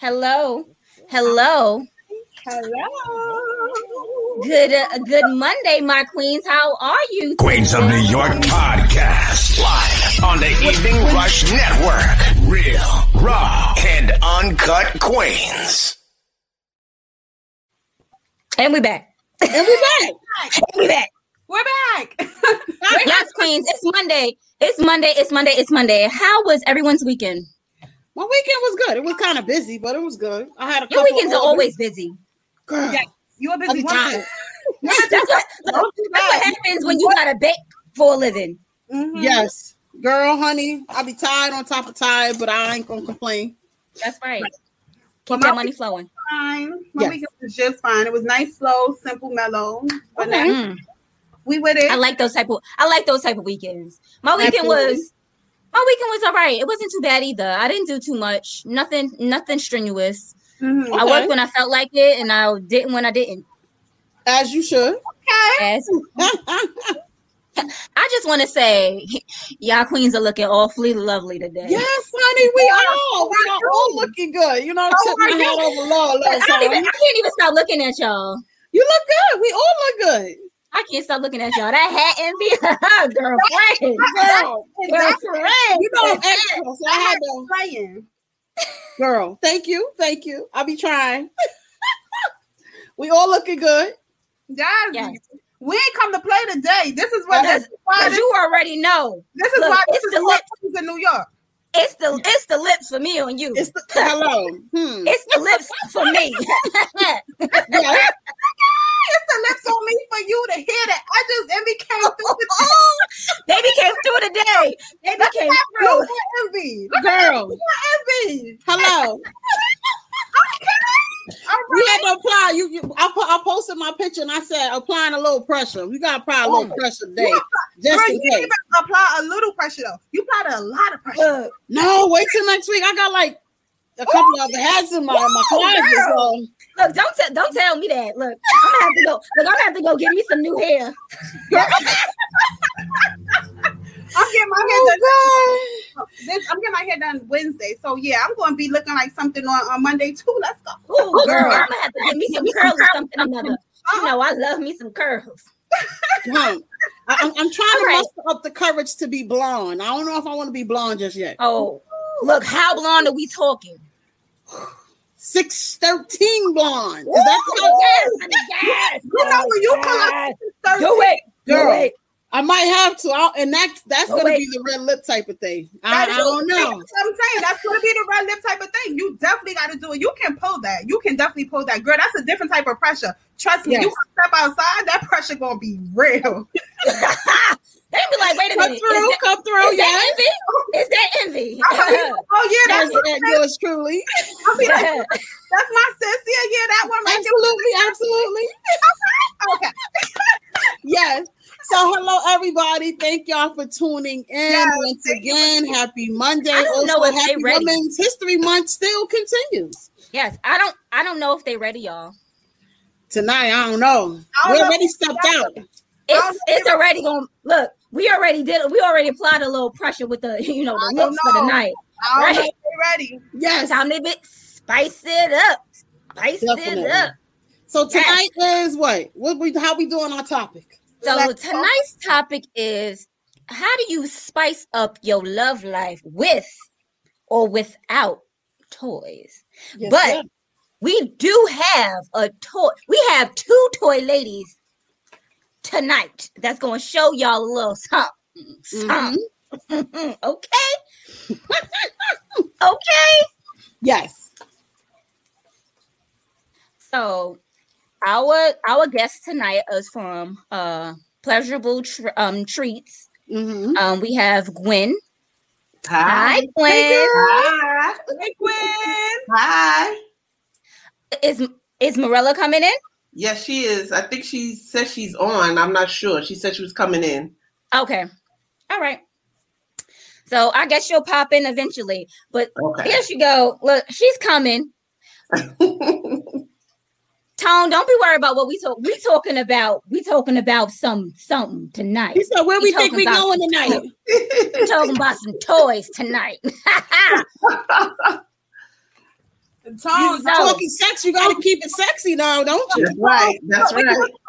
Hello. Hello. Hello. Good uh, good Monday, my queens. How are you? Queens of New York podcast. Live on the Evening Rush Network. Real, raw, and uncut queens. And we back. And we back. And we back. We're back. yes, queens. It's Monday. It's Monday. It's Monday. It's Monday. How was everyone's weekend? My weekend was good. It was kind of busy, but it was good. I had a Your weekends are always busy. Girl, Yeah, you a busy I'm That's what, Don't that's what happens when you gotta bake for a living. Mhm. Yes, girl, honey, I'll be tired on top of tired, but I ain't gonna complain. That's right. Well, Keep my that money flowing. Fine. My Yes. weekend was just fine. It was nice, slow, simple, mellow. But Okay. Mm. we with it. I like those type of I like those type of weekends. My weekend Absolutely. was my weekend was all right. It wasn't too bad either. I didn't do too much. Nothing nothing strenuous. Mhm. I Okay. worked when I felt like it and I didn't when I didn't. As you should. Okay. As- I just want to say y'all queens are looking awfully lovely today. yes, honey, we are. We are all looking good. You know, I How took my are head over law I, don't even. I can't even stop looking at y'all. You look good. We all look good. I can't stop looking at y'all. That hat envy, girlfriend, Girl, girlfriend. you know I'm extra, so I had to. playing. Girl, thank you, thank you. I'll be trying. we all looking good. Yes. Yes. We ain't come to play today. This is what this is why this, you already know this is look, why this it's is the what lip. queens in New York. it's the it's the lips for me on you. It's the hello. Hmm. It's the lips for me. It's the lips on me for you to hear that. I just envy came through the Baby came through today. Baby came You through. envy. Girl, envy. hello. All We had to apply. You, you I, I posted my picture and I said applying a little pressure. We got to apply a little Oh. pressure today, just Girl, in case. apply a little pressure though. You applied a lot of pressure. Look, No, wait till next week. I got like a couple of hats in my my closet. So look, don't tell don't tell me that. Look, I'm gonna have to go. Look, I'm gonna have to go get me some new hair. I'm getting my hair oh, done. oh This, I'm getting my hair done Wednesday. So yeah, I'm gonna be looking like something on, on Monday too. Let's go. Ooh, oh, girl, girl. I'm gonna have to get me some curls or something or another. Uh-huh. You know, I love me some curls. God. Huh. I, I'm, I'm trying to All right. muster up the courage to be blonde. I don't know if I want to be blonde just yet. Oh, look, how blonde are we talking? Six thirteen blonde. Is that Oh, yes, yes. You know when you up yes. 13, Do it, do Girl. it. I might have to, I'll, and that that's Oh, gonna wait. be the red lip type of thing. I, I don't know. That's what I'm saying. That's gonna be the red lip type of thing. You definitely got to do it. You can pull that. You can definitely pull that, girl. That's a different type of pressure. Trust me. Yes. You step outside, that pressure gonna be real. they be like, wait a Come minute. through, that, come through, is yeah. that envy? Is that envy? Oh, uh-huh. oh yeah, that's That's that yours truly. Be like, that's my sis. Yeah, yeah, that one right Absolutely, absolutely. Okay. Yes. So hello everybody. Thank y'all for tuning in Yes, once thank you. again. Happy Monday. I don't know also if happy. Women's History Month still continues. yes, I don't. I don't know if they ready, y'all. Tonight, I don't know. I don't we know. already stepped out. It's it's already going. Look, we already did. We already applied a little pressure with the you know the don't lips for the know. night. I don't Right. ready. Yes. Time to bit spice it up. Spice Definitely. it up. So tonight is what? What we how we doing our topic? So Let's go. tonight's topic is how do you spice up your love life with or without toys? Yes, But- sir. We do have a toy. We have two toy ladies tonight that's going to show y'all a little something. Mhm. okay. okay. yes. So our our guest tonight is from uh pleasurable Tr- um treats. hmm Um we have Gwen. Hi. Hi, Gwen. Hi. Hey, Gwen. Hi. Is is Morella coming in? Yes, she is. I think she said she's on. I'm not sure. She said she was coming in. Okay. All right. So I guess she'll pop in eventually. But Okay. here she go. Look, she's coming. Tone, don't be worried about what we talk. We talking about. We talking about some something tonight. He said, "Where we think we going tonight?" We talking about some toys tonight. Tone, So- Talking sex, you got to keep it sexy now, don't you? That's right. That's right.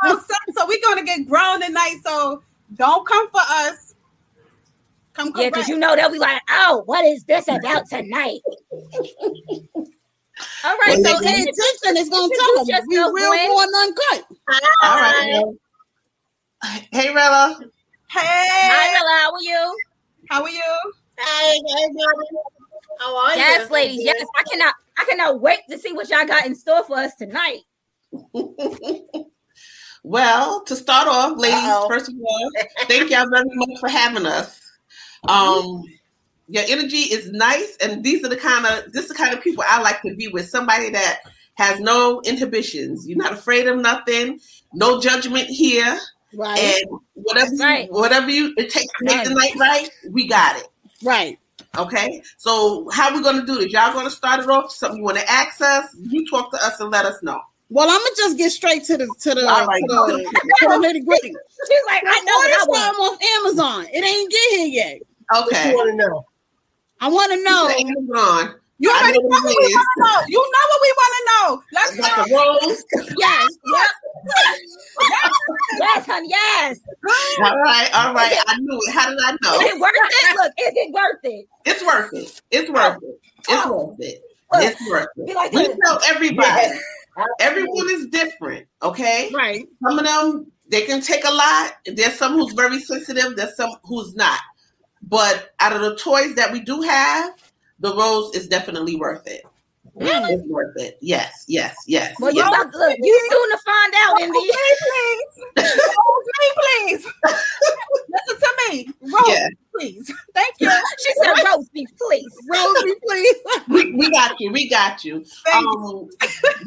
so, so we're gonna get grown tonight. So don't come for us. Come yeah, because you know they'll be like, "Oh, what is this about tonight?" All right, Well, so Pay in attention. It's gonna tell them we yourself, real Gwen. born uncut. All right. Hey, Rella. hey, Hi, Ella, how are you? how are you? Hey, everybody. How are you? Yes, ladies. Yes, I cannot. I cannot wait to see what y'all got in store for us tonight. Well, to start off, ladies, Uh-oh. first of all, thank y'all very much for having us. Um, your energy is nice, and these are the kind of this is the kind of people I like to be with. Somebody that has no inhibitions. You're not afraid of nothing, no judgment here, Right, and whatever That's right. whatever you it takes to make the night right, we got it. right. Okay, so how we gonna do this? Y'all gonna start it off? Something you want to ask us? You talk to us and let us know. Well, I'm gonna just get straight to the to the, All right. to the, to the nitty gritty. She's like, I know what I Order want. something off Amazon. It ain't get here yet. What Okay, you want to know? I want to know. Amazon. You already know know what we want to know. You know what we want to know. Let's go. rose. Yes, Yes, honey. Yes. All right, all right. I knew it. How did I know? Is it worth it? Look, is it worth it? It's worth it. It's worth oh, it. Oh. It's worth it. It's worth Be it. like We tell everybody. Everyone is different. Okay. right. Some of them they can take a lot. There's some who's very sensitive. There's some who's not. But out of the toys that we do have, the rose is definitely worth it. It's worth it. Yes, yes, yes. Well, you yes. about to look. You soon to find out, Envy. please. Rose me, please. Listen to me. Rose, Yeah. please. Thank you. She said, "Roast please." Rosie, please. we, we got you. We got you. Thank you. Um,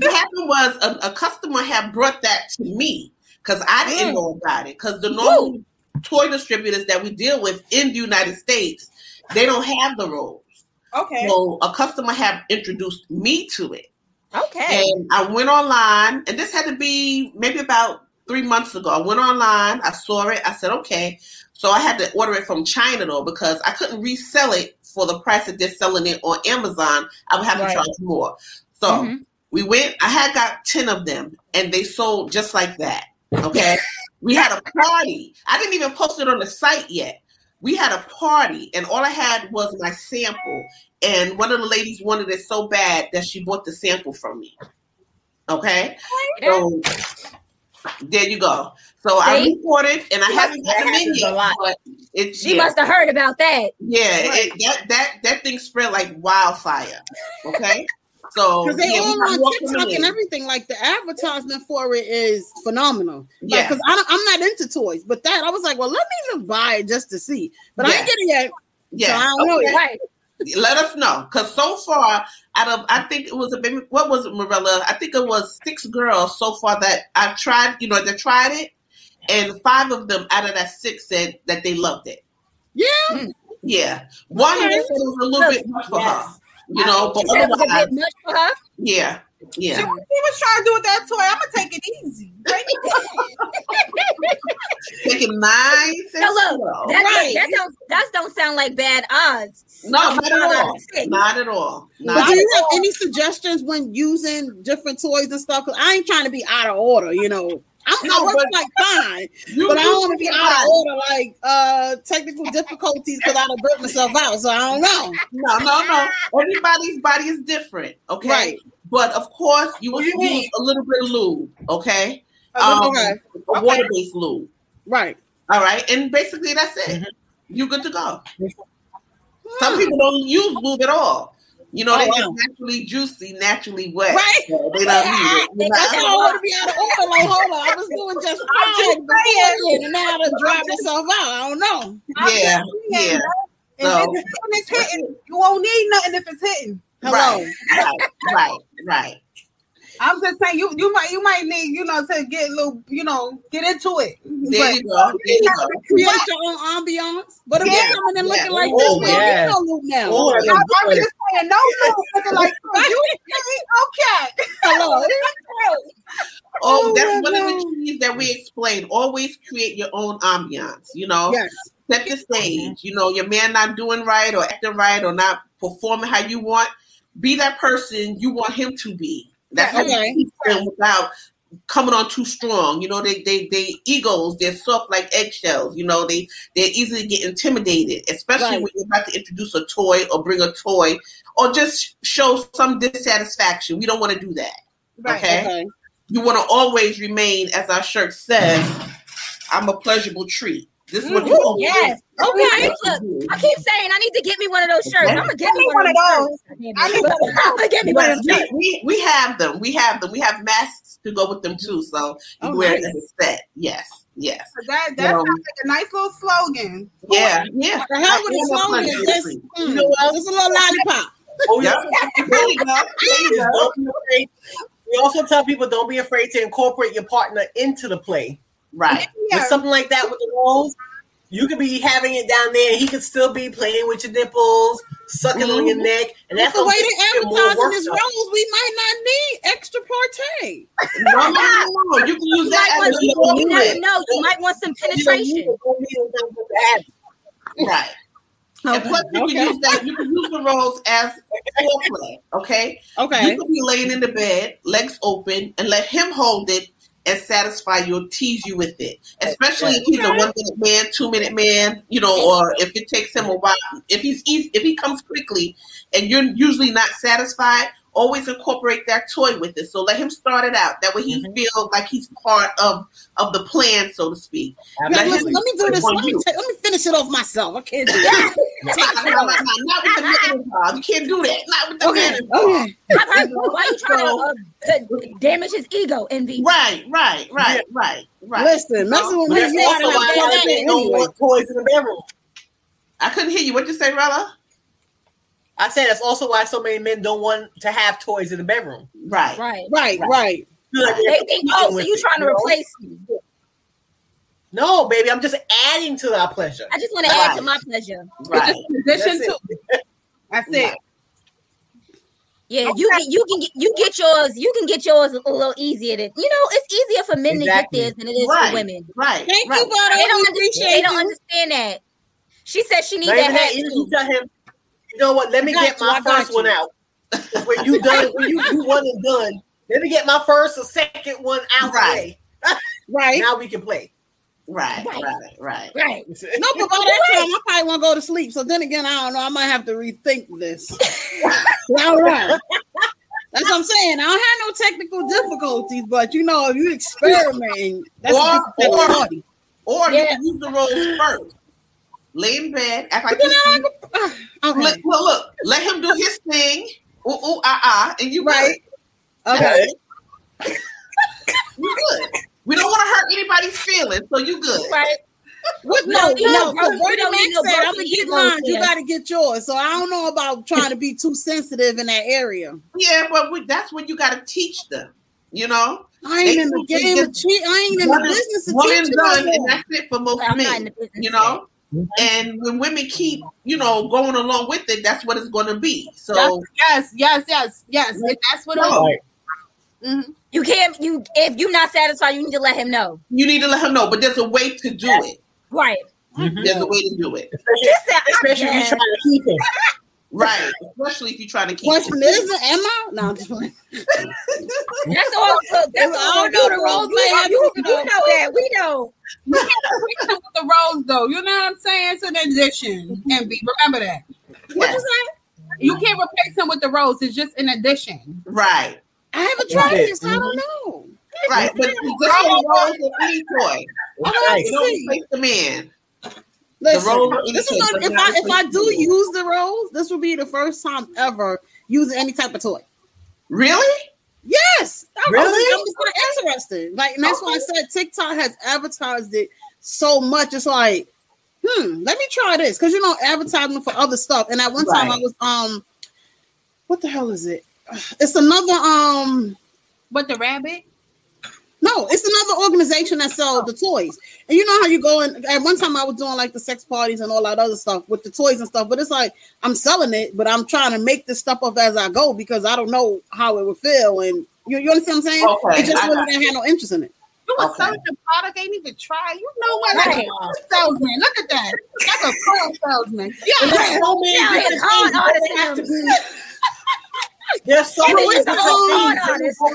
what happened was a, a customer had brought that to me because I didn't Mm. know about it. Because the normal toy distributors that we deal with in the United States, they don't have the rose. Okay. So a customer had introduced me to it, Okay. and I went online, and this had to be maybe about three months ago. I went online, I saw it, I said, okay. So I had to order it from China though because I couldn't resell it for the price that they're selling it on Amazon. I would have Right. to charge more. So Mhm. we went. I had got ten of them, and they sold just like that. Okay, we had a party. I didn't even post it on the site yet. We had a party, and all I had was my sample. And one of the ladies wanted it so bad that she bought the sample from me. Okay, so there you go. So I reported, and I haven't in a yet. But it, She yeah, must have heard about that. yeah, it, that that that thing spread like wildfire. Okay, so Because they yeah, all on TikTok and everything. Like the advertisement for it is phenomenal. Yeah. Because like, I'm not into toys, but that I was like, well, let me just buy it just to see. But I ain't get it yet. Yeah, So I don't know yet. Right. let us know because so far out of I think it was a baby. What was it, Marilla? I think it was six girls so far that I tried. You know, they tried it, and five of them out of that six said that they loved it. Yeah. Hmm. Yeah, one of them Okay. said it was a little bit much for her. You know, but She was a otherwise, bit much for her. yeah, She, yeah. she was trying to do with that toy. I'm gonna take it easy. Right? Taking nine. So look, that, Right. that don't that don't sound like bad odds. No, not at all. Not at all. But Not do you have any suggestions when using different toys and stuff? Because I ain't trying to be out of order, you know. I'm No, I work like fine, You but I do don't want to be out of order like uh technical difficulties because I done burnt myself out. So I don't know. No, no, no. Everybody's body is different. Okay. Right. But of course, you will use a little bit of lube. Okay. Um, Um, okay. A water based lube. Right. All right. And basically, that's it. Mm-hmm. You're good to go. Some people don't use lube at all. You know, Oh, they wow. just naturally juicy, naturally wet. Right. So they don't need it. You know, I don't want to be out of order. Like, hold on, I was doing just fine before, and now I done drive myself out. I don't know. Yeah. Yeah. And So- if it's, it's hitting, you won't need nothing if it's hitting. Hello. Right. right. right, right. I'm just saying you you might you might need you know to get a little you know get into it. There But- you go. There you go. Create your own ambiance. But if Yeah, you're coming in looking yeah. like Oh, this, man, yeah. you know Luke now. Oh, I'm, I'm just saying no no looking like you okay. Hello. Oh, Oh, that's my one of the keys that we explain. Always create your own ambiance. You know, Yes. set the stage. You know, your man not doing right or acting right or not performing how you want. Be that person you want him to be. That's how Okay. you keep without coming on too strong. You know, they they they egos, they're soft like eggshells. You know, they they easily get intimidated, especially Right. when you're about to introduce a toy or bring a toy or just show some dissatisfaction. We don't want to do that. Okay. Okay. You want to always remain, as our shirt says, I'm a pleasurable treat. This is what you Ooh, always yes. Okay. Look. I keep saying I need to get me one of those shirts. I'm gonna get Get me me one of one of those. I need. I'm gonna get me one of those we, we have them. We have them. We have masks to go with them too. So you Oh, wear nice. it as a set. Yes. Yes. That that Um, sounds like a nice little slogan. Yeah. Yeah. The hell with the slogan? pleasure Just, mm, You know what? just a little lollipop. Oh, yeah. There you go. There you go. don't be afraid. We also tell people don't be afraid to incorporate your partner into the play. Right. With something like that with the rose, you could be having it down there, and he could still be playing with your nipples, sucking on your mm-hmm. neck, and That's the way they get advertising done. roles. We might not need extra partay. No, no, no, no. You can use You that want, you, you never know. You might want some You don't need penetration. it, don't need it, don't need to have it. Right. And plus, you Okay. can use that. You can use the rose as foreplay. Okay. Okay. You could be laying in the bed, legs open, and let him hold it and satisfy you or tease you with it. Especially if he's a one minute man, two minute man, you know, or if it takes him a while. If he's easy, if he comes quickly and you're usually not satisfied, always incorporate that toy with it. So let him start it out. That way he Mhm. feels like he's part of of the plan, so to speak. Now, Let listen, him let me do this. Let me, ta- let me finish it off myself. I can't do that. Not with the man involved. You can't do that. Not with the Okay. man involved. Okay. I've heard, why you trying to uh, damage his ego, envy? Right, right, right, right, right. Listen, messing with me, that's you also gotta why have a lot of partay people don't want toys in the bedroom. I couldn't hear you. What'd you say, Rella? I said that's also why so many men don't want to have toys in the bedroom. Right. Right. Right, right. Feel like They think, oh, so you it, trying to you know? replace me? No, baby, I'm just adding to our pleasure. I just want to add to my pleasure. Right. Position That's too. it. That's it. Yeah, you can you can get you get yours. You can get yours a little easier. To you know, it's easier for men Exactly. to get theirs than it is Right. for women. Right. Thank right. you, Vado. They don't, We under- appreciate they don't understand that. She said she needs that even hat that, you tell him, you know what? Let me get you, my first one out. when you done, when you do one and done, let me get my first or second one out Right. Right. Now we can play. Right. Right. Right. Right. Right. No, but by that time, I probably want to go to sleep. So then again, I don't know. I might have to rethink this. I. That's what I'm saying. I don't have no technical difficulties, but you know, if you experimenting, that's Or- or-. Or you Yeah. can use the rose first. Lay in bed, act like But. I like, okay, Look, look, look, let him do his thing. Ooh, ooh, ah, ah, and you Right. good. okay. You good. We don't want to hurt anybody's feelings, so you good. Right. What, We no, don't need no. no So broken- we Bernie don't Mac need no said, "I'm gonna get mine. You got to get yours." So I don't know about trying to be too sensitive in that area. Yeah, but we, that's what you got to teach them. You know, I ain't in the They- they game of just- cheat. I ain't in the one and- business of one and done, and that's it for most I'm men. You know. And when women keep, you know, going along with it, that's what it's going to be. So Yes, yes, yes, yes. If that's what it No. is. Mhm. You can't. You if you're not satisfied, you need to let him know. you need to let him know. But there's a way to do it. Right. Mhm. There's a way to do it. Especially, Just especially if you're trying to keep him. Right. Especially if you're trying to keep. Question is, am I? No, I'm just playing. That's all. Look, that's I all. don't know the roles You, they you, have you, you know. know that. We know. We come with the rose though. You know what I'm saying? It's an addition. Mm-hmm. Envy. Remember that. What you say? You can't replace him with the rose. It's just an addition. Right. I haven't tried Okay. this. I don't know. Right. But this one rolls with any toy. I Right. You don't don't see. replace the man. Listen, role this is indicates not, does if I if I do use the rose, this will be the first time ever using any type of toy. Really? Yes, I'm, Really? I'm just not interested. Like, and that's why I said TikTok has advertised it so much. It's like, hmm, let me try this because you know advertising for other stuff. And at one time I was um, what the hell is it? it's another um what the rabbit. No, it's another organization that sells the toys. And you know how you go in at one time I was doing like the sex parties and all that other stuff with the toys and stuff, but it's like I'm selling it, but I'm trying to make this stuff up as I go because I don't know how it would feel. And you, you understand what I'm saying? Okay, it just I really didn't have no interest in it. You was Okay. selling the product, ain't even try. You know what? Like Right. a salesman. Look at that. Like a pro salesman. Yeah. There's so many Yeah, different it's hard things. It has to be- There's so many different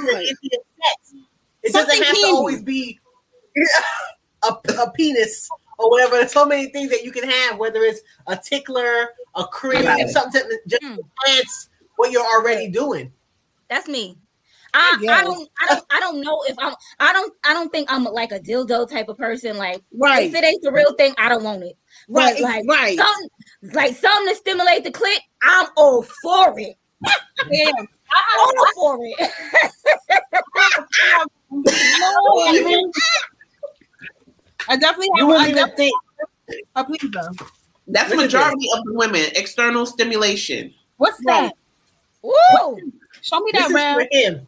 things on that this. incorporate into the sex. It Something doesn't have to always be a, a penis or whatever. There's so many things that you can have, whether it's a tickler, a cream, Right. something to just Mm. enhance what you're already doing. That's me. I, Yeah. I don't I don't I don't know if I'm I don't I don't think I'm like a dildo type of person. Like Right, if it ain't the real thing, I don't want it. right, But, like right. something like something to stimulate the clit, I'm all for it. Yeah. I'm for it. I definitely You have wouldn't I even definitely think. a please though. That's the Look majority of the women. External stimulation. What's Right. that? Woo! Show me This that is round. for him.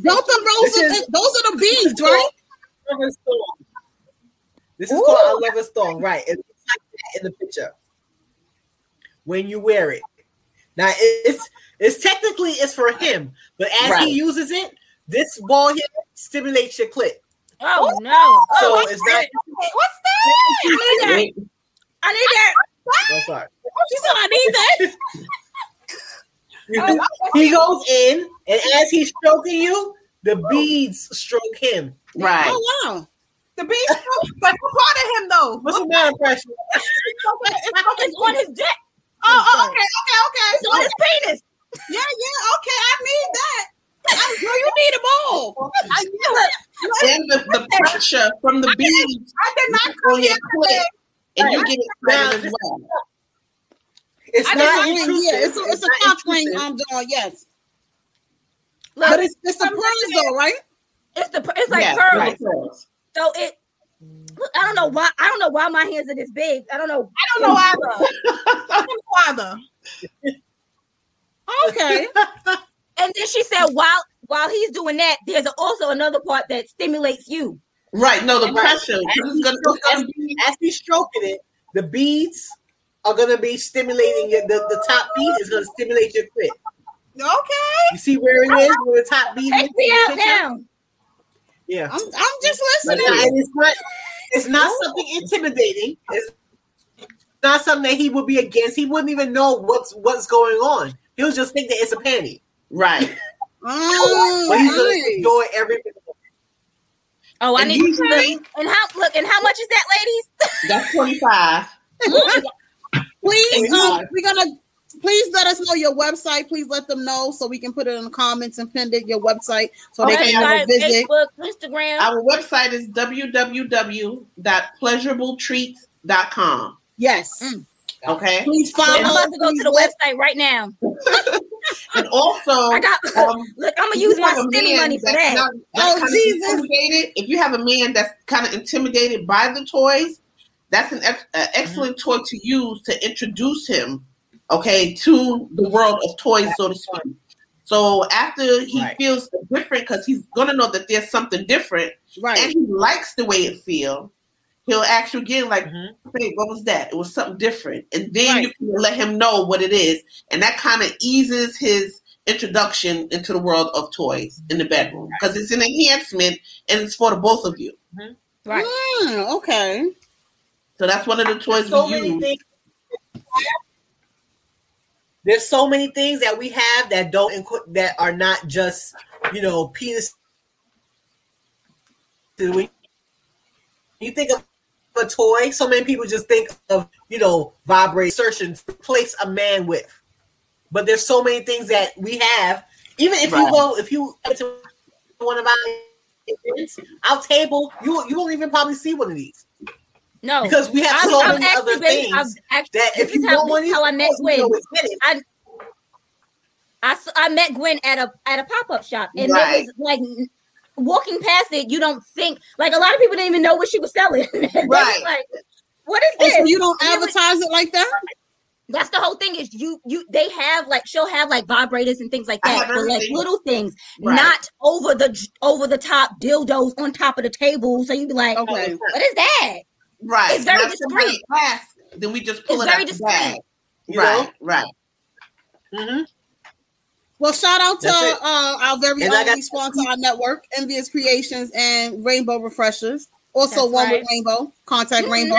Those are those, This are, is- those are the beads, right? Lover's Thong. This is called a lover's thong, right? It looks like that in the picture when you wear it. Now it's it's technically it's for him, but as Right. he uses it, this ball here stimulates your clit. Oh no! Oh, so it's not. What's that? I need that. I need that. I'm sorry. Oh, she said I need that. he goes in, and as he's stroking you, the oh. beads stroke him. Right. Oh wow. The beast, but part of him though? What's the matter, pressure? It's on his dick. Oh, oh, okay, okay, okay. It's on his penis. Yeah, yeah, okay. I need that. Girl, you need them all. I knew it. And the, the pressure from the beads I did not on come your here. clit, and you get excited as well. It's I not didn't intrusive. yeah, it's a, it's a not top ring intrusive. um doll, yes. Look, But it's it's the pearls though, right? it's the it's like Yeah, pearls. right. So it. I don't know why. I don't know why my hands are this big. I don't know. I don't know either. I don't know either. Okay. And then she said, while while he's doing that, there's also another part that stimulates you. Right. No, the pressure. pressure. 'cause It's gonna, it's gonna be, As he's stroking it, the beads are gonna be stimulating your the, the top bead is gonna stimulate your clit. Okay. You see where it is, where the top bead is? Take me out now. Yeah. I'm I'm just listening. and it's not it's not oh. something intimidating. It's not something that he would be against. He wouldn't even know what's what's going on. He'll just think that it's a panty. right. Oh, But he's gonna nice. enjoy everything. Oh, I And need to usually- look. And how look and how much is that, ladies? That's 25. Please, um, we're gonna please let us know your website. Please let them know so we can put it in the comments and pin it your website so they can have a visit. Facebook, Instagram. Our website is www.pleasurabletreats.com. Yes. Mm. Okay. Please I'm follow. about to go to the website right now. And also, I got um, look. I'm gonna use my have stimmy money for that. not- Oh, Jesus. intimidated, if you have a man that's kind of intimidated by the toys, that's an ex- uh, excellent toy to use to introduce him, okay, to the world of toys, so to speak. So after he Right. feels different, because he's gonna know that there's something different, right? and he likes the way it feels, he'll ask you again, like, Mhm. "Babe, what was that? It was something different," and then Right. you can let him know what it is, and that kind of eases his introduction into the world of toys in the bedroom because it's an enhancement and it's for the both of you. Right. Mm, okay. So that's one of the toys so we many use. things. There's so many things that we have that don't include that are not just you know penis. When you think of a toy, so many people just think of you know vibrate insertions to replace a man with. But there's so many things that we have. Even if Right. you go, if you go to one of our events, our table, you you won't even probably see one of these No, because we have I've, so I've many actually other been. things I've actually, that this if you is how, want one, this how I met you know Gwen. I, in it. I, s- I met Gwen at a at a pop up shop, and Right. it was like n- walking past it. You don't think like a lot of people didn't even know what she was selling. They Right. like, what is this? so you don't And it advertise it like that? That's the whole thing. Is you you they have like she'll have like vibrators and things like that, have but like everything. little things, Right. not over the over the top dildos on top of the table. So you'd be like, Okay. what is that? Right. It's very Now, discreet. asks, then we just pull It's it very out the discreet. bag. You Right, know? right. Mhm. Well, shout out to That's it. uh, our very And I own got- sponsor our network, Envious Creations and Rainbow Refreshers. Also, That's one right. with Rainbow, Contact Rainbow.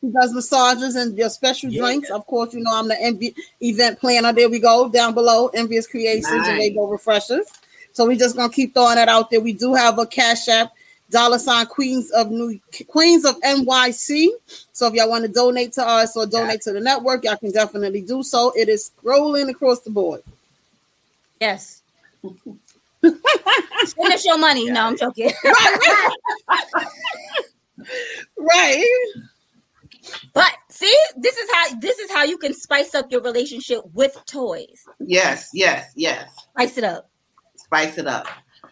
He does massages and your special Yeah. drinks. Of course, you know I'm the Envi- event planner. There we go, down below, Envious Creations and Rainbow Refreshers. So we're just gonna keep throwing that out there. We do have a cash app, dollar sign Queens of New Queens of NYC. So if y'all want to donate to us or donate to the network, y'all can definitely do so. It is scrolling across the board. Yes. Send us your money. No, I'm joking. Right. but see, this is how this is how you can spice up your relationship with toys. Yes, yes, yes. Spice it up. Spice it up.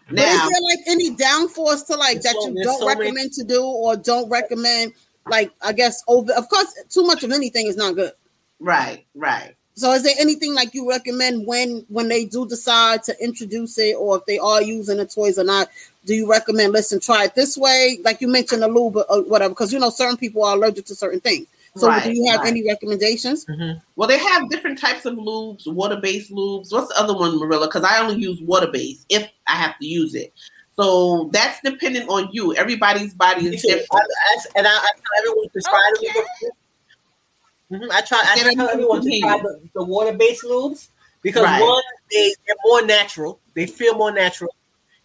But is there like any downforce to like that so- you don't so many- recommend to do or don't recommend? Like I guess over. Of course, too much of anything is not good. right, right. So is there anything like you recommend when when they do decide to introduce it or if they are using the toys or not? Do you recommend listen, try it this way? Like you mentioned the lube or whatever, because you know certain people are allergic to certain things. So Right, do you have right. any recommendations? Mm-hmm. Well, they have different types of lubes, water-based lubes. What's the other one, Marilla? Because I only use water-based if I have to use it. So that's dependent on you. Everybody's body is different. I, I, and I, I tell everyone to try the Mhm. I try. I Say that tell everyone to try the, the water-based lubes because Right. one, they they're more natural. They feel more natural.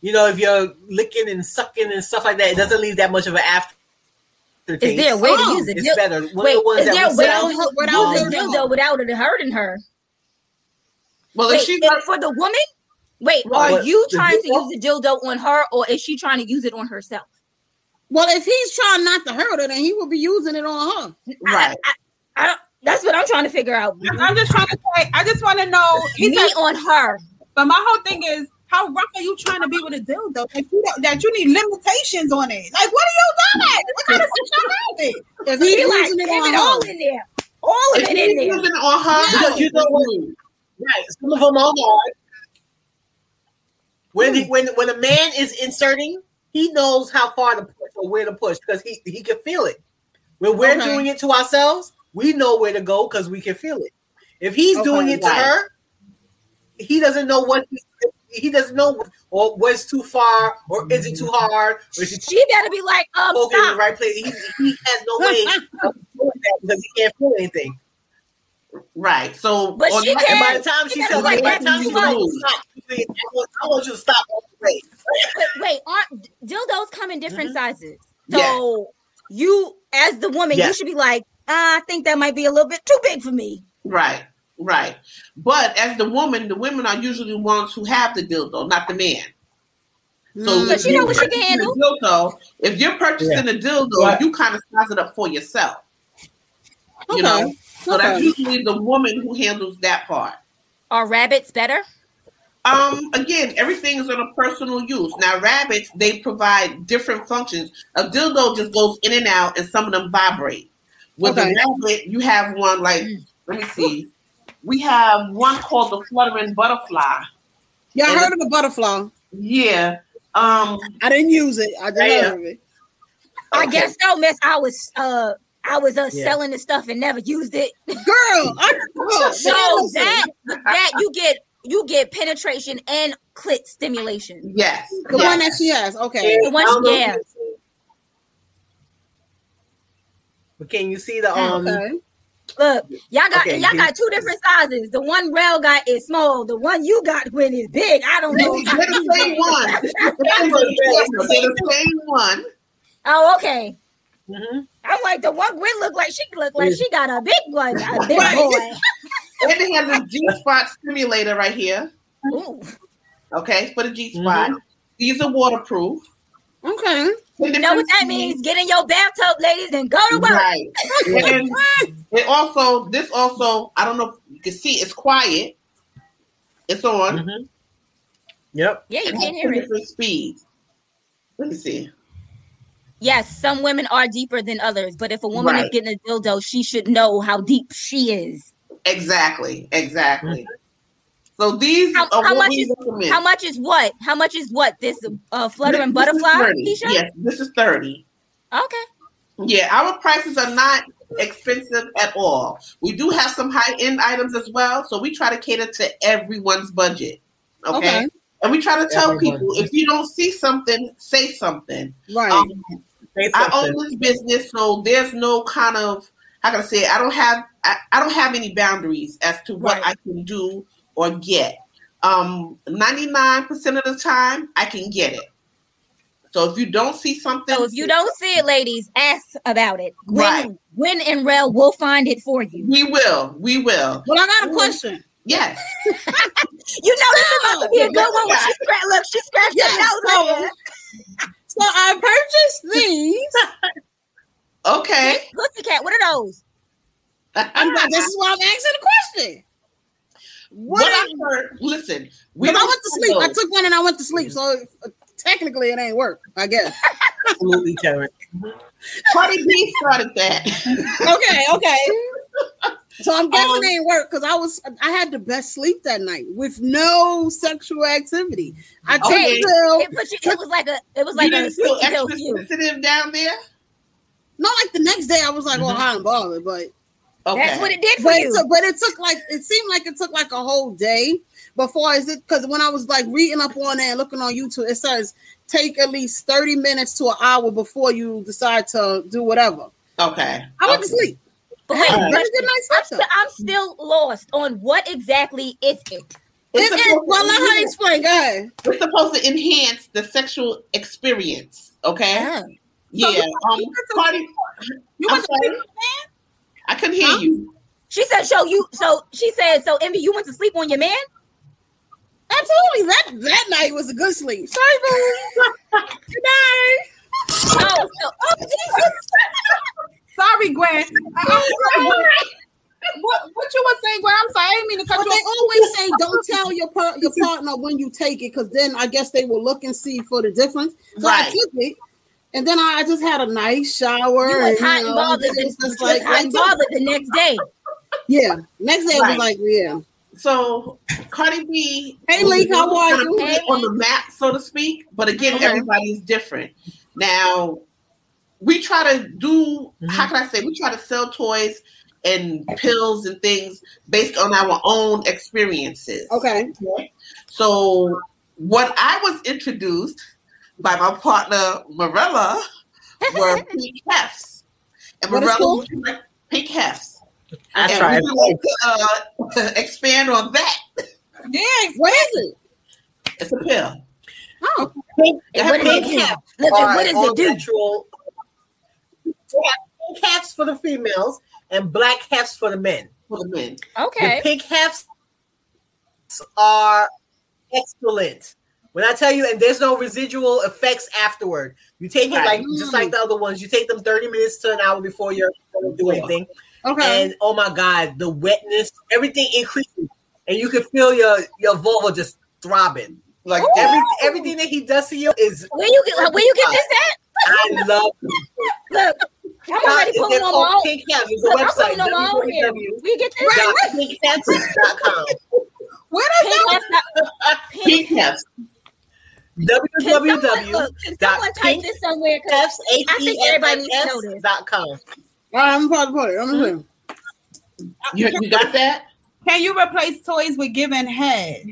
You know, if you're licking and sucking and stuff like that, it doesn't leave that much of an after. Is there a way to Oh, use it? It's better. One Wait, the is there a way to use without the dildo without it hurting her? Well, Wait, if she's is- for the woman? Wait, Right. are you trying to use the dildo on her, or is she trying to use it on herself? Well, if he's trying not to hurt her, then he will be using it on her. right. I, I, I don't. That's what I'm trying to figure out. I'm just trying to say. I just want to know. He Me said, on her. but my whole thing is, how rough are you trying to be with a dildo? That you, don't- that you need limitations on it. Like, what are you doing? What kind of sexuality? If Be he's like, using it give it all in there, all of it in there. using it on her, Because you know what? Right. Some of them are hard. When he, when when a man is inserting, he knows how far to push or where to push because he he can feel it. When we're Okay. doing it to ourselves, we know where to go because we can feel it. If he's Okay, doing it to right. her, he doesn't know what he, he doesn't know or what's too far or is it too hard or is it She better be like, um, poking in the stop. right place. He, he has no way of doing that because he can't feel anything. right. So, But on she that- And by the time she she says, be like, by the time she too says, stop, you say, I want, I want you to stop all the way. Wait, wait, aren't dildos come in different sizes? So Yeah. you, as the woman, you should be like, I think that might be a little bit too big for me. Right, right. But as the woman, the women are usually the ones who have the dildo, not the man. So Mm. if But you know what she can handle? a dildo, if you're purchasing a dildo, Right. you kind of size it up for yourself. You Okay. know, so that's usually the woman who handles that part. Are rabbits better? Um, again, everything is on a personal use. Now, rabbits they provide different functions. A dildo just goes in and out, and some of them vibrate. With Okay. a rabbit, you have one like let me see. We have one called the fluttering butterfly. Y'all And- heard of the butterfly? Yeah. Um. I didn't use it. I just Yeah. heard of it. I guess so, miss. I was uh I was uh Yeah. selling the stuff and never used it. Girl, I, girl, So listen. that that you get you get penetration and clit stimulation. Yes. the yes. one that she has. Okay. The one- I don't know if yeah. you see- But can you see the um? Okay. Look, y'all got Okay, y'all got two different sizes. The one Rel got is small. The one you got when is big. I don't know. They're the same one. They're the same one. Oh, okay. Mhm. I'm like the one Gwen look like she look like she got a big one, a big Right. boy. And it has a G spot stimulator right here. Ooh. Okay, for the G spot. Mhm. These are waterproof. Okay. You know what that means? Get in your bathtub, ladies, and go to work. Right. And it also, this also, I don't know if you can see, it's quiet. It's on. Mhm. Yep. Yeah, you can't hear it. different speeds. Let me see. Yes, some women are deeper than others, but if a woman is getting a dildo, she should know how deep she is. Exactly, exactly. So these How, are how what much we is recommend. how much is what? How much is what? This uh, fluttering This- this is butterfly 30. t-shirt? Yes, this is 30. Okay. Yeah, our prices are not expensive at all. We do have some high end items as well, so we try to cater to everyone's budget. Okay. Okay. And we try to tell Everyone. people if you don't see something, say something. Right. Um, Say I own this business, so there's no kind of how can I say? it? I don't have I, I don't have any boundaries as to what Right. I can do or get. Um, ninety nine percent of the time, I can get it. So if you don't see something, So if you don't see it, ladies, ask about it. Gwen, Right. Gwen and Rel will find it for you. we will, we will. But I got a question. Yes. You know this is about to be a good one. When she scratched, look, she scratched Yes, her nose. so- right. So I purchased these. Okay. Pussycat, what are those? I'm not, this is why I'm asking the question. What I heard, listen, we I went to sleep. I took one and I went to sleep. So uh, technically it ain't work, I guess. Absolutely, Karen. Cardi B started that. okay, okay. So I'm guessing Um, it ain't work because I was I had the best sleep that night with no sexual activity. I took Okay. a pill, It, put you, it was like a it was you like a didn't feel extra sensitive down there? not like the next day. I was like, oh, high and bothered, but Okay. That's what it did for but it, you. took, but it took like it seemed like it took like a whole day before is it because when I was like reading up on it and looking on YouTube, it says take at least 30 minutes to an hour before you decide to do whatever. okay. I went to sleep. but I wait, had a Alright. very good night's I'm, st- I'm still lost on what exactly is it. It It's is. supposed, Well, let her to, explain. Go ahead. it's supposed to enhance the sexual experience. Okay. Ah. Yeah. Um, Cardi, You I'm went to sorry? I couldn't hear you. She said, "So you, so she said, so Envy, you went to sleep on your man." Absolutely. That that night was a good sleep. Sorry, boo. good night. Oh, so, oh Jesus! Sorry, Gwen. I- I'm sorry, Gwen. What, what you were saying, Gwen? I'm sorry. I didn't mean to cut But you they off. always say don't tell your par- your partner when you take it, because then I guess they will look and see for the difference. So I Right. took it, and then I just had a nice shower. You and, was hot you and bothered. it was just you was like hot I and took bothered the next day. yeah. Next day it Right. was like yeah. So Cardi B. Hey, Lee, how are gonna you? put it on the map, so to speak. But again, Okay. everybody's different. Now, we try to do. Mm-hmm. How can I say? We try to sell toys and pills and things based on our own experiences. Okay. So, what I was introduced by my partner Marella were pink hefts, and What is Marella called? was like pink hefts. That's and right. we would like to uh, expand on that. Yeah, What is it? It's a pill. Oh, And Yeah, what pink do? hat. Look, All what does it do? natural- have pink hats for the females and black hats for the men. for the men. Okay. The pink hats are excellent. When I tell you, and there's no residual effects afterward. You take it Right. like just hmm. like the other ones. You take them 30 minutes to an hour before you're going to do anything. okay. And oh my god, the wetness, everything increases, and you can feel your your vulva just throbbing. Like Ooh. every everything that he does to you is Where you get? Where you get this at? I love. Look, I'm already They're pulling on my. Pink Hats. There's a Look, I'm website pulling on here. We get this. pinkcats.com. What is Pink that? F- Pink Pink. Hefts. Can someone, www. look, can someone type this somewhere? 'Cause I think everybody needs to know this. dot com. All right, I'm about to put it. I'm gonna You, you got that? Can you replace toys with giving head?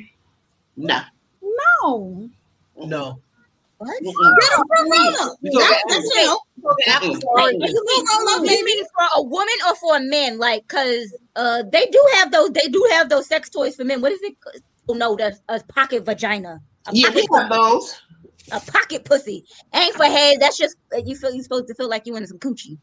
No. No. No. What? Mm-mm. Get a promoter. You go That- back. That's you mean, for a woman or for a man? Like, cause uh, they do have those. They do have those sex toys for men. What is it? Oh no, that's a pocket vagina. A Yeah, we pocket, have those. a pocket pussy. Ain't for head. That's just uh, you feel. You supposed to feel like you in some coochie.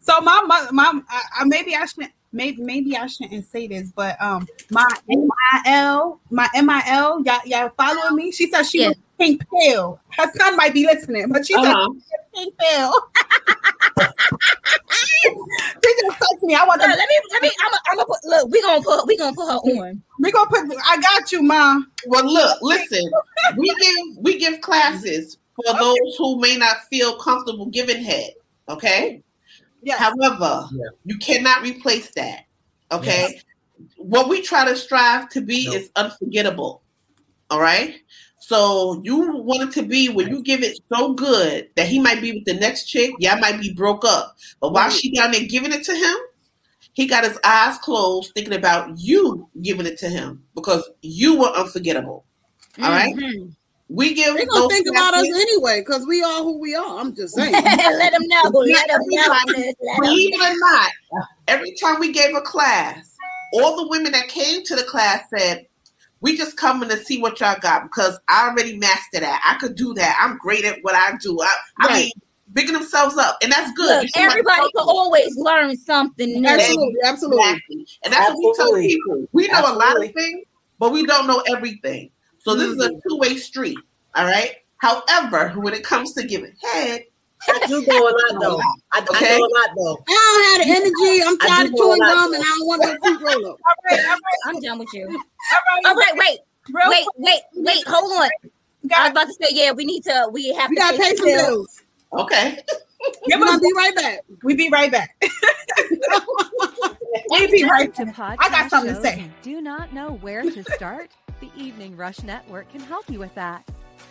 So my mother, my I, I- maybe I shouldn't. Maybe maybe I shouldn't say this, but um, my MIL, my MIL, y'all, y'all following me? She said she Yeah. was pink pill. Her son might be listening, but she said Pink pill. she just texted me. I want to. let me. Let me. I'm. I'm gonna put. Look, we gonna put. We gonna put her on. We gonna put. I got you, mom. Well, look, listen. We give we give classes for those who may not feel comfortable giving head. Okay. Yes. However, Yeah. you cannot replace that. Okay. what we try to strive to be No. is unforgettable. All right. So you want it to be when you give it so good that he might be with the next chick. Y'all might be broke up, but while she down there giving it to him, he got his eyes closed, thinking about you giving it to him because you were unforgettable. All right. Mhm. We give. They gonna those think about us anyway, because we are who we are. I'm just saying. let them know. Let them know. Every sis, time- Let 'em Believe it or not, every time we gave a class, all the women that came to the class said, "We just coming to see what y'all got because I already mastered that. I could do that. I'm great at what I do. I, I mean, bigging themselves up, and that's good. Look, You see everybody can always learn something new. Absolutely, absolutely. Exactly. And that's what we tell people. We know a lot of things, but we don't know everything. So this is a mm-hmm. two way street. All right. However, when it comes to giving head, I do go a lot though. I, Okay. I go a lot though. I don't have the energy. I'm tired of know a chewing lot. gum, and I don't want no fruit roll up. All right, all right, I'm done with you. all right. All right, wait, Real wait, wait, wait. Hold on. I was about to say, yeah, we need to. We have We to gotta pay some bills. bills. okay. give We're us, gonna be right back. we be right back. we be right back. I got something to say. Do not know where to start? the Evening Rush Network can help you with that.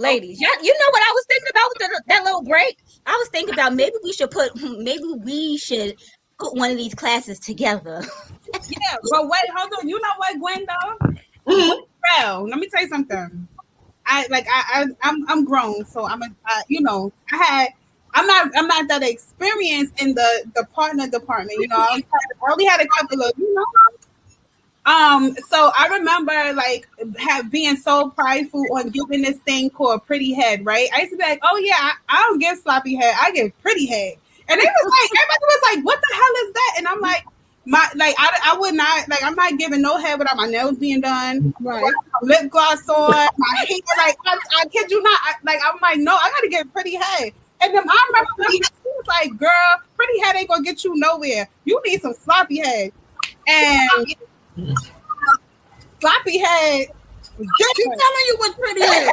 Ladies. Yeah, you know what I was thinking about with the, that little break? I was thinking about maybe we should put, maybe we should put one of these classes together. Yeah, but wait, hold on. You know what, Gwen though? Mhm. Well, let me tell you something. I like I, I I'm I'm grown, so I'm a I, you know I had I'm not I'm not that experienced in the the partner department. You know, I only had, I only had a couple of you know. Um, so I remember like have being so prideful on giving this thing called pretty head, right? I used to be like, oh yeah, I, I don't give sloppy head, I give pretty head. And it was like everybody was like, what the hell is that? And I'm like, my like I, I would not like I'm not giving no head without my nails being done, Right. lip gloss on, my hair. Like I, I kid you not, I, like I'm like no, I gotta get pretty head. And then I remember was like, "Girl, pretty head ain't gonna get you nowhere. You need some sloppy head." And sloppy head was Keep telling you what's pretty is.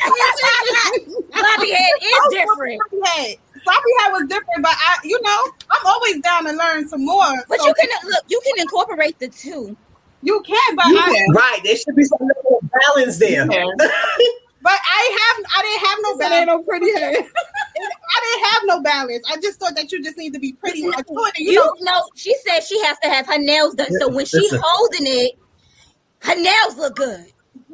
Sloppy head is different. Sloppy head, sloppy head was different, but I, you know, I'm always down to learn some more. But So you can look, you can incorporate the two. you can, but You I, can. Right. There should be some level of balance there. but I have, I didn't have no That ain't balance. no pretty head. I didn't have no balance. I just thought that you just need to be pretty much good. You you know, know, she said she has to have her nails done. So when she's Listen. holding it, her nails look good.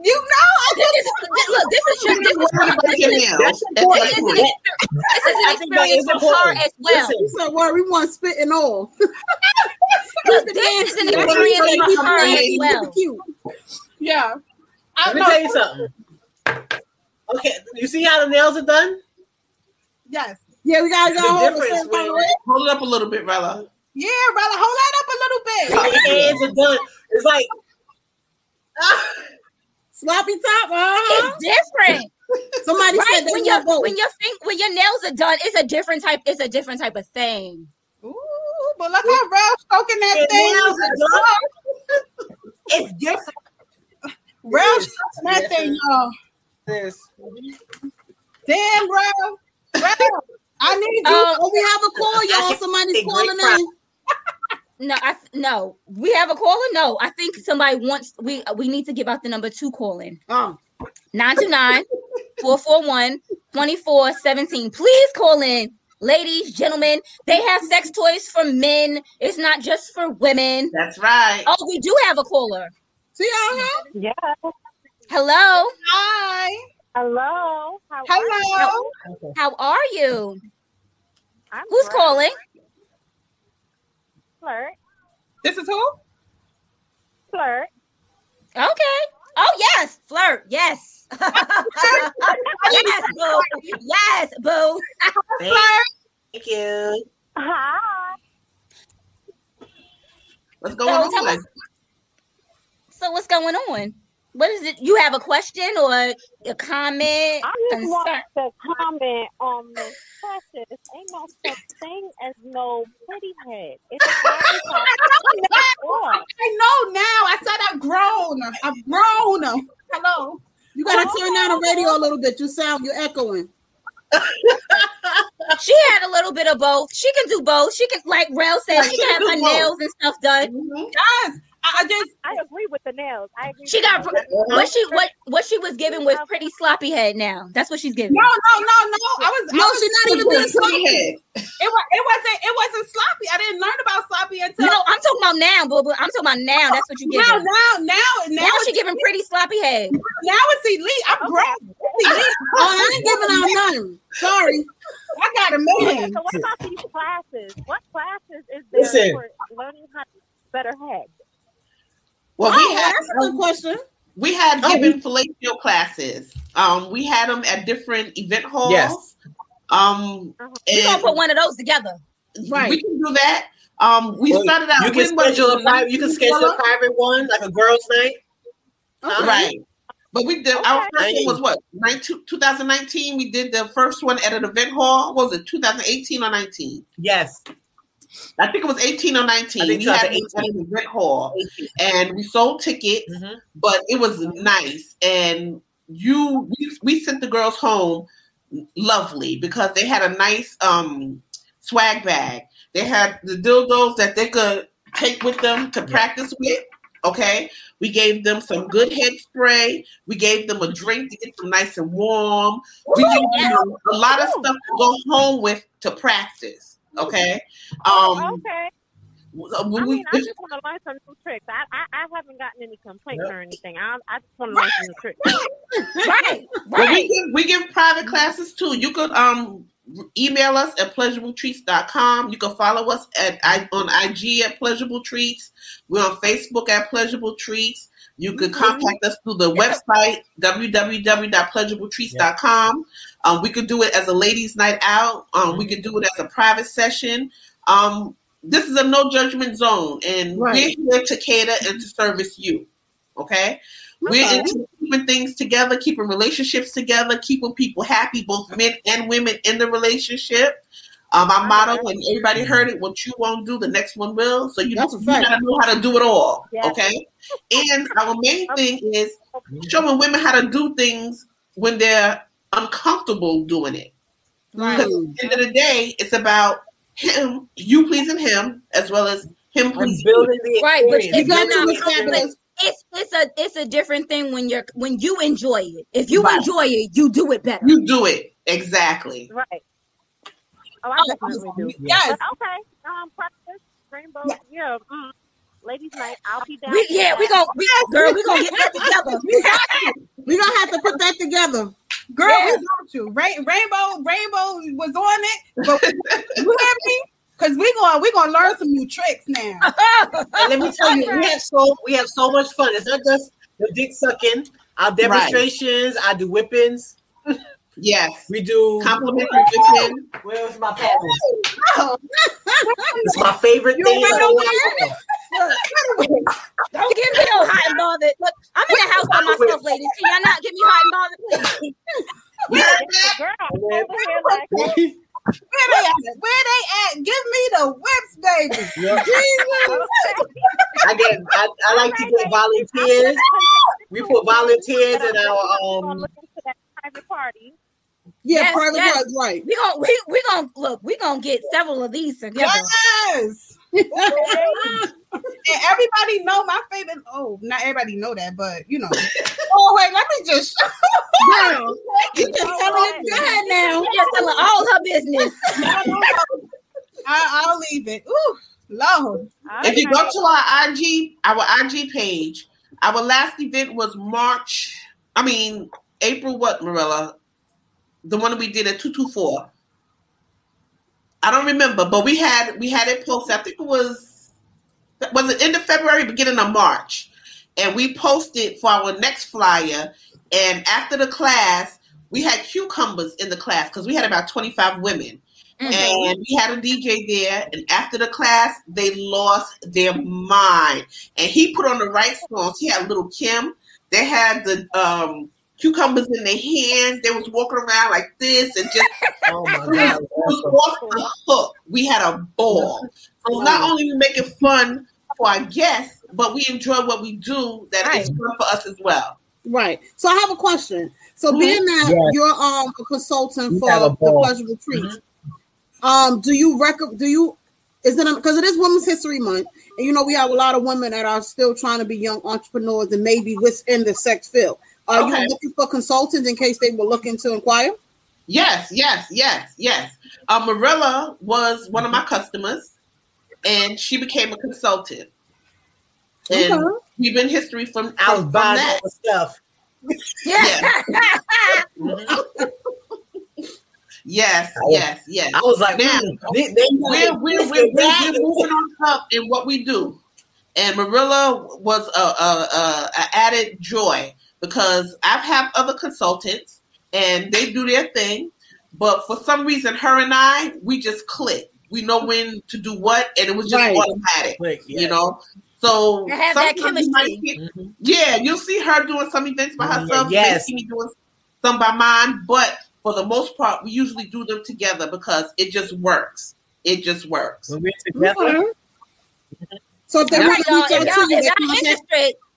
you know, I This is, look, this is just this is, What about this your is, nails? That's That's this is an important. experience, this is an experience for her important. as well. Listen. You said, well, we want spit and all. Look, this is an experience what you for say, her as well. Cute. yeah. I Let me know. tell you something. Okay, you see how the nails are done? Yes. Yeah, we gotta The go hold a difference certain kind of when- way. Hold it up a little bit, Rella. Yeah, Rella, hold that up a little bit. The hands are done. It's like Sloppy top, uh-huh. It's different, Somebody right? said they When your want both. when your fin- when your nails are done, it's a different type. It's a different type of thing. Ooh, but look how Ralph stroking that the thing. nails are done. It's different. Ralph Yes. stroking that thing, y'all. This. Damn, Ralph. Ralph, I need you. Uh, Oh, we have a call, y'all. Somebody's calling pride. in. No, I no. We have a caller. No, I think somebody wants. We we need to give out the number two calling. Oh, 929-441-2417. Please call in. Ladies, gentlemen, they have sex toys for men. It's not just for women. That's right. Oh, we do have a caller. see y'all huh? Yeah. Hello. Hi. Hello. How Hello. How are you? I'm Who's great. calling? Flirt. This is who? Flirt. Okay. Oh yes, flirt. Yes. yes, boo. Yes, boo. Flirt. Thank you. Hi. What's going So on? us- So what's going on? What is it? You have a question or a comment? I just want to comment on Miss Precious. Ain't no such thing as no pretty head. It's I know now. I said I've grown. I've grown. Hello. You gotta turn down the radio a little bit. You sound you're echoing. She had a little bit of both. She can do both. She can, like Rel said, she she can have her both. nails and stuff done. Mm-hmm. Yes. I, I just I agree with the nails. I agree. She got nails. what she what what she was giving was pretty sloppy head. Now that's what she's giving. no, no, no, no. I was No, I was, she's not even being sloppy. head. It was it wasn't it wasn't sloppy. I didn't learn about sloppy until No, I'm talking about now, boo. boo. I'm talking about now. That's what you now, now, now, now, Now it's, she giving pretty sloppy head. now it's elite. I'm grown. It's elite. Oh, I ain't giving out none. Sorry. I got a Okay, man. so what about these classes? What classes is there Listen. for learning how to better head? Well, Oh, we had that's a good question. we had Oh, given fellatio classes. Um, we had them at different event halls. Yes. Um, Uh-huh. We gonna put one of those together. Right. we can do that. Um, we Well, started out. You can when was it? schedule a private. You can schedule a private one, like a girls' night. Huh? Right. But we did our first one was what 19, 2019. We did the first one at an event hall. What was it 2018 or 19? Yes. I think it was 18 or 19. I think we had 2018. it at an event hall and we sold tickets, Mhm. but it was nice. And you we, we sent the girls home lovely because they had a nice um swag bag. They had the dildos that they could take with them to practice with. Okay. We gave them some good head spray. We gave them a drink to get them nice and warm. We gave them a lot of stuff to go home with to practice. Okay. Um okay. I mean, I just want to learn some new tricks. I, I, I haven't gotten any complaints or anything. I, I just want to learn some new tricks. Right, But we give we give private classes too. You could um email us at pleasurabletreats.com. You can follow us at I on IG at pleasurable treats. We're on Facebook at pleasurable treats. You could contact us through the website www.pleasurabletreats.com. Um, we could do it as a ladies' night out. Um, we could do it as a private session. Um, this is a no judgment zone, and Right. we're here to cater and to service you. Okay, we're into keeping things together, keeping relationships together, keeping people happy, both men and women in the relationship. Um, our motto, and everybody heard it: "What you won't do, the next one will." So you, That's you gotta know how to do it all. Yes. Okay, and our main thing is showing women how to do things when they're uncomfortable doing it. Right. Because at the end of the day, it's about him, you pleasing him, as well as him And pleasing you. building the Right, but experience. it's got not to be fabulous. It's it's a it's a different thing when you're when you enjoy it. If you Right. enjoy it, you do it better. You do it exactly. Right. Oh, I definitely do. Yes. But okay. Um, practice rainbow. Yeah. Yeah. mm, ladies' night. I'll be down. We, yeah, that. we gonna we, girl, we gonna get that together. We're gonna have to put that together. Girl, Yeah. we got you. Rain, Rainbow, Rainbow was on it, but you hear me? Because we going we gonna learn some new tricks now. Let me tell you, we have so we have so much fun. It's not just the dick sucking. Our demonstrations, I do whippings. Yes. We do. Complimentary chicken. Where's my paddles? Oh. It's my favorite You thing. Don't in know the world. Don't give me no hot and bothered. Look, I'm in the house by myself, ladies. Can y'all not give me hot and bothered, please? Girl, here Where they at? Where they at? Give me the whips, baby. Yeah. Jesus. I get. I, I like to get volunteers. We put volunteers in our um. look into that private party. Yeah, Yes, private yes. parts, right. We gonna we we gonna look. We gonna get several of these together. Yes. And everybody know my favorite. Oh, not everybody know that, but you know. oh wait, let me just. Girl, you just telling it. Go ahead now. She just telling all her business. I, I'll leave it. Ooh, Lord. If you go to our IG, our IG page, our last event was March. I mean April. What Marilla? The one we did at two two four. I don't remember, but we had we had it posted. I think it was was it end of February, beginning of March, and we posted for our next flyer. And after the class, we had cucumbers in the class because we had about twenty five women. And we had a DJ there, and after the class, they lost their mind. And he put on the right songs. He had Lil' Kim, They had the um, cucumbers in their hands. They was walking around like this and just Oh my we god. was off the hook. We had a ball. So not only we make it fun for our guests, but we enjoy what we do. That is fun for us as well. Right. So I have a question. So Mhm. being that Yes. you're um a consultant You for a the ball. pleasurable treats, um, do you rec do you is it because it is Women's History Month, and you know we have a lot of women that are still trying to be young entrepreneurs and maybe within the sex field. Are Okay. you looking for consultants in case they were looking to inquire? Yes, yes, yes, yes. Uh, Marilla was one of my customers, and she became a consultant. And Okay. we've been history from, out was from, from that. the stuff. Yes, I was- yes, yes. I was like, now mm, they, they we're, we're, we're, we're, we're moving on up in what we do. And Marilla was a, a, a, a added joy because I've had other consultants and they do their thing, but for some reason, her and I, we just click. We know when to do what, and it was just Right. automatic, Quick, yeah. you know. So They have that sometimes you might chemistry. see- yeah, you'll see her doing some events by Mm, herself. yes. You see me doing some by mine, but for the most part, we usually do them together because it just works. It just works. When we're together, Okay. So if they All want right, to y'all. reach If out y'all, to you,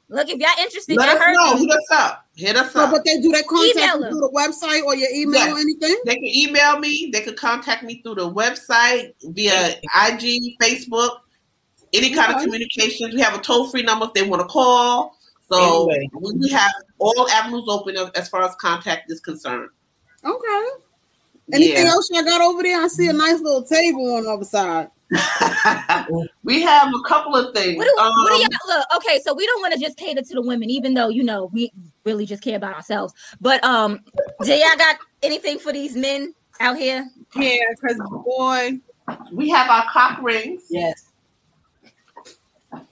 if they y'all contact, interested, look, if y'all interested, Let y'all us heard know. me. Hit us up. Hit us so, up. but they do that contact Email you them. through the website or your email Yes. or anything. They can email me. They can contact me through the website via IG, Facebook, any kind of communications. We have a toll free number if they want to call. So Anyway. we we have all avenues open as- as far as contact is concerned. Okay. Anything Yeah. else y'all got over there? I see a nice little table on the other side. we have a couple of things. What do, what do Um, y'all look? Okay, so we don't want to just cater to the women, even though you know we really just care about ourselves. But um, do y'all got anything for these men out here? Yeah, because boy, we have our cock rings. yes.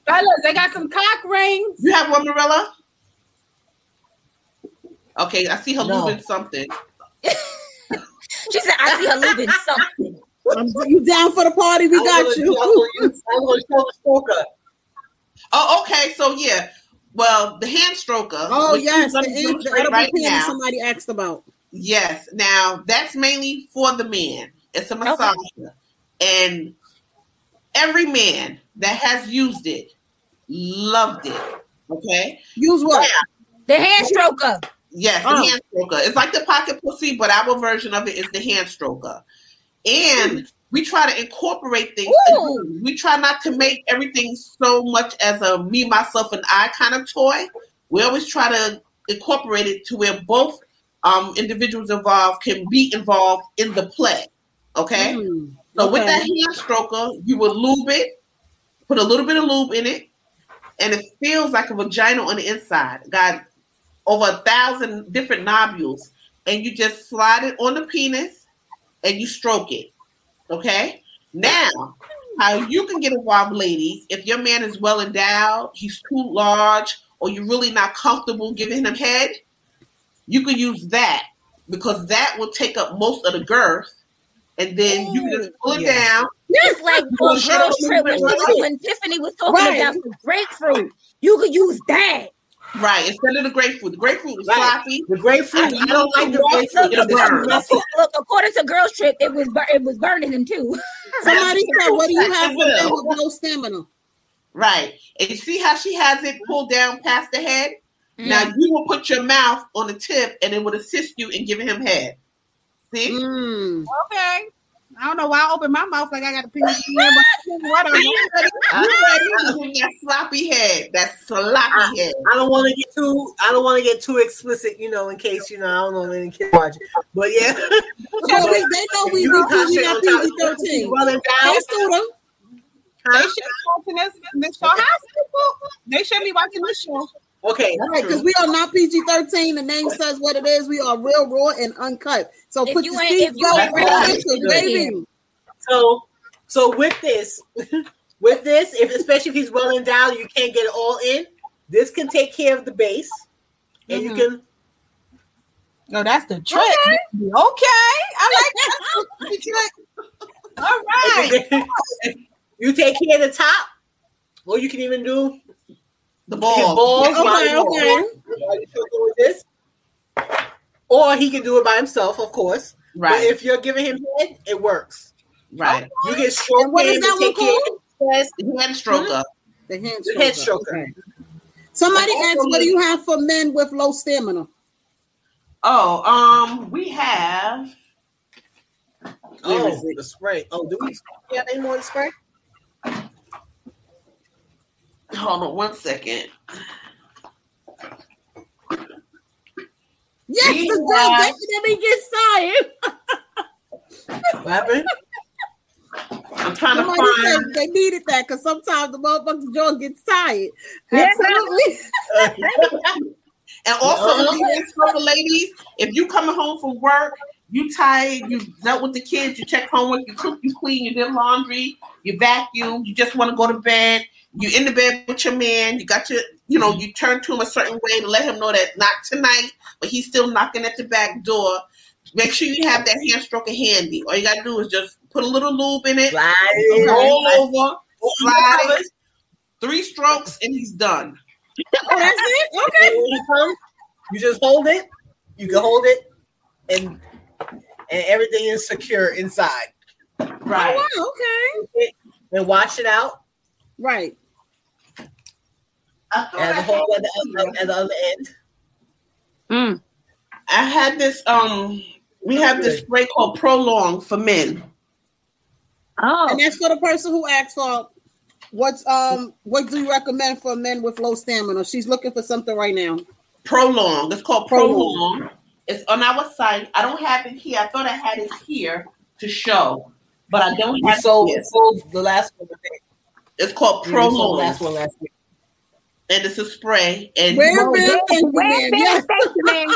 fellas, they got some cock rings. You have one, Marilla? Okay, I see her No. moving something. She said, "I see her living something." You down for the party? We I got gonna- you. I was gonna use- I was gonna show the stroker. Oh, okay. So yeah. Well, the hand stroker. Oh yes, the, gonna the, do the right edible pen now. somebody asked about. Yes. Now that's mainly for the man. It's a massager, and every man that has used it loved it. Okay. Use what? The hand stroker. Yes, the Oh. hand stroker. It's like the pocket pussy, but our version of it is the hand stroker. And we try to incorporate things. We try not to make everything so much as a me, myself, and I kind of toy. We always try to incorporate it to where both um, individuals involved can be involved in the play. Okay? Mm, So with that hand stroker, you will lube it, put a little bit of lube in it, and it feels like a vagina on the inside. Got over a thousand different nodules, and you just slide it on the penis and you stroke it. Okay? Now, how you can get a involved, ladies, if your man is well endowed, he's too large, or you're really not comfortable giving him head, you can use that because that will take up most of the girth, and then you can just pull it Yes. down. It's like Well, on shut girls up, trip when, she right. was, when Tiffany was talking Right. about the grapefruit. You could use that. Right, instead of the grapefruit. The grapefruit is Right. sloppy. The grapefruit. I don't like the Look, grapefruit. It'll It's burn. messy. look, according to girls trip, it was bur- it was burning him too. Somebody said, "What do you have for It men with low stamina?" Right. And you see how she has it pulled down past the head? Now you will put your mouth on the tip and it would assist you in giving him head. See? Mm. Okay. I don't know why I open my mouth like I got a penis in there, but whatever. You ready? You ready to that sloppy head, that sloppy head. I don't want to get too. I don't want to get too explicit, you know, in case you know. I don't know any kids watching, but yeah. So we, they know we, You we, can we got PG thirteen. Well and They down. sue them. They should be watching this, this show. They should be watching this show. Okay, Right, because we are not PG thirteen. The name says what it is. We are real, raw, and uncut. So If put you your ain't- if you go ain't real, right you into it, should baby. so so with this, with this, if especially if he's well endowed, you can't get it all in. This can take care of the base, and Mhm. you can. No, that's the trick. Okay. I like that. trick. All right. you take care of the top, or you can even do The his ball. balls. while Okay, you're- okay. While you're this. Or he can do it by himself, of course. But Right. if you're giving him head, it works. Right. You get stroke what is that one called? Yes, hand stroker. The hand The head stroker. stroker. Okay. Somebody And asked, "What do you have for men with low stamina?" Oh, um, we have. Oh, the spray. Oh, do we got any more to spray? Hold on one second. Yes, We the girl definitely gets tired. What? I'm trying to find. they needed that because sometimes the motherfucker's jaw gets tired. Absolutely. And also, the hand stroker ladies, if you coming home from work, you tired, you dealt with the kids, you check homework, you cook, you clean, you did laundry, you vacuum, you just want to go to bed, you in the bed with your man, you got your, you know, you turn to him a certain way to let him know that not tonight, but he's still knocking at the back door. Make sure you have that hand stroker handy. All you gotta do is just put a little lube in it, Slide it. roll over, slide Slide it, three strokes, and he's done. Oh, that's it. Okay. When he comes, you just hold it. You can hold it, and and everything is secure inside. Right. Oh, wow, okay. And wash it out. Right. I And the hole had at the, other, at the other end. Mm. I had this um we have this spray called Prolong for men. Oh, And that's for the person who asked for what's um what do you recommend for men with low stamina? She's looking for something right now. Prolong. It's called Prolong. Prolong. It's on our site. I don't have it here. I thought I had it here to show, but I don't have sold, it we here. sold the last one. It's called We sold last one last week. And it's a spray. And Where Oh, man? Thank you, Where, man. man? Yeah. Thank you, man.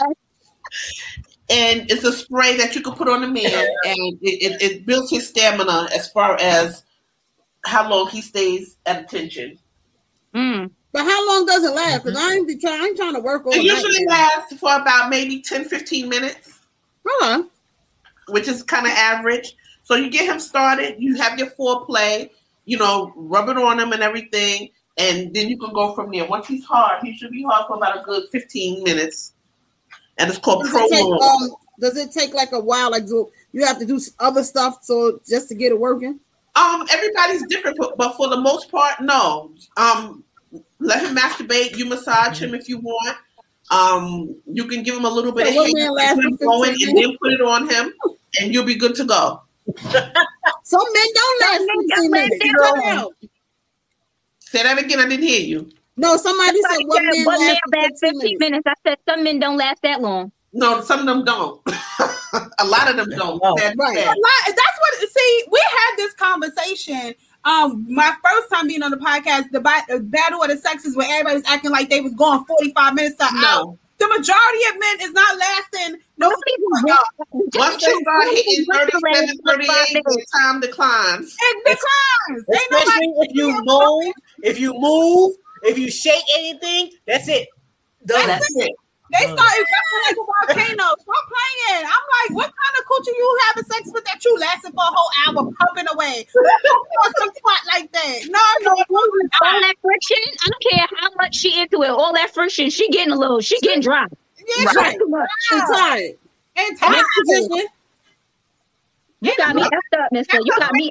and it's a spray that you can put on the man and it, it, it builds his stamina as far as how long he stays at attention. Mm. But how long does it last? Because I ain't be trying. I ain't trying to work on. It usually lasts for about maybe 10, 15 minutes. Huh. which is kind of average. So you get him started, you have your foreplay, you know, rub it on him and everything, and then you can go from there. Once he's hard, he should be hard for about a good 15 minutes. And it's called Does it, take, um, does it take like a while? Like do you have to do other stuff so just to get it working? Um, everybody's different, but, but for the most part, no. Um, let him masturbate. You massage him if you want. Um, you can give him a little bit Yeah, of one hate, man him going, and then put it on him, and you'll be good to go. Some men don't last Some men 15 don't minutes. last Cut it that out. Say that again. I didn't hear you. No, somebody said Somebody one said man one man lasts lasts 15 15 minutes. minutes. I said some men don't last that long. No, some of them don't. a lot of them don't. No. Sad Right. A lot- That's what. See, we had this conversation. Um, my first time being on the podcast, the ba- uh, battle of the sexes, where everybody was acting like they was going forty five minutes to an hour. The majority of men is not lasting. No, Once you start hitting 37, 38, the time declines. it declines. Ain't. Especially if you move, if you move, if you shake anything, that's it. Done. That's it. They start erupting like a volcano. Stop playing. I'm like, what kind of coochie you having sex with that you lasting for a whole hour pumping away? Who wants some twat like that? No, no, All that friction, I don't care how much she into it. All that friction, she getting a little, she getting dry. yeah, Right. shit. Too much. She's tired. And Next time. position. You got me effed up, Mister. You got me.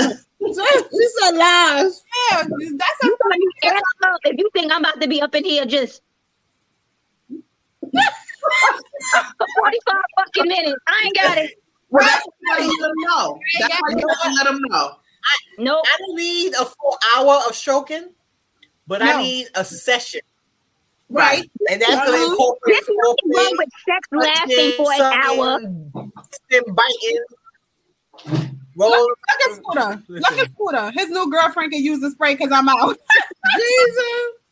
She said lies. Yeah, that's a You got me effed up. If you think I'm about to be up in here just for 45 fucking minutes, I ain't got it. Well, that's why you let them know. That's why you gotta let them know. Nope. I don't need a full hour of stroking, but I need a session. Right. And that's going to Uh-huh. incorporate There's nothing wrong with sex lasting for an hour. Then biting. Roll. Look at Scooter. Look at Scooter. His new girlfriend can use the spray because I'm out. Jesus.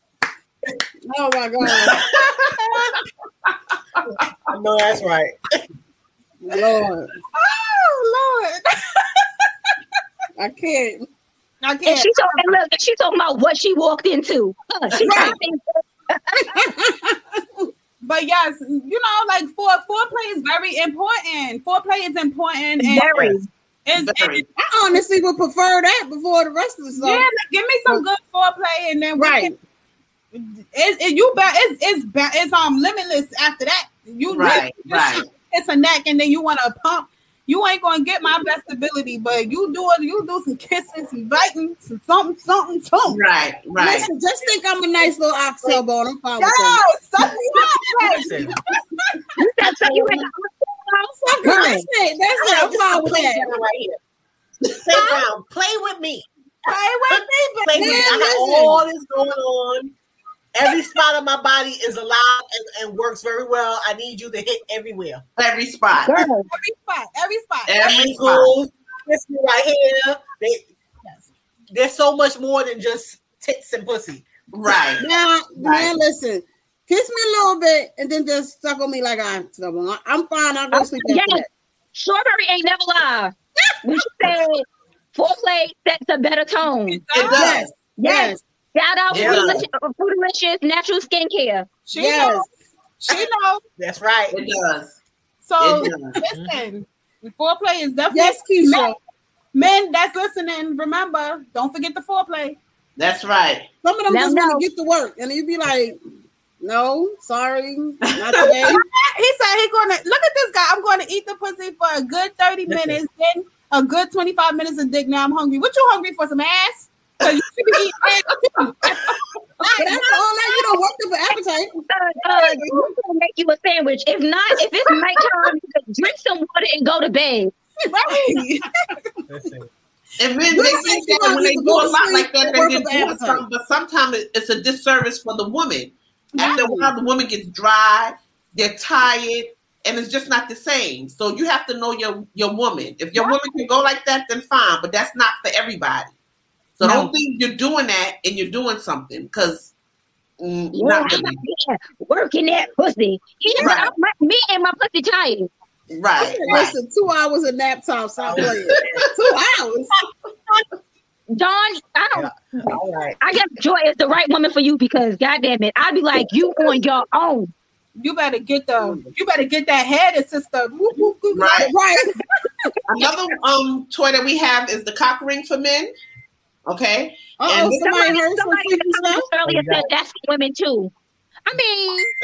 Oh my God. I know that's right. Lord. Oh Lord. I can't. I And can't. she talking, look, she talking about what she walked into. She Right. But yes, you know, like for foreplay is very important. Foreplay is important. And Very. It's, Very. it's- I honestly would prefer that before the rest of the stuff. yeah, like, give me some good foreplay and then we Right. can It, it, you bet it's it's ba- it's um limitless after that. You Right, you- right. It's a neck, and then you want to pump. You ain't gonna get my best ability, but you do it. You do some kissing, some biting, some something, something, something. Right, right. Listen, just think I'm a nice little ox elbow. and I'm fine with Yo, that. suck me up, Listen, That's how you ain't- That's it. That's it. I'm fine with that. Playground right here. Playground. Play with me. Play with me, Play with me. I got all this going on. Every spot of my body is alive and, and works very well. I need you to hit everywhere. Every spot. Girl, every spot, every spot. Every spot. Ankles, kiss me right here. They, there's so much more than just tits and pussy. Right. Now, Right. man, listen. Kiss me a little bit and then just suck on me like I'm stubborn. I'm fine. I'll go sleep after yes. that. Strawberry ain't never lie. When she said foreplay sets a better tone. It does. Yes. Yes. Yes. Shout out Yeah. Foodalicious, Foodalicious Natural Skincare. She Yes. knows. She knows. That's right. It does. So It does. listen, foreplay is definitely Yes, Keisha. men that's listening. Remember, don't forget the foreplay. That's right. Some of them Now, just no. want to get to work, and you be like, "No, sorry, not today." He said he's gonna look at this guy. I'm going to eat the pussy for a good 30 minutes, then a good 25 minutes of dick. Now I'm hungry. What you hungry for? Some ass? 'Cause you should be eating ass too. But after all that, you don't work up an appetite. Uh, uh, who's gonna make you a sandwich? If not, if it's nighttime, you can drink some water and go to bed. Right. And men, they think think that when they want do a lot like that, they work get up doing something. But sometimes it's a disservice for the woman. After a while, the woman gets dry, they're tired, and it's just not the same. So you have to know your your woman. If your woman can go like that, then fine. But that's not for everybody. So No. don't think you're doing that and you're doing something because mm, Yeah, not really. out working that pussy. Yeah, Right. I'm- my, me and my pussy tired. Right, right. Listen, two hours of nap time. Stop playing. two hours. Dawn, I don't. All right. I guess Joy is the right woman for you because, goddamn it, I'd be like you on your own. You better get the. You better get that head sister. Whoop, whoop, whoop. Right. Right. Another um toy that we have is the cock ring for men. Okay. Oh, And- somebody heard some somebody freaky stuff. earlier said that's women too. I mean,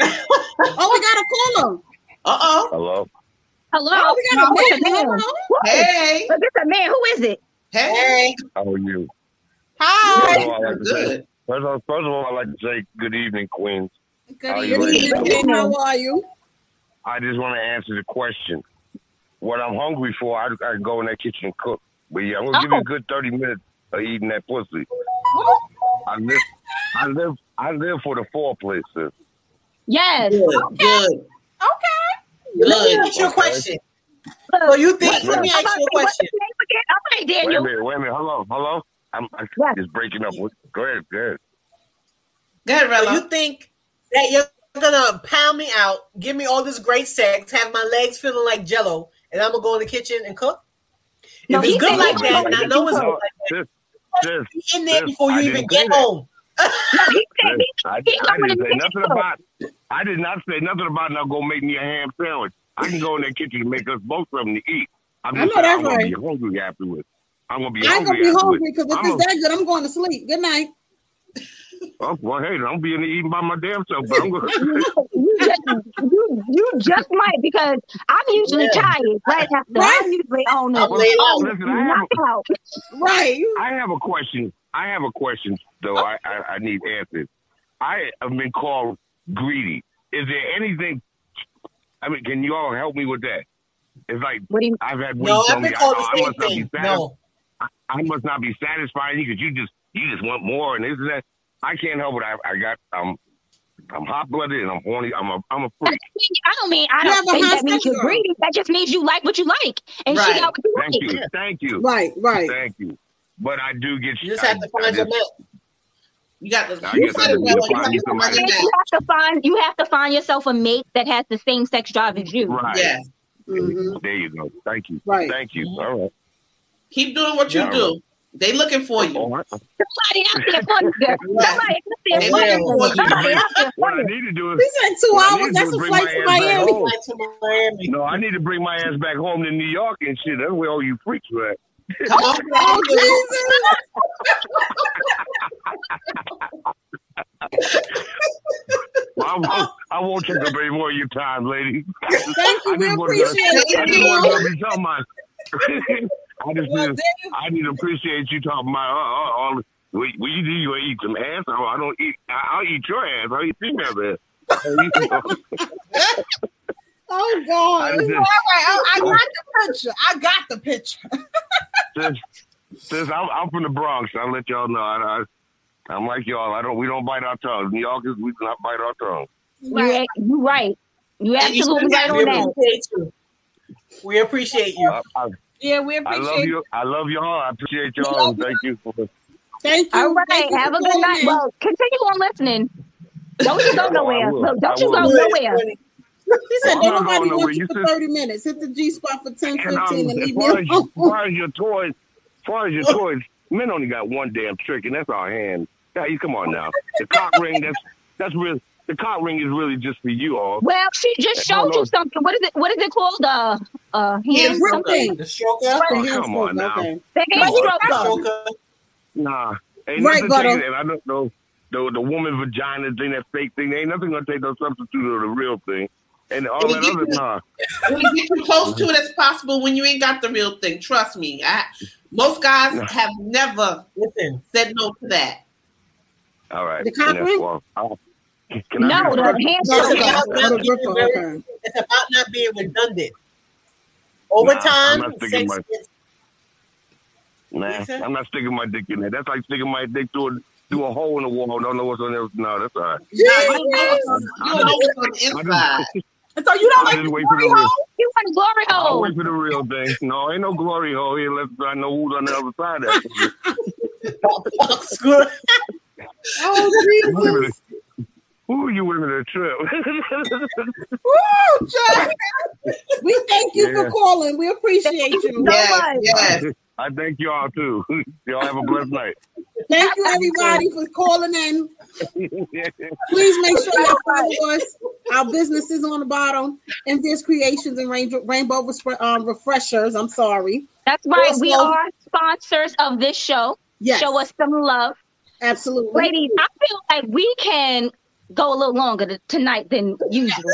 Oh, we got a caller. Uh oh. Hello. hello. Oh, we got No, a it's man. man. Hey. But it's a man. Who is it? Hey. Hey. How are you? Hi. First of all, I'd like to say, Good. first of all, first of all, I'd like to say good evening, Queens. Good How you Good evening. How are you? I just want to answer the question. What I'm hungry for, I, I can go in that kitchen and cook. But yeah, I'm gonna give you a good 30 minutes of eating that pussy. I live, I live, I live for the foreplay, sis. Yes. Good. Good. Okay. Good. What's your Okay. question? So you think? Let me I'm ask you a to question. say, what's your name again? All right, Wait a Daniel. minute, wait a minute. Hello, hello. I'm, I, Yes. it's breaking up. What- Go ahead, go ahead. Good, So Rella. you think that you're gonna pound me out, give me all this great sex, have my legs feeling like Jello, and I'm gonna go in the kitchen and cook? No, if he it's good like that, was and I know it's No, good like sis, sis, that, be in there sis, before you I even get home. No, he said he, I, he I didn't say nothing kitchen. about. I did not say nothing about now go make me a ham sandwich. I can go in that kitchen and make us both something to eat. I'm I know saying that's I'm gonna right. be hungry afterwards. I'm gonna be I ain't hungry gonna be afterwards. hungry because if I'm it's a- that good, I'm going to sleep. Good night. Oh, well, hey, I'm being eaten by my damn self, but I'm gonna... you just you, you just might because I'm usually Yeah. tired right after. Right. I'm usually on the I'm. Listen, I have, knocked out. Right. I have a question. I have a question, though. I, I, I need answers. I have been called greedy. Is there anything? I mean, can you all help me with that? It's like What do you? I've had No, I've been I, called I the same must not be thing. satisfied. No. I must not be satisfying you because you just you just want more and this and that. I can't help it. I, I got I'm I'm hot blooded and I'm horny. I'm a I'm a freak. I don't mean I don't have think that means you're greedy. That just means you like what you like, and she Right. got what you Thank like. you, thank you, Right. Right. thank you. But I do get. You just I, have to find your milk. You got the. You guess I said it, just to You have to find And you have to find you have to find yourself a mate that has the same sex drive as you. Right. Yes. Mhm. There you go. Thank you. Right. Thank you. All right. Keep doing what you Yeah. do. They looking for you. Somebody out there for you. Somebody out there They for looking you. for you. Somebody out there What I need to do is He said two I hours. need to That's a bring flight my to ass back Miami. home. To Miami. no. I need to bring my ass back home to New York and shit. That's where all you freaks were at. Come on, Oh, Jesus. Well, I, won't, I won't take up any more of your time, lady. Thank you. I We just wanted to- appreciate I just you. wanted to be talking about. I just Well, need, there I need to appreciate you talking about uh, uh, all. We, we you you eat some ass. I, I don't eat. I, I'll eat your ass. I'll eat female ass. You know, Oh I God. just- All right, I, I got the picture. I got the picture. since, since I'm, I'm from the Bronx, I'll let y'all know. I, I, I'm like y'all. I don't. We don't bite our tongues. New Yorkers, we do not bite our tongues. You, you right. You absolutely right We on that. appreciate you. We appreciate you. I, I, Yeah, we I love appreciate you. I love y'all. I appreciate y'all. thank you for. Thank you. All right. Thank you Have a good night. in. Well, continue on listening. Don't you go nowhere. Look, don't you go nowhere. He said, I'm "Don't nobody going nowhere. want you You for said- 30 minutes. Hit the G spot for 10, um, 15 And I'm, and as leave me far as, you, as alone. far as your toys, as far as your toys, men only got one damn trick, and that's our hand. Yeah, you come on now. The cock ring, that's that's real. The cock ring is really just for you all. Well, she just showed you something. What is it? What is it called? Uh, uh, hand Hand something. thing. The stroker. The Oh, hand come on now. Okay. The hand Come stroker. Stroker. Nah, ain't Right, nothing Butter. taking, and I don't know the the woman vagina thing, that fake thing. Ain't nothing gonna take no substitute of the real thing. And all When that you other get- nah. when you get too close to it as possible when you ain't got the real thing. Trust me. I, most guys No. have never Listen, said no to that. All right. The cock ring? Why- I'll- Can No, be the first? hand It's stroker. okay. about not being okay. it's about not being redundant. Over Nah, I'm not sticking sex my- Nah, I'm not sticking my dick in there. That's like sticking my dick through a through a hole in the wall. Don't know what's on there. No, that's all right. You Jesus. don't know what's on the inside. So you don't I like the wait for glory real. hole? You want a glory I'll hole? wait for the real thing. No, ain't no glory hole here unless I know who's on the other side of that. Screw- Oh, Women Jesus. Are- Who are you women that trip? Woo, Jack. We thank you for calling. We appreciate you. Yes, yes. I thank y'all too. Y'all have a blessed night. Thank you, everybody, for calling in. Please make sure you follow us. Our business is on the bottom. Envious Creations and Rainbow, Rainbow um, Refreshers. I'm sorry. That's right. We Also- are sponsors of this show. Yes, Show us some love. absolutely. Ladies, I feel like we can go a little longer t- tonight than usual.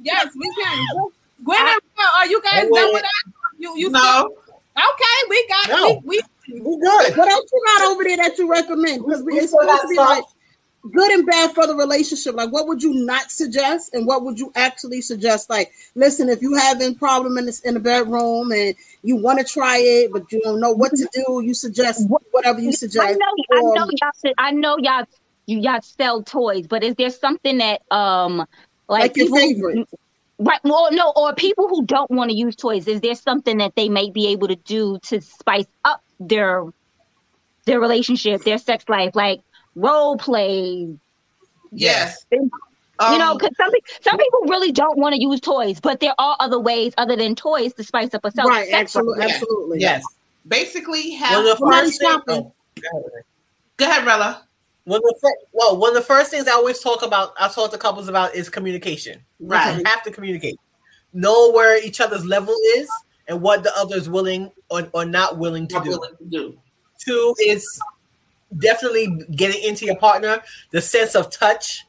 Yes, we can. Gwen and are you guys Wait, done with that? You, you No. Okay, we got No. we, we We good. What else you got over there that you recommend? Because We it's still supposed to be some. like good and bad for the relationship. Like, what would you not suggest, and what would you actually suggest? Like, listen, if you having problem in this in the bedroom and you want to try it, but you don't know what to do, you suggest whatever you suggest. I suggest. know, I know y'all. I know y'all. You y'all sell toys, but is there something that um like, Like your people favorite. Right. Well, no, or people who don't want to use toys. Is there something that they may be able to do to spice up their their relationship, their sex life, like role play? Yes. you know, Um, because some some people really don't want to use toys, but there are other ways other than toys to spice up a self. right, sex absolutely, life. Yeah. absolutely. Yes. Basically, have. of the Somebody first things, shopping. go ahead. Go ahead, Rella. One the fir- well, one of the first things I always talk about, I talk to couples about is communication. Right. You have to communicate. Know where each other's level is and what the other is willing or, or not willing to What do. willing to do. Two is definitely getting into your partner, the sense of touch.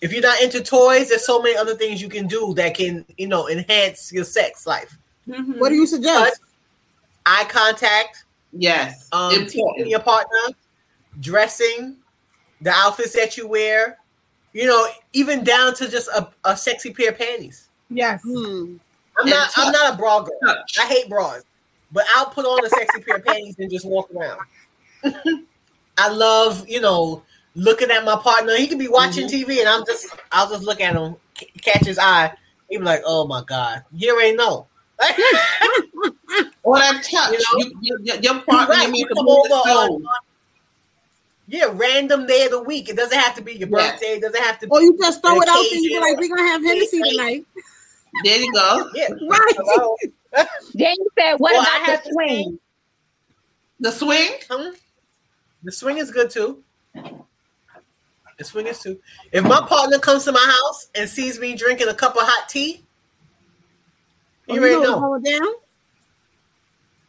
If you're not into toys, there's so many other things you can do that can, you know, enhance your sex life. What do you suggest? Eye contact, Yes. um, your partner, dressing, the outfits that you wear, you know, even down to just a, a sexy pair of panties. yes. Hmm. I'm And not I'm not a bra girl. Touch. I hate bras, but I'll put on a sexy pair of panties and just walk around. I love, you know, looking at my partner. He could be watching TV and I'm just I'll just look at him, c- catch his eye. He be like, "Oh my god, you ain't know." Or that touch. You know? You, you, your- your partner, Right, you need you come over the on- stone. Yeah, random day of the week. It doesn't have to be your Yeah. birthday. It doesn't have to. Or you just throw it out there. You're like, we're gonna have Hennessy tonight. There you go. Yeah, Right. Hello? Then you said, what Well, I about have the swing? The swing. Hmm? The swing is good too. The swing is too. If my partner comes to my house and sees me drinking a cup of hot tea, Oh, you you already know to know. hold it down.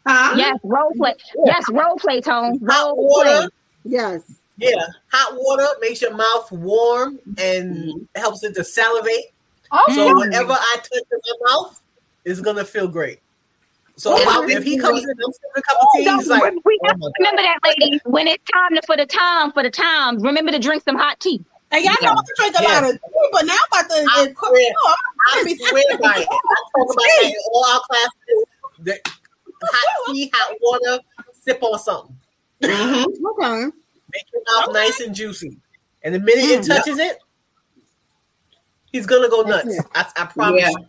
Huh? Yes, role play. Yes, role play, Tone. Hot Role play. Water, Yes. Yeah, hot water makes your mouth warm and mm-hmm. helps it to salivate. Oh. So whatever I touch in my mouth is gonna feel great. So if, if he comes in, I'm sipping a cup of tea. Don't- He's like, we oh have my to remember that, ladies. When it's time to, for the time for the time, remember to drink some hot tea. And y'all know I drink a lot of tea, but now I'm about to. I cook- swear- no, I'm I gonna be- swear by it. I talk about that in all our classes. The hot tea, hot water, sip on something. Okay. Make your mouth nice and juicy. And the minute it Mm, touches it, he's gonna go nuts. I, I promise Yeah. you.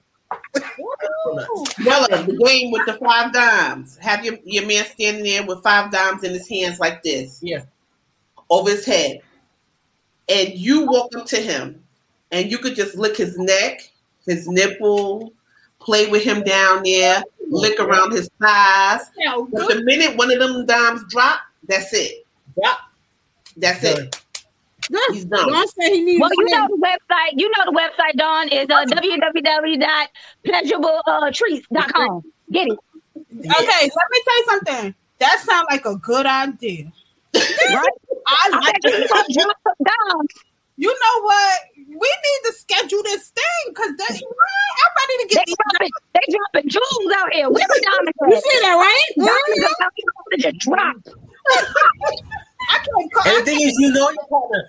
Bella, the game with the five dimes. Have your, your man standing there with five dimes in his hands like this. Yeah. Over his head. And you walk up to him and you could just lick his neck, his nipple, play with him down there, lick around his thighs. But the minute one of them dimes drop, that's it. Yeah. That's it. He's done. Don said he needs Well, you know the website. You know the website, Dawn, is uh, www.pleasurabletreats.com. Get it. Okay, so let me tell you something. That sounds like a good idea. Right? I I like you it. drop. You know what? We need to schedule this thing because I'm ready to They get these. dropping, they dropping jewels out here. Where the diamonds at? You see that, right? Diamonds out here to just drop. I can't call. And the thing is, you know your partner.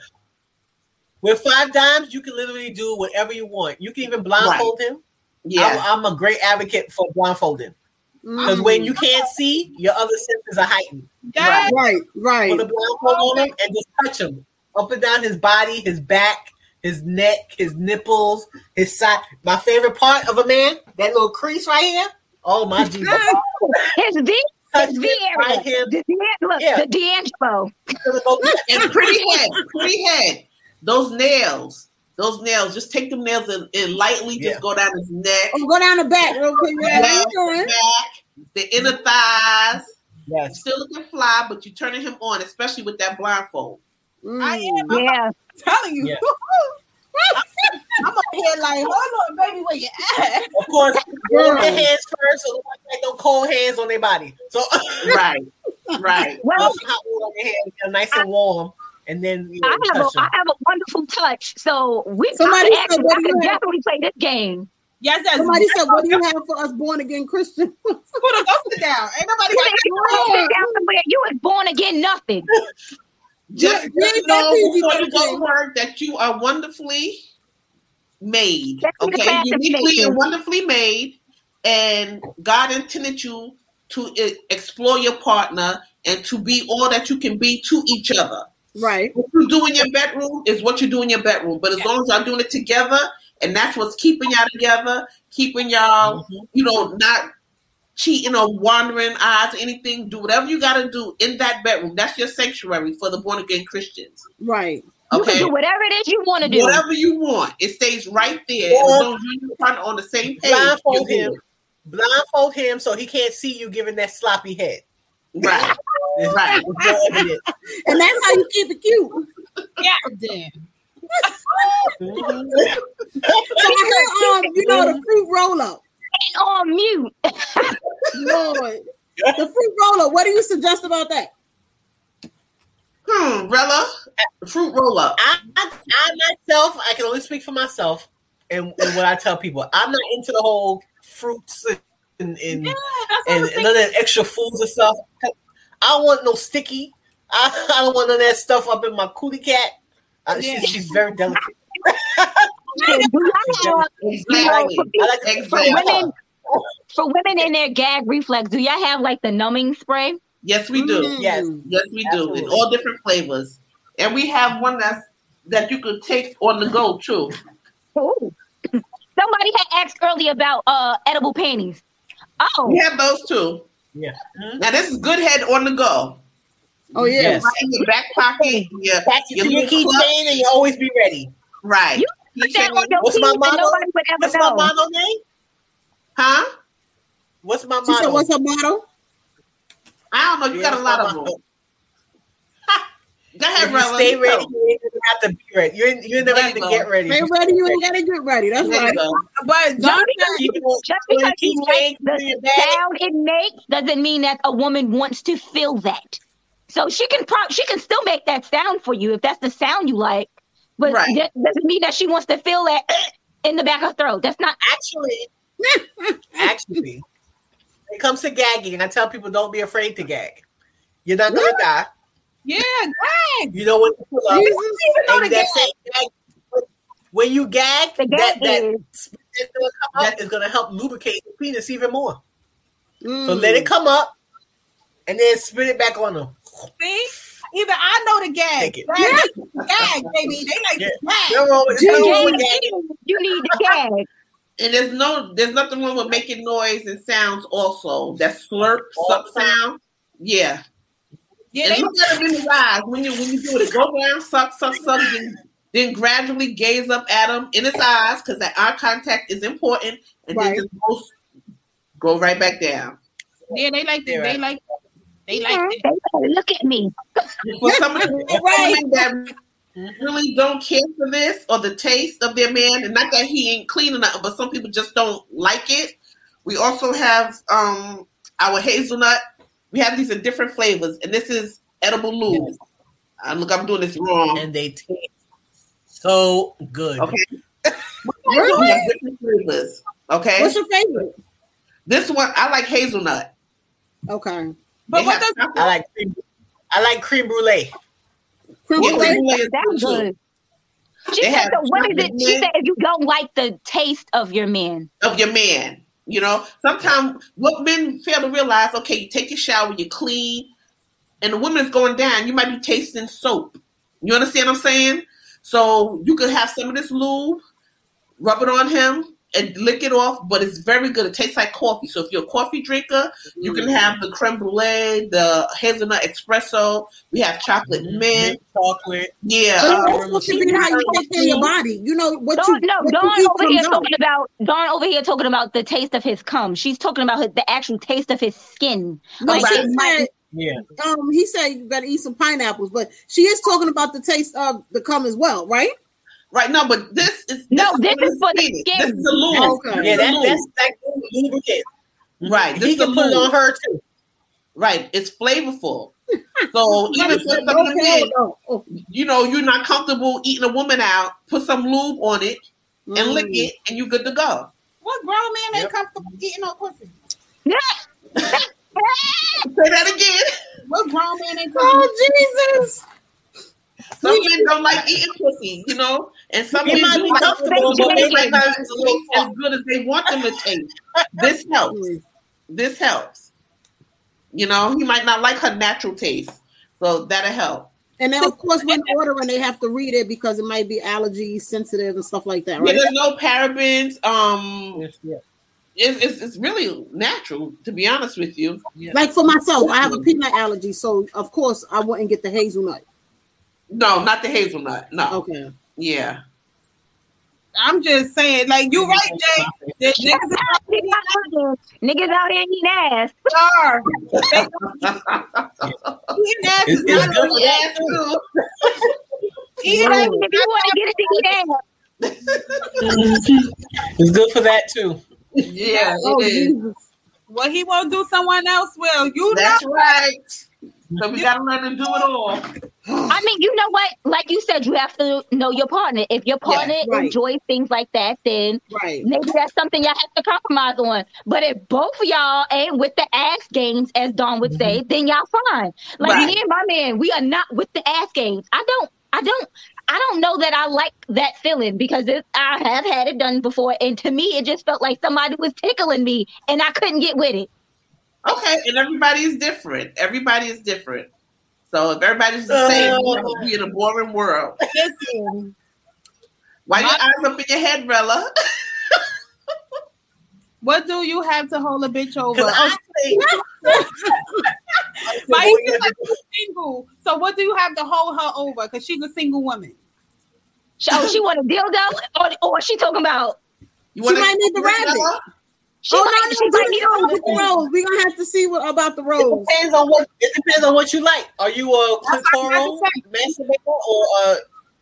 With five dimes, you can literally do whatever you want. You can even blindfold him. Yeah. I'm, I'm a great advocate for blindfolding because when you mm. can't see, your other senses are heightened. Yes. Right, right. Put a blindfold on him and just touch him up and down his body, his back, his neck, his nipples, his side. My favorite part of a man, that little crease right here. Oh my Jesus! His V, Touch his him, V area. right here. The D'Angelo. Yeah. The D'Angelo. and pretty head, pretty head. Those nails, those nails. Just take them nails and, and lightly just Yeah. go down his neck, Oh, go down the back real quick. Yeah, how you doing? back, the inner thighs. Yes. Still looking fly, but you're turning him on, especially with that blindfold. I Mm. am. I'm Yeah. telling you. Yeah. I'm up here like, hold on, baby, where you at? Of course, warm your hands first, so nobody got no cold hands on their body. So Right, right. Well, Put hot water on your hands, nice and warm, and then you know, I have a touch them. I have a wonderful touch. So we Somebody I said, could, actually, what I do you could have? definitely play this game. Yes, yes. Somebody said, "What do you have for us born again Christians?" Put a go sit down. Ain't nobody You got you down somewhere. You was born again nothing. Just Yeah, yeah, know before you go to work that you are wonderfully made. That's Okay, uniquely and wonderfully made, and God intended you to e- explore your partner and to be all that you can be to each other. right. What you do in your bedroom is what you do in your bedroom. But as long as y'all doing it together, and that's what's keeping y'all together, keeping y'all, you know, not cheating or wandering eyes or anything. Do whatever you got to do in that bedroom. That's your sanctuary for the born again Christians. Right. You Okay. can do whatever it is you want to do. Whatever you want, it stays right there. Or- as long as you and your on the same page. blindfold him, blindfold him so he can't see you giving that sloppy head. Right. Right. it's more evident. And that's how you keep it cute. God damn. So I hear, um, you know, the fruit roll up. Ain't on mute. Lord, the fruit roll up. What do you suggest about that? Hmm, Rella, fruit roll up. I, I, I myself, I can only speak for myself and, and what I tell people. I'm not into the whole fruits and and, Yeah, and, and none of that extra foods and stuff. I don't want no sticky. I, I don't want none of that stuff up in my cootie cat. Uh, Yeah. she's, she's very delicate. Do y'all have, Exactly. I like to Exactly. women, for women in their gag reflex, do y'all have like the numbing spray? Yes, we do. Mm. Yes. Yes, we do. In all different flavors. And we have one that's that you could take on the go too. Ooh. Somebody had asked earlier about uh edible panties. Oh, We have those too. Yeah. Now this is good head on the go. Oh yeah. Yes. Right in your back pocket. Your, Back your your little club. keychain and you always be ready. Right. You put that on your What's my and motto? What's ever my know. motto name? Huh? What's my She said, "What's her motto?" I don't know. You Yeah, got a lot of them. Go ahead, If you Rella. stay ready, go. you ain't gonna have to be ready. You're, you're never have to go. get ready. Stay ready. You ain't gotta get ready. That's There right. But Just John because, Keep it- just when because you you saying the to your bag, sound it makes doesn't mean that a woman wants to feel that. So she can pro- she can still make that sound for you if that's the sound you like. But Right. that doesn't mean that she wants to feel that in the back of her throat. That's not actually actually it comes to gagging, and I tell people don't be afraid to gag. You're not gonna die. Yeah, gag. You know when you pull up. Jesus. Even though and the that gag- gag, when you gag, The that, that is- spit that's gonna come up is gonna help lubricate the penis even more. So Mm. let it come up and then spit it back on them. See? Even I know the gag. It. Gag, baby. They like Yeah. gag. No wrong with- you, need- you need the gag. And there's no, there's nothing wrong with making noise and sounds. Also, that slurp, suck sound. Yeah. Yeah, and they look at him in his eyes when you when you do it. Go down, suck, suck, suck, then, then gradually gaze up at him in his eyes because that eye contact is important, and Right. then just go, go right back down. yeah, they like to, Yeah, they like they like They that. better look at me. For some of the Right. that really don't care for this or the taste of their man, and not that he ain't clean enough, but some people just don't like it. We also have um our hazelnut. We have these in different flavors, and this is edible lube. Uh, look, I'm doing this wrong. And they taste so good. Okay. Really? We have different flavors. Okay. What's your favorite? This one I like hazelnut. Okay. But They what does. I like cream. I like cream brulee. Creme Yeah, brulee? creme brulee is That's good She They said, so what is it? She said, if you don't like the taste of your men, of your man. You know, sometimes what men fail to realize, okay, you take your shower, you clean, and the woman is going down, you might be tasting soap. You understand what I'm saying? So you could have some of this lube, rub it on him, and lick it off, but it's very good. It tastes like coffee. So if you're a coffee drinker, you can have the creme brulee, the hazelnut espresso. We have chocolate mint. chocolate. Yeah. But uh, it's supposed how you take care of your body. You know what Dawn, you no, what Dawn you over here comes talking about Dawn over here talking about the taste of his cum. She's talking about his, the actual taste of his skin. No, Like, she it might- said, Yeah. um, he said you better eat some pineapples, but she is talking about the taste of the cum as well, right? Right. now. but this is No, this is for the skin. skin. This is the lube. Okay. Yeah, This is that, the that's lube. like lubricant. Right. This He is the can put it lube. on her too. Right. It's flavorful. So even for some of the Okay. men, Oh, oh. you know, you're not comfortable eating a woman out, put some lube on it and lick Mm. it, and you're good to go. what grown man ain't Yep. comfortable eating no pussy? Say that again. What grown man ain't comfortable? Oh Jesus! Some men don't like eating pussy, you know, and some It men might do be like comfortable, but they might not taste as good as they want them to taste. This helps. This helps. You know, he might not like her natural taste, so that'll help. And then, of course, when ordering, they have to read it because it might be allergy sensitive and stuff like that, Yeah, right? there's no parabens. Um, Yes, yeah. it's, it's it's really natural, to be honest with you. Like for myself, I have a peanut allergy, so of course I wouldn't get the hazelnut. No, not the hazelnut. No. Okay. Yeah. I'm just saying, like you right, Jay. The niggas Niggas out here eating ass. are eating ass It's, is it's not good for that too. too. eating ass. If you want to get it, to eat ass. Mm-hmm. It's good for that too. Yeah, Oh it is. Jesus! What he won't do, someone else will. You That's know. right. So we gotta let to do it all. I mean, you know what? Like you said, you have to know your partner. If your partner right. enjoys things like that, then Right. maybe that's something y'all have to compromise on. But if both of y'all ain't with the ass games, as Dawn would say, mm-hmm. then y'all fine. Like Right. me and my man, we are not with the ass games. I don't, I don't, I don't know that I like that feeling because it, I have had it done before, and to me, it just felt like somebody was tickling me, and I couldn't get with it. Okay, and everybody is different. Everybody is different. So if everybody's the same, Uh. we're gonna be in a boring world. Listen, Why your eyes up in your head, Rella? what do you have to hold a bitch over? Because Like, like single. So what do you have to hold her over? Because she's a single woman. She, oh, she want a dildo, or, or she talking about? You She might need the rabbit. She oh might, no, no, might need no, a- with the rose. We're gonna have to see what about the rose. it depends on what it depends on what you like. Are you a clitoral masturbator or a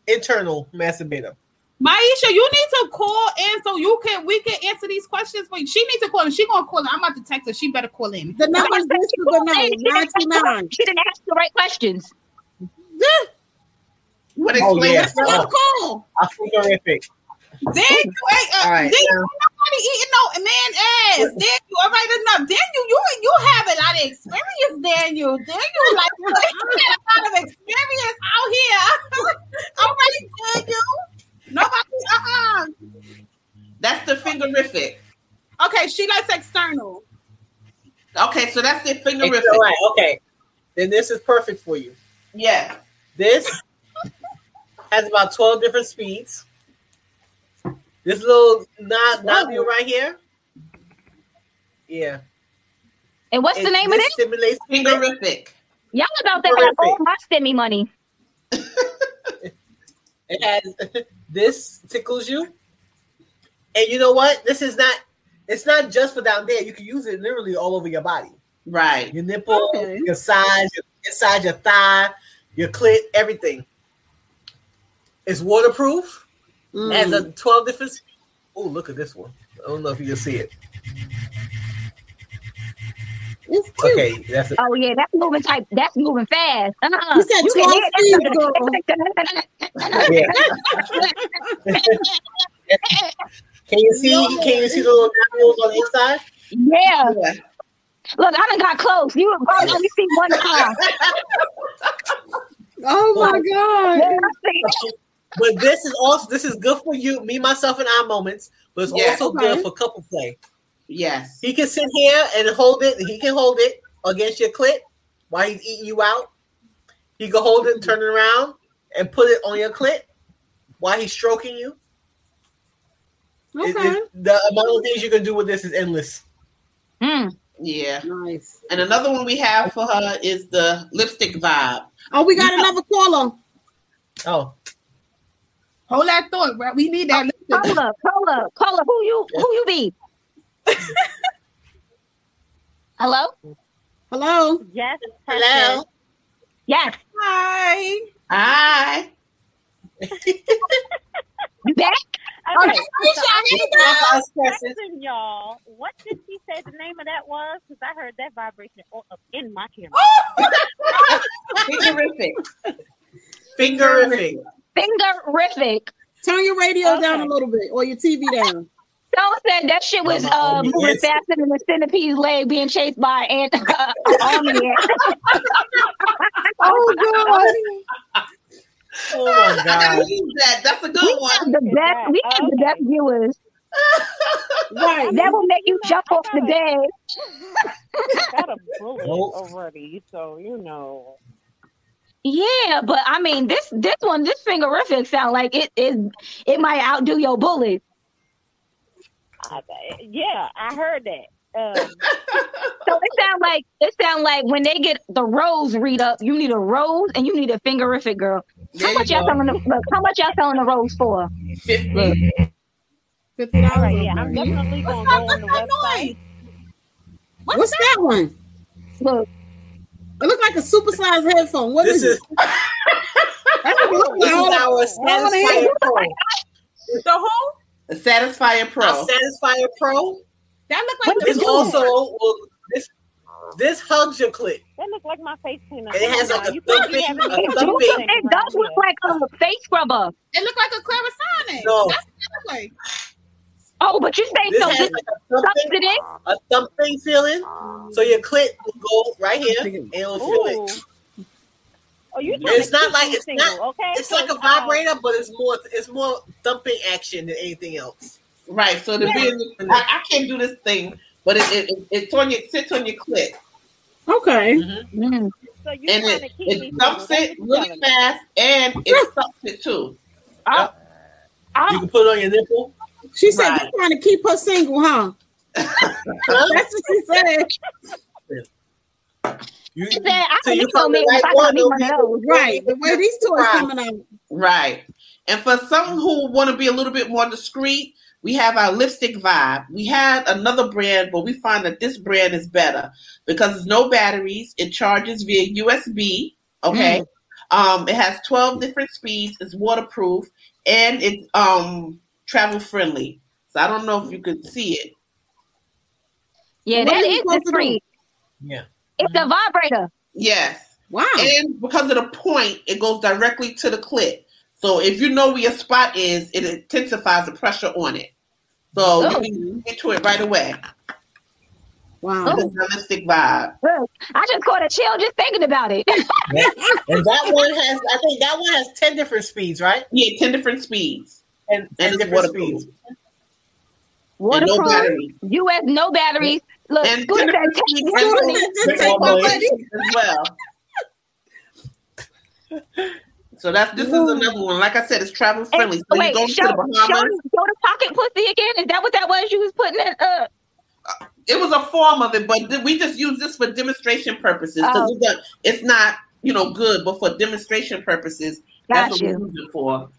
internal masturbator? Maisha, you need to call in so you can we can answer these questions for you. She needs to call in. She gonna call in. I'm about to text her. She better call in. The number is listed below. She didn't ask- 99. She didn't ask the right questions. What Oh, yeah. it? Let's call. I feel terrific. Then you uh, All right, then you now- nobody eating no man ass. Then you all right enough. Then you you you have a lot of experience, Daniel. Then you like you got a lot of experience out here. all right, Daniel. Nobody uh-uh. That's the fingerific. Okay, she likes external. Okay, so that's the It's fingerific. all right. Okay. Then this is perfect for you. Yeah. This has about 12 different speeds. This little knob, nodule right here. Yeah. And what's the name of this this? Stimulates Fingerific. Y'all about to have all my stimmy money. It has this tickles you. And you know what? This is not it's not just for down there. You can use it literally all over your body. Right. Your nipple, Okay. your sides, your inside your thigh, your clit, everything. It's waterproof. Mm. Has a 12 different. Oh, look at this one. I don't know if you can see it. Okay, that's it. Oh yeah, that's moving type. That's moving fast. Uh-uh. You said You can 12 hear Can you see? Can you see the little nodules on the inside? Yeah. Yeah. Look, I done got close. You probably only see one time. Oh my Yeah, god. I see. But this is also this is good for you, me, myself, and our moments. But it's Yeah. also Okay. good for couple play. Yes. He can sit here and hold it. He can hold it against your clit while he's eating you out. He can hold it, turn it around, and put it on your clit while he's stroking you. Okay. it- the amount of things you can do with this is endless. Mm. Yeah. Nice. And another one we have for her is the lipstick vibe. Oh, we got another caller. Oh, Hold that thought, bro. We need that. Oh, hold up, hold up, hold up. Who you? Who you be? Hello. Hello. Yes. hello. Yes. Hi. Hi. You back? Okay. Okay, Aisha, I need that. Ask questions. Listen, y'all. What did she say the name of that was? Because I heard that vibration all up in my camera. Fingerific. Fingerific. Fingerific. Turn your radio down a little bit or your TV down. Someone said that shit was Mama, uh, moving inside. faster than the centipede's leg being chased by an ant, uh, army. Oh god. Oh my I god. gotta use that. That's a We good have one. the best. We have the best viewers. Right. That will make you jump off the bed. got a bullet already, so you know. Yeah, but I mean, this this one, this fingerific sound like it is. It it might outdo your bullet. I, yeah, I heard that. Um, So it sound like it sound like when they get the rose read up, you need a rose and you need a fingerific girl. There How you much y'all go. selling the look, How much y'all selling the rose for? Fifty. Fifty all dollars. right, yeah, I'm definitely gonna go on the website. What's that one? Look, It looked like a supersized headphone. What This is is it? That's what it looked this is our Satisfier Pro. The whole The Satisfier Pro. Our Satisfier Pro. that look like What the This also will this this hugs your clit. That looks like my face cleaner. It has like a You can't thumping- having a it, thumping- it does look like a face scrubber. It look like a Clarisonic. No. That's what it look like. Oh, but you say This so? has This like a thumping, a thumping feeling. So your clit will go right here and it'll feel it. Ooh. Oh, you It's not like it's single, not okay? it's like a So, vibrator, but it's more it's more thumping action than anything else. Right. So the being, I, I can't do this thing, but it, it, it it's on your sits on your clit, Okay. Mm. So you and it to it thumps it really fast, and it sucks it too. I, You can put it on your nipple. She said Right. you're trying to keep her single, huh? That's what she said. You, said, I so think you so, found man. If I got one. me though, one of those. Right. The way these toys Wow. coming out. Right. And for some who want to be a little bit more discreet, we have our lipstick vibe. We had another brand, but we find that this brand is better because it's no batteries. It charges via USB. Okay. Um, it has 12 different speeds. It's waterproof and it's um travel friendly. So I don't know if you could see it. Yeah, What that are you the screen. Yeah. It's a vibrator. Yes. Wow. And because of the point, it goes directly to the clit. So if you know where your spot is, it intensifies the pressure on it. So Oh. you can get to it right away. Wow. Oh. It's a realistic vibe. I just caught a chill just thinking about it. And that one has, I think that one has 10 different speeds, right? Yeah, 10 different speeds. And, And and it's different waterproof. speeds. And no Waterproof. US, no batteries. Look, And Scooter 10 said different speeds take and one no- with it. Just take my money. as well. So that's this is another one. Like I said, it's travel And- friendly. So wait, you go show, to the show, Bahamas. show the pocket pussy again. Is that what that was you was putting in? Uh, It was a form of it, but th- we just use this for demonstration purposes because Oh. it's not, you know, good, but for demonstration purposes, that's Got what we use it for.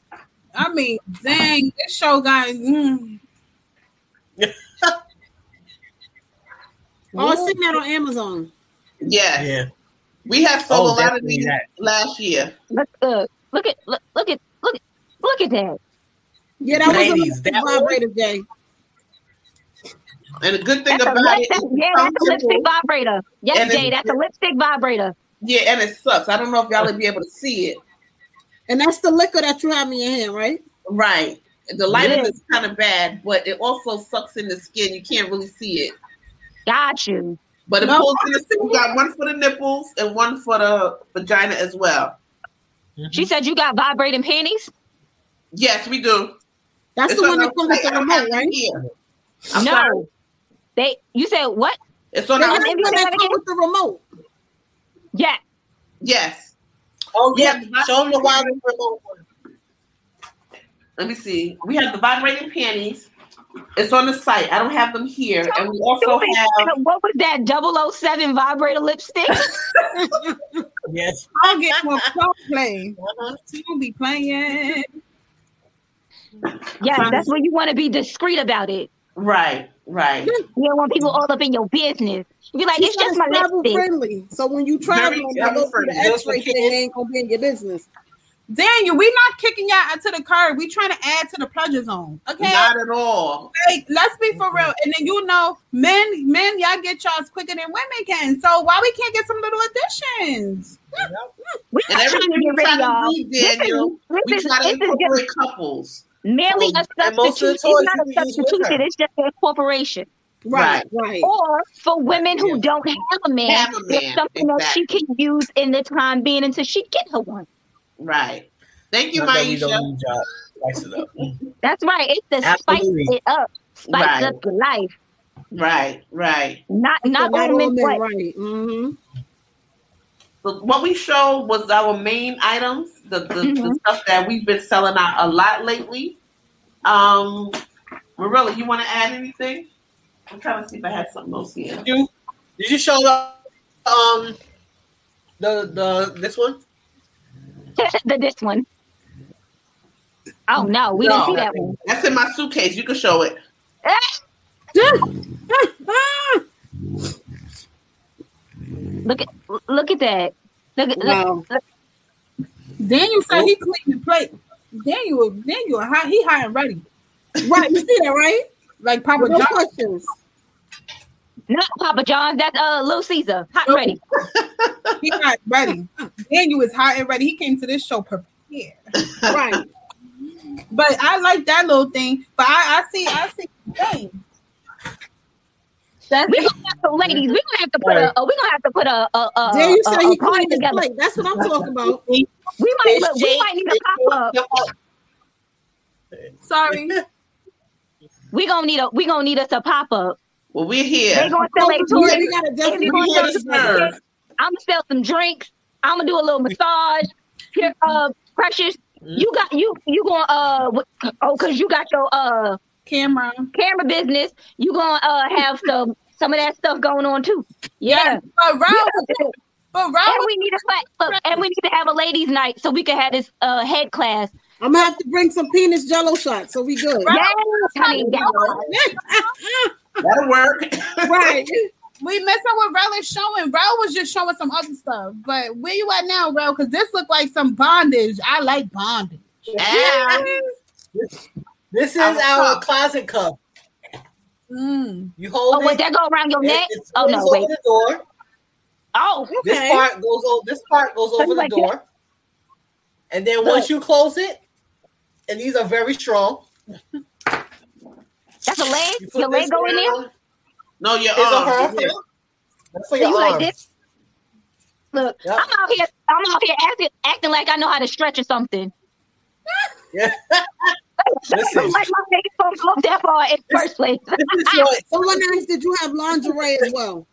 I mean, dang, this show got. Mm. Oh, I seen that on Amazon. Yeah, Yeah. we have sold Oh, a lot of these that. last year. look, uh, look at look, look at look at look at that. Yeah, that was Ladies, a that one- vibrator, Jay. And the good thing That's a, about lip, it, yeah, that's a lipstick vibrator. Yes, Jay, that's a lipstick vibrator. Yeah, and it sucks. I don't know if y'all will be able to see it. And that's the liquor that you have in your hand, right? Right. The lighting Yeah. is kind of bad, but it also sucks in the skin. You can't really see it. Got you. But it No, pulls in the skin. We got one for the nipples and one for the vagina as well. She mm-hmm. said you got vibrating panties. Yes, we do. That's It's the on one that comes with the I don't have remote, it right? here. I'm no, sorry. they. You said what? It's on That's the one that that comes with the remote. Yeah. Yes. Oh, yeah. Yeah. Show them the wild remote one. Let me see. We have the vibrating panties. It's on the site. I don't have them here. And we also have What was that 007 vibrator lipstick? Yes. I'll get more pro play. Uh-huh. She'll be playing. yes, that's when you want to be discreet about it. right, right. You don't want people all up in your business. You be like, She it's just my travel lipstick. friendly. So when you travel, Very and they travel go through the. X-ray thing, they ain't gonna be in your business. Daniel, we not kicking y'all out to the curb. We trying to add to the pleasure zone. Okay. Not at all. Like, let's be for real. And then you know, men, men, y'all get y'all's quicker than women can. So why we can't get some little additions? We And not trying everything to we get rid of try y'all. to do, This is- Daniel, we this try to this just incorporate couples. Merely a And most of the substitute. It's not a you can use with substitution. It's just a corporation. Right, right. Or for women who Yeah. don't have a man, Have a there's man, something that she can use in the time being until she get her one. Right. Thank you, Not that we don't Maisha. Spice it up. That's right. It's the Absolutely. spice it up, spice Right. up your life. Right, right. Not not Not all all men, men, but right. Mm-hmm. So what we showed was our main items, the, the, the Mhm. stuff that we've been selling out a lot lately. Um, Marilla, you want to add anything? I'm trying to see if I had something else here. You did you show the um the the this one? the this one. Oh no, we No, didn't see that one. That's in my suitcase. You can show it. Look at look at that. Look at look, look. Daniel said he cleaned the plate. Daniel, Daniel, high, he high and ready. Right, you see that, right? Like Papa No John. questions. Not Papa John. That's uh Little Caesar. Hot and ready. He hot and ready. Daniel is hot and ready. He came to this show prepared. Right. But I like that little thing. But I, I see, I see. Dang. That's We gonna have to, ladies. We gonna have to put a. Uh, we gonna have to put a. a, a, There you a, say a he party cleaned together. plate. That's what I'm talking about. We might. Look, we might need a pop up. sorry. We gonna need a. We gonna need us a pop up. Well, we're They here. gonna sell a Yeah, we gotta definitely you gonna here sell to some serve. I'm gonna sell some drinks. I'm gonna do a little massage. Here, uh, precious. You got you. You gonna uh. Oh, cause you got your uh Camera. camera business. You gonna uh have some some of that stuff going on too. Yeah. But Rob, Yeah. but And we need a look, and we need to have a ladies' night so we can have this uh head class. I'm gonna have to bring some penis jello shots so we good. Yes, honey. yes. That'll work. right. we messed up what Rel is showing. Rel was just showing some other stuff. But where you at now, Rel? Because this looked like some bondage. I like bondage. Yeah. This, this is Our our cup. closet cup. Mm. You hold Oh, it. wait, that go around your it- neck? it Oh, no, wait. the door. Oh, This part goes over. This part goes over you the like that? door, and then once you close it, and these are very strong. That's a leg? You put Your leg this go in there? No, your It's arm. her. yeah. That's for So your you like this? Look, Yep. I'm out here. I'm out here acting, acting like I know how to stretch or something. Yeah. Listen. like my face don't go that far in the first place. This your. Someone asked, did you have lingerie as well?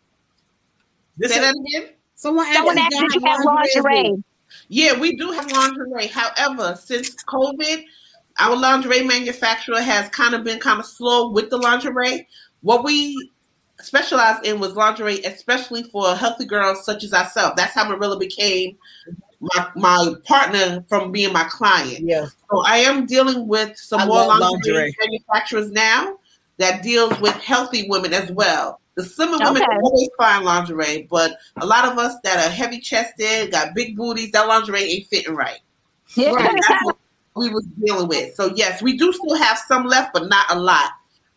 This Say is, that again. Someone asked, Someone did asked, y'all you have as well? lingerie? Yeah, we do have lingerie. However, since COVID, our lingerie manufacturer has kind of been kind of slow with the lingerie. What we specialized in was lingerie, especially for healthy girls such as ourselves. That's how Marilla became my my partner from being my client. yeah. So I am dealing with some I more lingerie, lingerie. manufacturers now that deals with healthy women as well. The slimmer women Okay. always find lingerie, but a lot of us that are heavy chested, got big booties, that lingerie ain't fitting right. Yeah. Right. That's what we was dealing with. So yes, we do still have some left, but not a lot.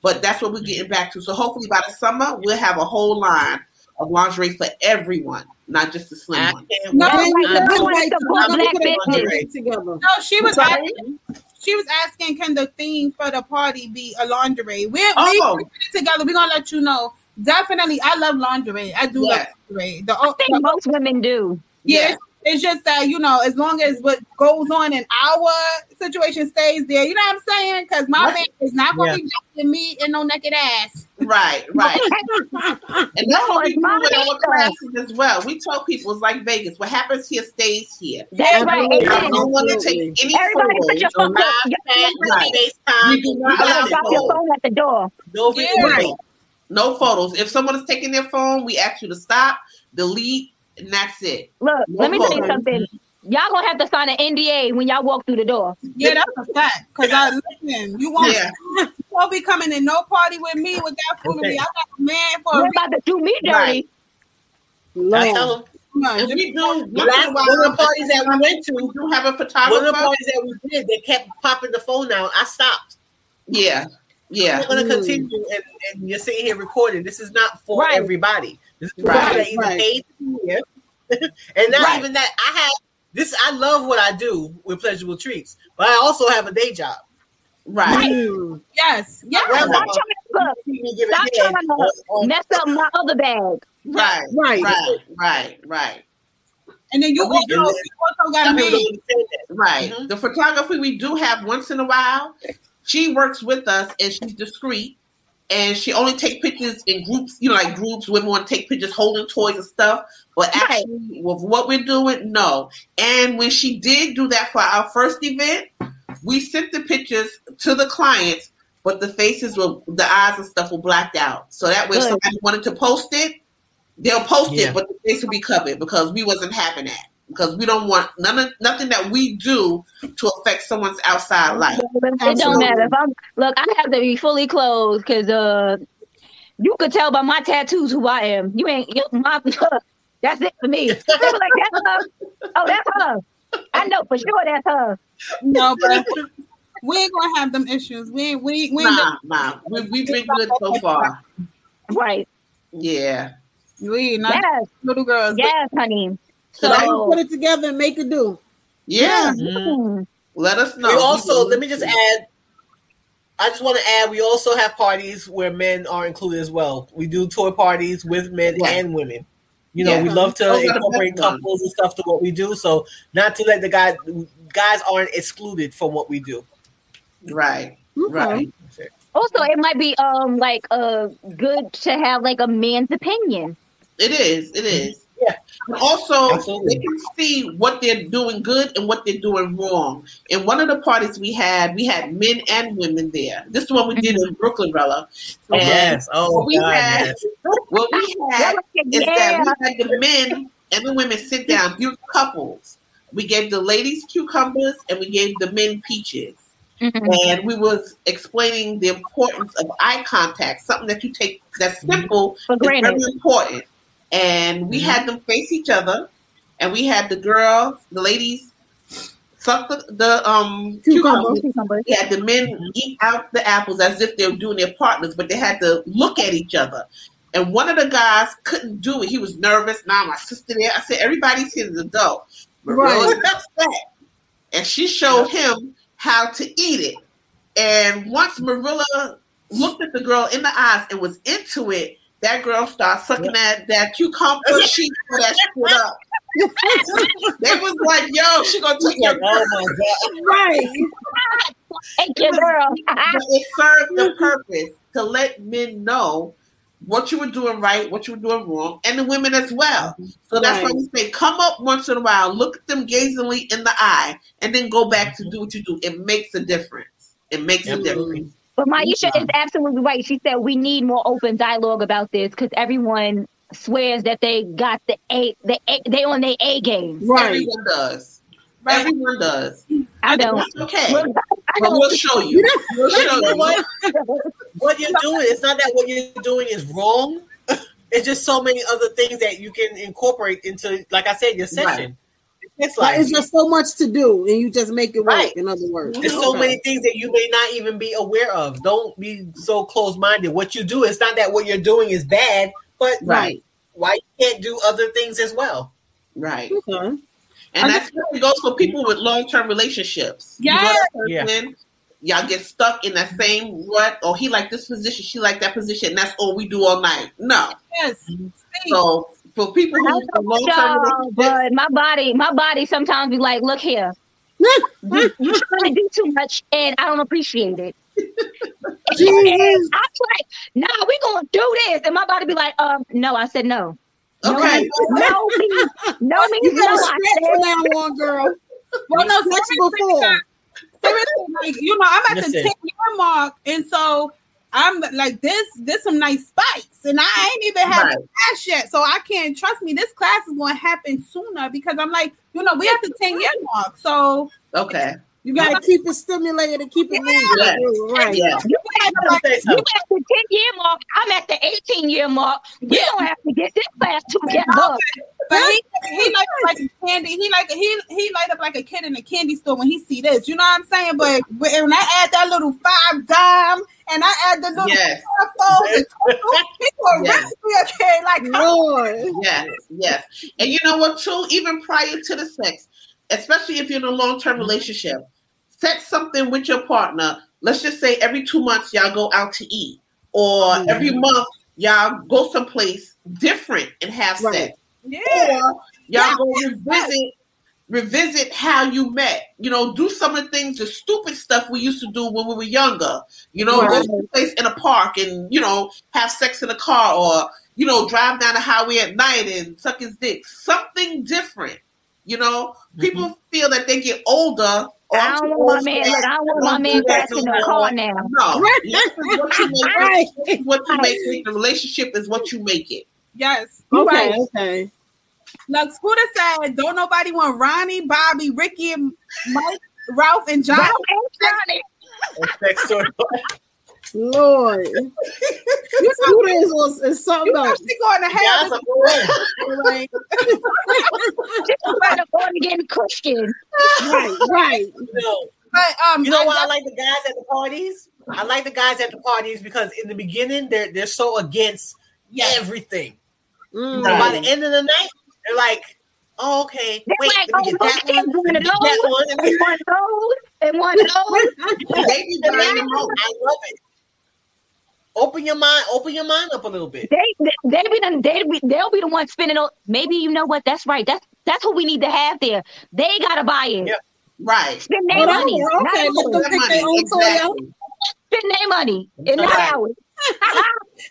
But that's what we're getting back to. So hopefully by the summer we'll have a whole line of lingerie for everyone, not just the slim I one. can't No, wait. That's right. I'm We so want Like, to we're support gonna black put it business. lingerie. together. No, she was asking. She was asking, can the theme for the party be a lingerie? We're Oh. we put it together. We're gonna let you know. Definitely, I love lingerie. I do Yes. love lingerie. The, I think most women do. yeah, it's, it's just that you know, as long as what goes on in our situation stays there, you know what I'm saying? Because my Right. man is not gonna Yeah. be naked me and no naked ass. Right, right. And that's what we do my with our makeup. classes as well. We tell people it's like Vegas. What happens here stays here. That's right. Absolutely. I Amen. don't want to Absolutely. take any Everybody put your phone. live your- chat, Right. FaceTime. We do not You gotta allow your phone at the door. No Yeah. Right. No photos. If someone is taking their phone, we ask you to stop, delete, and that's it. Look, No let me tell you something. Y'all gonna have to sign an NDA when y'all walk through the door. Yeah, that's a fact. Because I listen, you won't, Yeah. you won't be coming in no party with me with that foolery. Okay. I got a man for You're a about to do me dirty. Right. I Lord. tell them. we do once last one of the parties that we went to, we do have a photographer. one of the parties that we did, they kept popping the phone out. I stopped. Yeah. Yeah. We're going Mm. to continue, and, and you're sitting here recording. This is not for Right. everybody. This is for Right, people that either right. paid to be here, and not Right. even that. I have this. I love what I do with pleasurable treats, but I also have a day job. Right. Mm. Yes, yes. Right. Stop trying to look. See me give a Stop trying to mess up my other bag. Right. Right. Right. Right. Right. And then you We also, you also got a I'm man. gonna say that. Right. Mhm. The photography we do have once in a while, she works with us and she's discreet. And she only take pictures in groups, you know, like groups. Women want to take pictures holding toys and stuff. But Right. actually, with what we're doing, no. And when she did do that for our first event, we sent the pictures to the clients, but the faces were, the eyes and stuff were blacked out. So that way, if Good. somebody wanted to post it, they'll post Yeah. it, but the face will be covered because we wasn't having that. Because we don't want none of nothing that we do to affect someone's outside life. It don't matter if I'm look. I have to be fully clothed because uh, you could tell by my tattoos who I am. You ain't you, my. That's it for me. They were like, that's her. Oh, that's her. I know for sure that's her. No, but we ain't gonna have them issues. We ain't, we we ain't Nah, nah, we we've been good so far. Right. Yeah. we ain't not Yes. little girls. Yes, honey. So So that- put it together and make it do. Yeah. mm, Let us know. We also let me just add. I just want to add. We also have parties where men are included as well. We do toy parties with men Yeah. and women. You know, Yeah. we love to Those incorporate couples and stuff to what we do. So not to let the guys guys aren't excluded from what we do. Right. Okay. Right. also it might be um like uh good to have like a man's opinion. It is. It is. Yeah. Also, Absolutely. they can see what they're doing good and what they're doing wrong. In one of the parties we had, we had men and women there. This is what we did in mm-hmm. Brooklyn, Bella. Oh, and yes. Oh what we God. had, yes. what we had is Yeah. that we had the men and the women sit down, beautiful couples. We gave the ladies cucumbers and we gave the men peaches. Mm-hmm. and we was explaining the importance of eye contact, something that you take that's mm-hmm. simple, For is very granted. important. And we had them face each other, and we had the girls, the ladies, suck the, the um cucumbers. We had the men eat out the apples as if they were doing their partners, but they had to look at each other. And one of the guys couldn't do it. He was nervous. Now my sister there. I said, everybody's here as an adult. Marilla's Right. upset. And she showed him how to eat it. And once Marilla looked at the girl in the eyes and was into it, that girl started sucking that, that cucumber. She put that shit up. they was like, yo, she gonna take your Oh my god. Right. Thank you, girl. it served the purpose to let men know what you were doing right, what you were doing wrong, and the women as well. So that's why Right. we say, come up once in a while, look at them gazingly in the eye, and then go back to do what you do. It makes a difference. It makes a difference. But Maisha is absolutely right. She said we need more open dialogue about this because everyone swears that they got the A, the A, they on their A game. Right. Everyone does. Everyone does. I don't. That's okay. Look, I But don't- we'll show you. We'll show you. what? What you're doing, it's not that what you're doing is wrong. It's just so many other things that you can incorporate into, like I said, your session. It's Like, like it's just so much to do, and you just make it work. Right. In other words, There's so Okay. many things that you may not even be aware of. Don't be so close minded. What you do, it's not that what you're doing is bad, but Right. why you can't do other things as well. Right. Okay. And that's what goes for people with long term relationships. You know Yes. that person, Y'all get stuck in that same rut, or he like this position, she like that position, and that's all we do all night. No. Yes. So for people who I long term but my body, my body sometimes be like, "Look here, you, you trying to do too much, and I don't appreciate it." And I'm like, "Nah, we gonna do this," and my body be like, "Um, no." I said no. No, Okay. means- no, means no means You no. better I stretch said for that one, girl. Well, no, Stretch seriously, before. seriously, like you know, I'm at the Listen. ten year mark, and so I'm like this. This some nice spikes, and I ain't even had Right. the class yet, so I can't trust me. This class is going to happen sooner because I'm like, you know, we at the ten year mark, so Okay. You gotta keep it stimulated and keep it moving. Yes. Right. Yes. You at the, you at the 10 year mark, I'm at the 18 year mark. We don't have to get this class to get together. But he he like like a candy. He like he he light up like a kid in a candy store when he see this. You know what I'm saying? But when I add that little five dime and I add the little Yes. five fold, people Yes. really be a kid like Lord. Yes, yes. And you know what, too? Even prior to the sex, especially if you're in a long term mm-hmm. relationship, set something with your partner. Let's just say every two months, y'all go out to eat, or every mm-hmm. month, y'all go someplace different and have sex. Yeah. Or y'all go revisit. Revisit how you met. You know, do some of the things, the stupid stuff we used to do when we were younger. You know, go to a place in a park and you know have sex in a car, or you know drive down the highway at night and suck his dick. Something different. You know, mm-hmm. people feel that they get older. Oh, I don't want my man, look, I don't want my man do that crashing the car now. No, this is what you make. Right. What you make. The relationship is what you make it. Yes. Okay. right. Okay. Look, Scooter said, don't nobody want Ronnie, Bobby, Ricky, and Mike, Ralph, and John. Johnny. Next story. Lord. you know this was is something You know else. she going to hell. Guys are Right. Just better born again Christian. right. Right. You know, But um, you know I- why I like the guys at the parties? I like the guys at the parties because in the beginning they're they're so against everything. Mm. And by the end of the night, they're like, "Oh, okay, They're wait, like, oh, that look, one, and one of get that one." those, and one of those, and one of those. They be buying them out. I love it. Open your mind, open your mind up a little bit. They, they, they be the, they be, they'll be the ones spending. On, maybe you know what? That's right. That's that's what we need to have there. They gotta buy it. Yep. Right. Spend their Oh, money. that- not okay, let ours. them pick money, their own toy out. exactly. Spend their money and not Right. ours.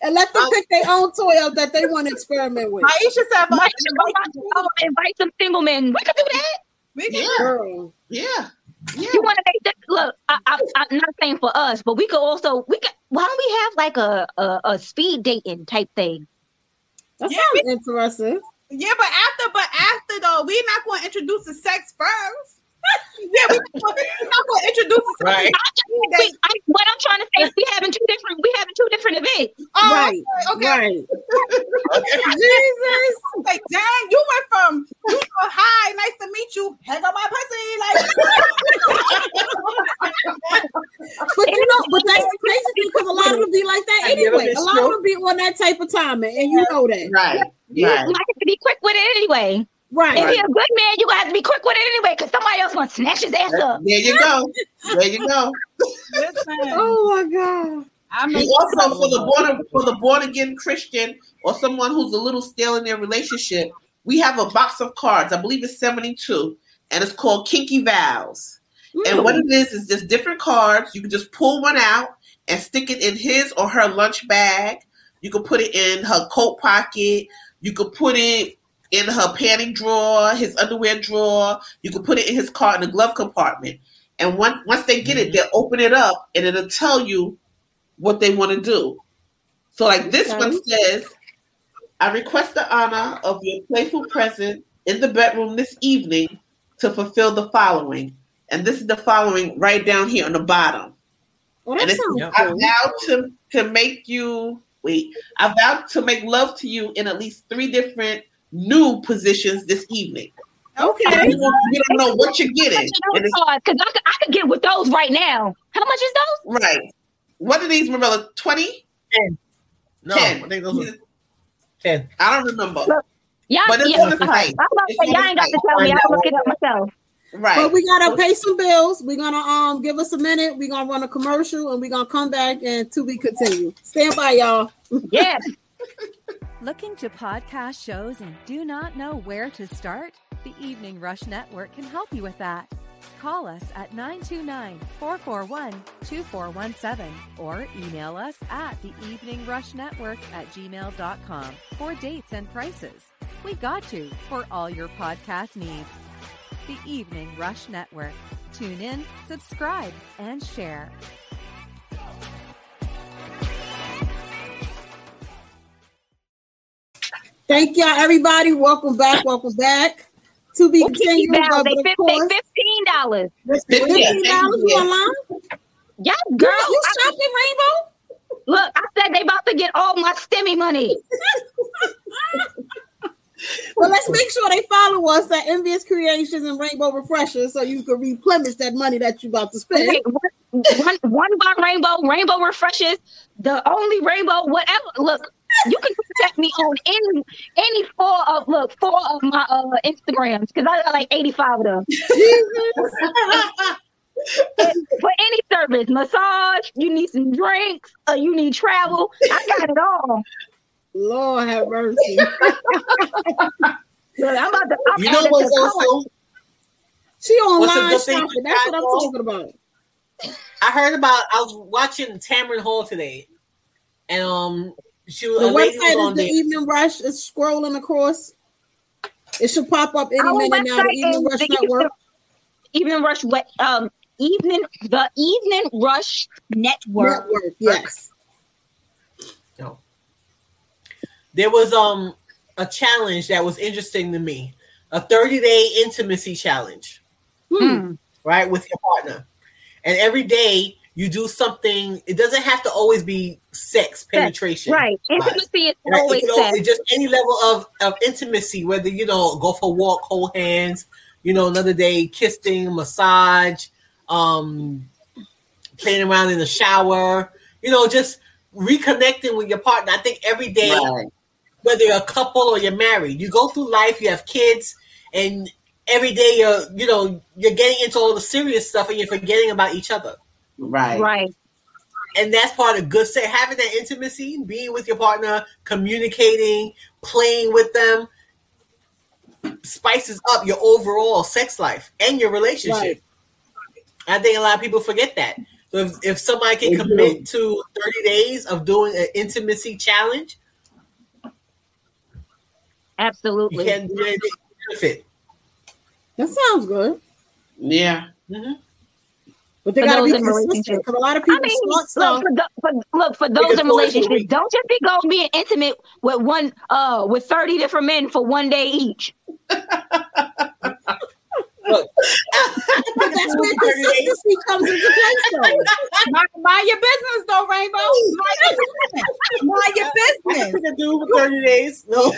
And let them pick their own toy out that they want to experiment with. Aisha said, Might invite, invite some single men. We could do that. we can Yeah. Girl. Yeah. Yeah. You want to make that look? I, I, I'm not saying for us, but we could also we could. Why don't we have like a a, a speed dating type thing? That Yeah, sounds interesting. Yeah, but after, but after though, we're not going to introduce the sex first. Yeah, we, we're not gonna introduce it. Right. I, we, I, what I'm trying to say is we having two different we having two different events. Oh, right, okay. right. Jesus. Like, dang, you went from you know, hi, nice to meet you. Hang on my pussy. Like But you know, but that's the crazy thing because a lot of them be like that Have you ever anyway. A lot of them be on that type of timing, and you know that. Right. You Right. might have to be quick with it anyway. Right. If you're a good man, you gonna have to be quick with it anyway, because somebody else gonna snatch his ass up. There you go. There you go. Oh my god. I'm also for the born for the born again Christian or someone who's a little stale in their relationship, we have a box of cards. I believe it's 72, and it's called Kinky Vows. And what it is is just different cards. You can just pull one out and stick it in his or her lunch bag. You can put it in her coat pocket. You could put it in her panty drawer, his underwear drawer. You could put it in his car in the glove compartment. And once once they get it, mm-hmm. they'll open it up and it'll tell you what they want to do. So, like this Okay. one says, I request the honor of your playful presence in the bedroom this evening to fulfill the following. And this is the following right down here on the bottom. Oh, And that it's, sounds I cool. vow to, to make you, wait, I vow to make love to you in at least three different new positions this evening. Okay. You don't, you don't know what you're getting. Because I could, I could get with those right now. How much is those? right. What are these, Marilla? 20? 10. No, 10. I think those were ten. I don't remember. Y'all, But it's yeah, on the site. I'm about to say, y'all ain't got to tell me. Find I'll out look it up myself. Right. But we gotta pay some bills. We're gonna um give us a minute. We're gonna run a commercial and we're gonna come back and to be continued. Stand by, y'all. Yeah. Looking to podcast shows and do not know where to start? The Evening Rush Network can help you with that. Call us at 929 441 2417 or email us at the Evening Rush Network at gmail.com for dates and prices. We got you for all your podcast needs. The Evening Rush Network. Tune in, subscribe, and share. Thank y'all, everybody. Welcome back. Welcome back. To be continued. Now, But they of fif- course, they fifteen dollars. fifteen dollars Yeah. online. Yeah, Girl, girl. you I- shopping Rainbow? look, I said they about to get all my stimmy money. Well, let's make sure they follow us at Envious Creations and Rainbow Refreshers so you can replenish that money that you about to spend. Okay, one, one bar rainbow, rainbow refreshes, the only rainbow, whatever. Look, you can check me on any any four of look four of my uh Instagrams because I got like eighty five of them. For any service, massage, you need some drinks, uh, you need travel. I got it all. Lord have mercy. Look, I'm about to. I'm You know what's to the also She online good shopping. to That's what I'm tackle? talking about. I heard about I was watching Tamron Hall today, and um she was The a lady was website is on the there. Evening Rush. It's scrolling across. It should pop up any Our minute now. The Evening Rush the Network. Evening Rush, what um, evening the Evening Rush Network. Network. Yes. No. There was um a challenge that was interesting to me. A 30 day intimacy challenge, Hmm. right? With your partner. And every day you do something, it doesn't have to always be sex penetration. Right, intimacy is Right? always It can sex. just any level of, of intimacy, whether you know, go for a walk, hold hands, you know, another day kissing, massage, um, playing around in the shower, you know, just reconnecting with your partner. I think every day, Right. whether you're a couple or you're married, you go through life, you have kids, and every day you're, you know, you're getting into all the serious stuff and you're forgetting about each other. Right. Right. And that's part of good sex, having that intimacy, being with your partner, communicating, playing with them, spices up your overall sex life and your relationship. Right. I think a lot of people forget that. So if, if somebody can They commit to 30 days of doing an intimacy challenge, you Absolutely. can't do anything to benefit. That sounds good. Yeah. Mm-hmm. But they For gotta those be in consistent relationships. because a lot of people I mean, look stuff. for, the, for look for those in relationships. Don't just be going being intimate with one uh with thirty different men for one day each. Look, Put that's where consistency comes into place, though. Mind, mind your business, though, Rainbow. Mind your business. Mind your business. Nothing to do for 30 days. No.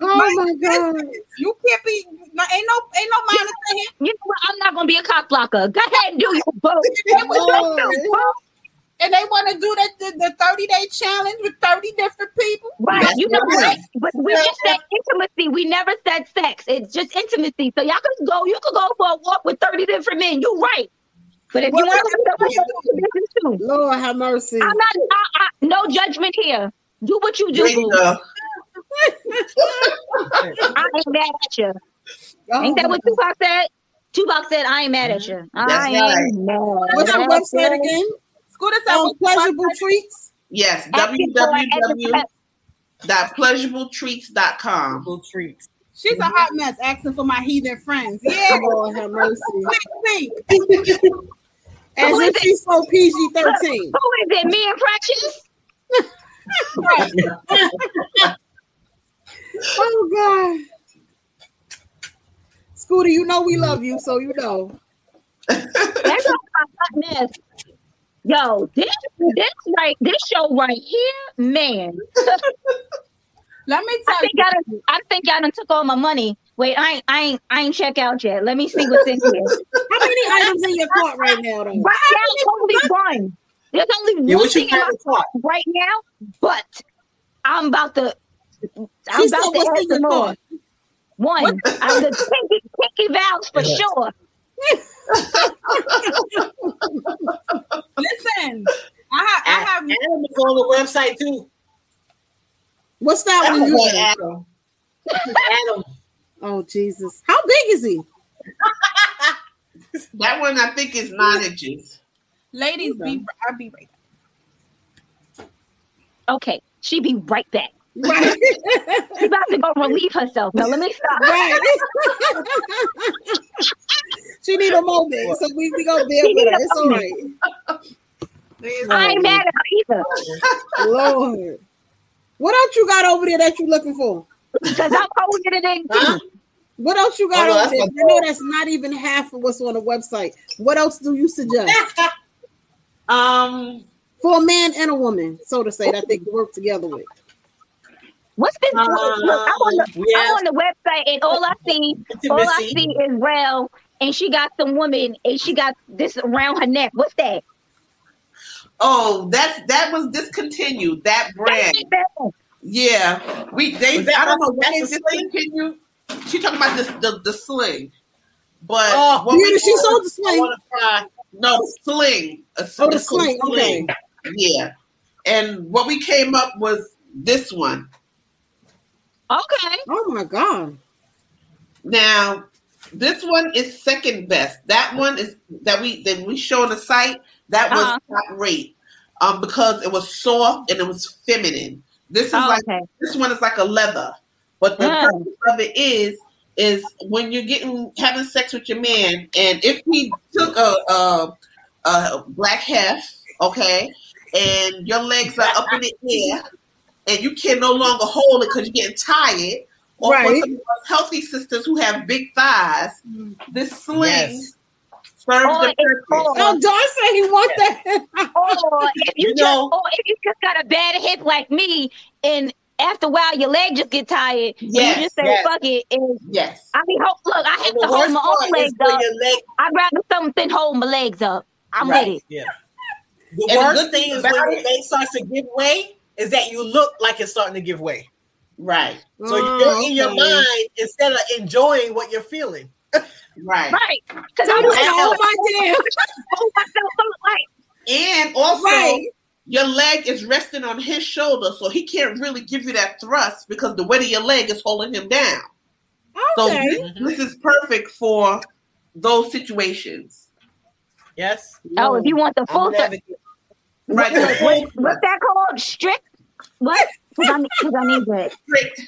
Oh my god! You can't be. No, ain't no, ain't no minus in here. You know what? I'm not gonna be a cock blocker. Go ahead and do your vote. And they want to do that the, the 30 day challenge with 30 different people. Right, you know what? But we just said intimacy. We never said sex. It's just intimacy. So y'all can go. You could go for a walk with thirty different men. You're right. But if you want to, too. Lord have mercy. I'm not. I, I, no judgment here. Do what you do. There you boo. go. I ain't mad at you. Oh ain't that what Tupac said? Tupac said, "I ain't mad at you. I That's ain't right. mad." What's your website you." again? Scooter said, Um, pleasurable treats. Yes, Asking for it www.pleasurabletreats.com. treats. She's a hot mess asking for my heathen friends. Yeah. Lord have mercy. Wait, As Who is if she's so PG thirteen. Who is it? Me and Precious? Oh God. Scooter, you know we love you, so you know. That's all my hotness. Yo, this this right this show right here, man. Let me I tell think you. I done, I think I done took all my money. Wait, I ain't I ain't I ain't check out yet. Let me see what's in here. How many items in your cart right now, though? Right now, only one. There's only Yeah, one thing in got my cart? right now, but I'm about to. I'm She said, about to "What's add some more. cart?" One, I'm the pinky, pinky vows for sure. Listen, I have, I have Adam is on the website too. What's that one you? Adam. Adam. Oh Jesus. How big is he? That one I think is nine inches. ladies. Be, I'll be right. back. Okay, she be right back. Right. She's about to go relieve herself. Now let me stop. right. she need a moment, so we we gonna deal She with need her. It's all right. I ain't mad at her either Lord. What else you got over there that you looking for? because I'm holding it in. Huh? What else you got Oh, no, over there? my I know that's not even half of what's on the website. What else do you suggest Um, for a man and a woman, so to say, that they can work together with? What's this? Uh, look, look, I'm, on the, we I'm on the website and all I see, all I see is Rel, and she got some woman, and she got this around her neck. What's that? oh, that that was discontinued. That brand. Yeah, we they. Was that I don't know what- when they that's the sling? discontinued. She talking about this the the sling, but Oh, what we Yeah, she sold the sling. want no sling. A, Oh, the it's called sling. Okay. Yeah, and what we came up was this one. Okay. Oh my God. Now, this one is second best. That one is that we that we show on the site. That was Uh-huh. top rate, um, because it was soft and it was feminine. This is Oh, like okay. this one is like a leather, but the Mm. purpose of it is is when you're getting having sex with your man, and if he took a a, a black heft, okay, and your legs are up in the air, and you can no longer hold it because you're getting tired. Or for some healthy sisters who have big thighs, this sling Yes. serves Or the purpose. called- Oh, Don said he want that. Or if you, You just, know- or if you just got a bad hip like me, and after a while your leg just get tired, and Yes, you just say yes. fuck it. And Yes. I mean, hold, look, I have to hold my own legs up. leg. I'd rather something hold my legs up. I'm Right. with it. Yeah. The And the worst good thing thing is when about your it- leg starts to give way is that you look like it's starting to give way. Right. So Oh, you're in oh, your okay. mind instead of enjoying what you're feeling. Right. Right. Because So I'm you like, oh my damn. hold myself up like, And also, Right. your leg is resting on his shoulder, so he can't really give you that thrust because the weight of your leg is holding him down. So Okay. this, this is perfect for those situations. Yes. oh, if you want the full an th- advocate. Right. what, the what, what's that called? Strict? What? Because I, need- 'cause I need that. strict.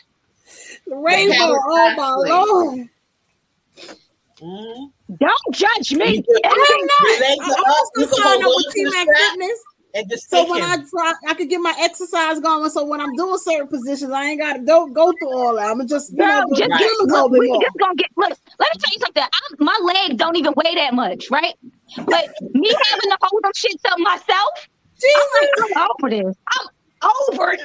Rainbow. power Oh my pathway. lord. Mhm. Don't judge me. You I'm not. Your I- are I'm up, just you can sign hold up on with to T the Mac. Fitness. and just So when him. I try, I could get my exercise going. So when I'm doing certain positions, I ain't got to go go through all that. I'm just, you Girl, know, just give get, them look, we more. just gonna get look. Let me tell you something. I'm, my legs don't even weigh that much, right? But me having to hold them shits up myself, I'm, like, I'm over this. I'm over it.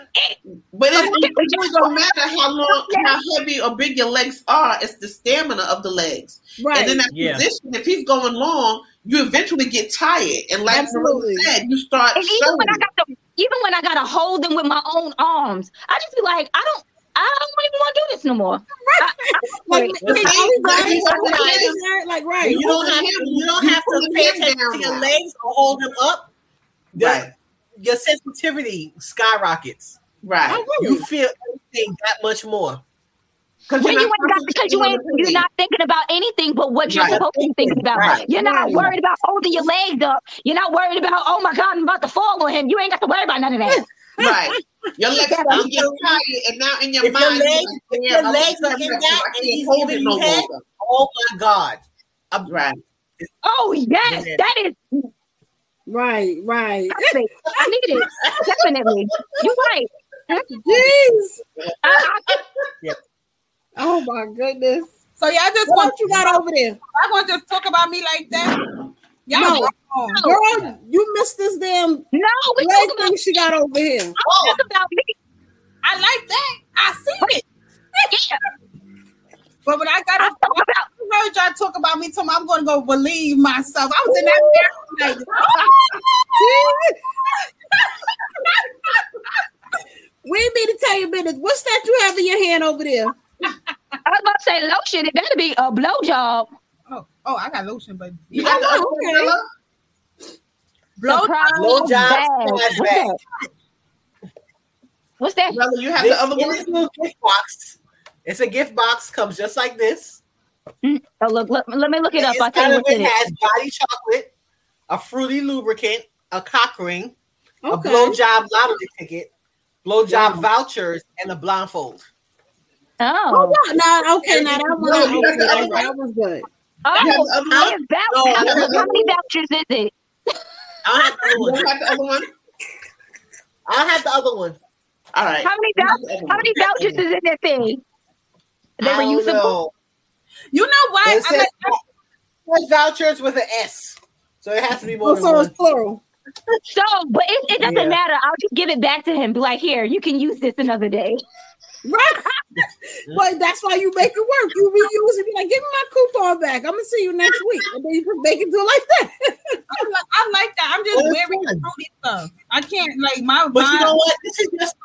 But it, it really don't matter how long, how heavy or big your legs are. It's the stamina of the legs. Right. And in that Yeah. position, if he's going long, you eventually get tired. And like Absolutely. Marissa said, you start And even showing. when I got to, even when I gotta hold them with my own arms, I just be like, I don't, I don't even want to do this no more. I, I, Like, like, Right. everybody, Right. everybody, right, like right. you don't have to. You don't have to pay attention to your legs or hold them up. The- Right. Your sensitivity skyrockets. Right. You feel everything that much more. Because when you ain't got because you ain't you're not thinking about anything but what you're Right. supposed to be thinking about. Right. You're not Right. worried about holding your legs up. You're not worried about oh my god I'm about to fall on him. You ain't got to worry about none of that. Right. Your legs Yeah, you get tired, and now in your If your mind, you're legs- like, your legs are in have that and he's hold giving it no head, longer." Oh my God! I'm- Right. Oh yes, Yeah. that is Right, right. I need it definitely. You're right. Jeez. I, I, Oh my goodness. So y'all just What want you got over there? I want to just talk about me like that. Y'all No. wrong. Girl, you missed this damn no, we leg talking about thing she got over here. talk about me. I like that. I seen it. Yeah, But when I got I up, talk about I heard y'all talk about me, so I'm going to go believe myself. I was in that mirror like, We ain't mean to tell you business. What's that you have in your hand over there? I was about to say lotion. It better be a blowjob. oh, oh, I got lotion, but You got the Oh, okay. one, blow Surprise Blowjob What's that? What's that? Bella, you have This the other in one? this little gift box. It's a gift box. Comes just like this. Mm. Oh look, look, let me look it up. I'll tell you of what's it in it. has body chocolate, a fruity lubricant, a cock ring, a Okay. blowjob lottery ticket, blowjob vouchers, and a blindfold. Oh, Oh, no, okay, now that one, No, you okay, that, one. that was good. oh, You have the other how many No, how many- how many vouchers is it? I'll have the other one. don't have the other one? I'll have the other one. All right. How many You vouchers? How many vouchers is in that thing? They I were don't know. You know what? It I says like, says vouchers with an S, so it has to be more than so it's one. plural. So, but it, it doesn't Yeah. matter. I'll just give it back to him. Be like, here, you can use this another day. Right. but that's why you make it work. You reuse it. Be like, give me my coupon back. I'm gonna see you next week. And then you can make it do it like that. I like, I like that. I'm just Well, wearing fun. fruity stuff. I can't like my. But you know what? This is just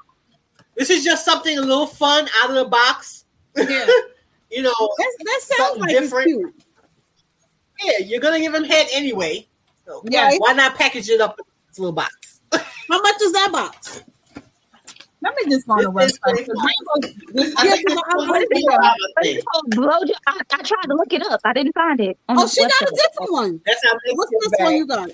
this is just something a little fun out of the box. Yeah. you know, That's, that sounds like different. it's cute. yeah, you're gonna give him head anyway. So Yeah. Why not package it up in this little box? How much is that box? Let me just go on the website. I Yeah, think this but I- was what a is it? $4 But thing. Oh, it's called blowjob. I, I tried to look it up. I didn't find it. Oh, the she got a different one. That's how this What's gift this one you got?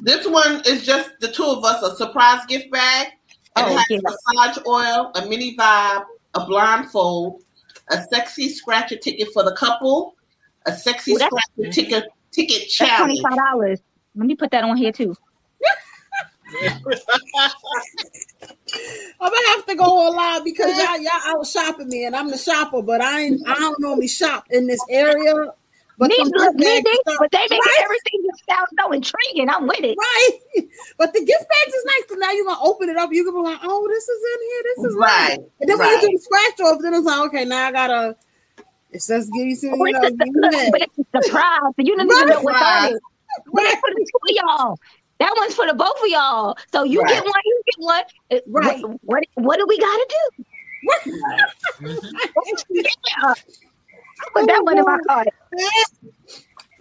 This one is just the two of us, a surprise gift bag. And Oh, it has yeah. massage oil, a mini vibe, a blindfold, a sexy scratcher ticket for the couple, a sexy Ooh, that's- scratcher ticket ticket That's challenge. twenty five dollars. Let me put that on here too. I'm gonna have to go online because y'all y'all out shopping me and I'm the shopper, but I ain't I don't normally shop in this area. But Me, them look, gift me, bags they, but they make right, everything just sound so intriguing. I'm with it. right. But the gift bags is nice. So now you're gonna open it up. You can be like, oh, this is in here. This is Right, nice. And then when you right. do the scratch off, then it's like, okay, now I gotta. It says give you some, But you know, it's, a, look, but it's a surprise. You don't even know what's on Right. it. It's for the two of y'all. That one's for the both of y'all. So you Right. get one, you get one. Uh, Right. What, what, what do we gotta do? put that one in my card.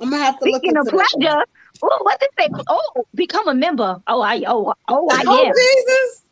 I'm gonna have to look Speaking into of pleasure, oh, what did they? Oh, become a member. Oh, I oh oh I Oh am. Jesus!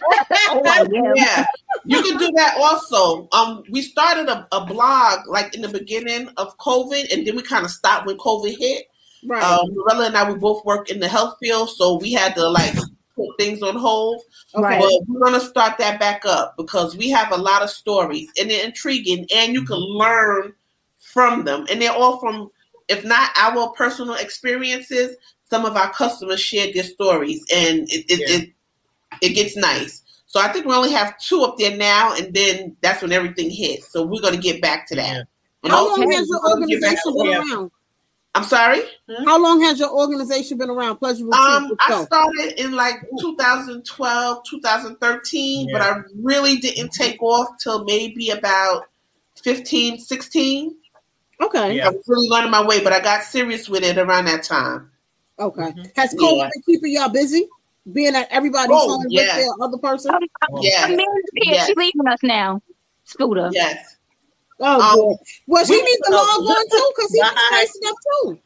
Oh, I am. Yeah, you can do that also. Um, we started a, a blog like in the beginning of COVID, and then we kind of stopped when COVID hit. Right. Um, Lorella and I we both work in the health field, so we had to like put things on hold. okay. But we're gonna start that back up because we have a lot of stories and they're intriguing, and you can learn from them, and they're all from if not our personal experiences, some of our customers shared their stories, and it it, it it gets nice. So I think we only have two up there now, and then that's when everything hits. So we're going to get back to that. And How long has your gonna get back organization to- been around? I'm sorry. Hmm? How long has your organization been around? Pleasure Um, I started in like 2012, 2013, but I really didn't take off till maybe about 15, 16. Okay. I was really learning my way, but I got serious with it around that time. Okay. Mm-hmm. Has COVID Yeah. been keeping y'all busy? Being at everybody's Oh, home yeah. with their other person? Um, yes. Amanda's here. Yes. She's leaving us now. Scooter. Yes. Oh, Um, good. Well, she we- needs to log on too because he's Bye. nice enough too.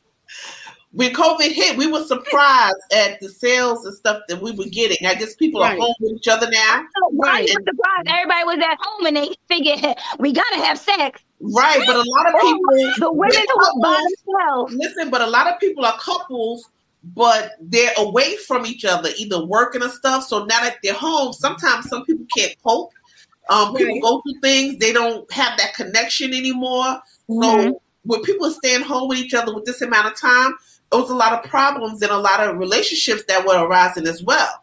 When COVID hit, we were surprised at the sales and stuff that we were getting. I guess people Right. are home with each other now. Why you were surprised? Everybody was at home and they figured we gotta have sex. Right, but a lot of Oh, people the women they're who were by themselves. Listen, but a lot of people are couples, but they're away from each other, either working or stuff. So now that they're home, sometimes some people can't cope. Um, people Right. go through things, they don't have that connection anymore. Mhm. So when people are staying home with each other with this amount of time, there was a lot of problems and a lot of relationships that were arising as well.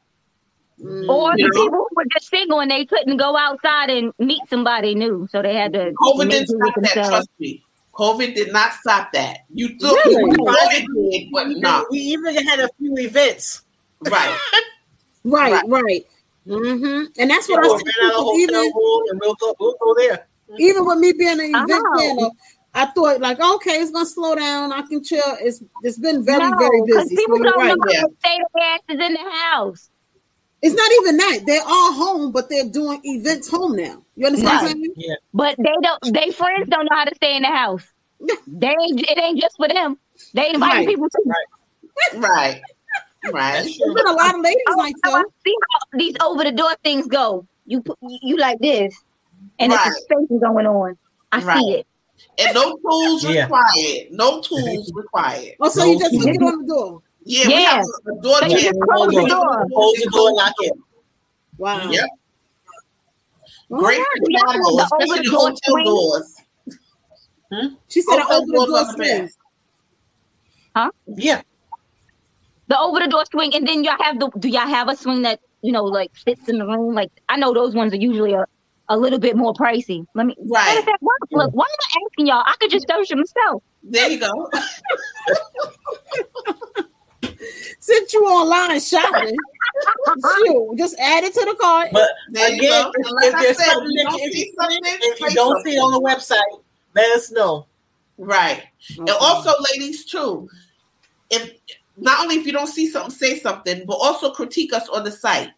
Or the people who were just single and they couldn't go outside and meet somebody new, so they had to COVID didn't stop that. themselves. Trust me. COVID did not stop that. You thought Really? you it did, but We, no. we even had a few events. Right. Right, right. Hmm And that's what People I said. ran people, Even we'll go, we'll go there. even with me being an event Oh. planner, I thought like, okay, it's gonna slow down. I can chill. It's it's been very No, very 'cause busy. People so don't right. know how to stay their asses in the house. It's not even that they're all home, but they're doing events home now. You understand what I'm saying? Yeah. But they don't. They friends don't know how to stay in the house. They ain't. It ain't just for them. They invite Right. people too. Right. Right. There's been a lot of ladies Oh, like so I that. see how these over the door things go. You put you like this, and Right. it's a space going on. I Right. see it. And no tools Yeah. required. No tools required. Oh, so you just hook it on the door. Yeah, we Yeah. have a door So jam. just close the door. Close the door, lock it. Wow. Yep. All Great right. for Yeah, travel, the especially the over-the-door hotel swing. doors. Hmm? She said, "Open the door are the swing." best. Yeah. The over the door swing, and then y'all have the. Do y'all have a swing that you know like sits in the room? Like I know those ones are usually a, a little bit more pricey. Let me. Right. Matter of fact, why, look, why am I asking y'all? I could just search it myself. There you go. Since you online shopping, shoot, just add it to the cart. But There you again, go. if, if there's said, something if you that don't you, see something, if you don't see it on the website, let us know. Right. And also, ladies, too, if not only if you don't see something, say something, but also critique us on the site.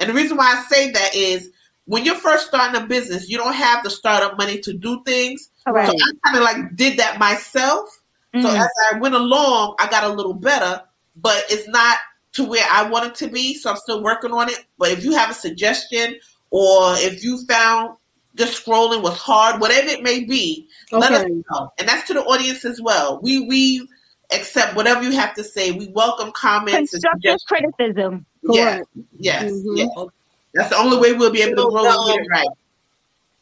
And the reason why I say that is when you're first starting a business, you don't have the startup money to do things. Right. So I kind of like did that myself. So Mm. as I went along, I got a little better, but it's not to where I want it to be. So I'm still working on it. But if you have a suggestion or if you found just scrolling was hard, whatever it may be, let us know. And that's to the audience as well. We we accept whatever you have to say. We welcome comments and Constructive suggestions. criticism. Yes, Correct. yes, Mhm. yes. That's the only way we'll be able to grow and get it right.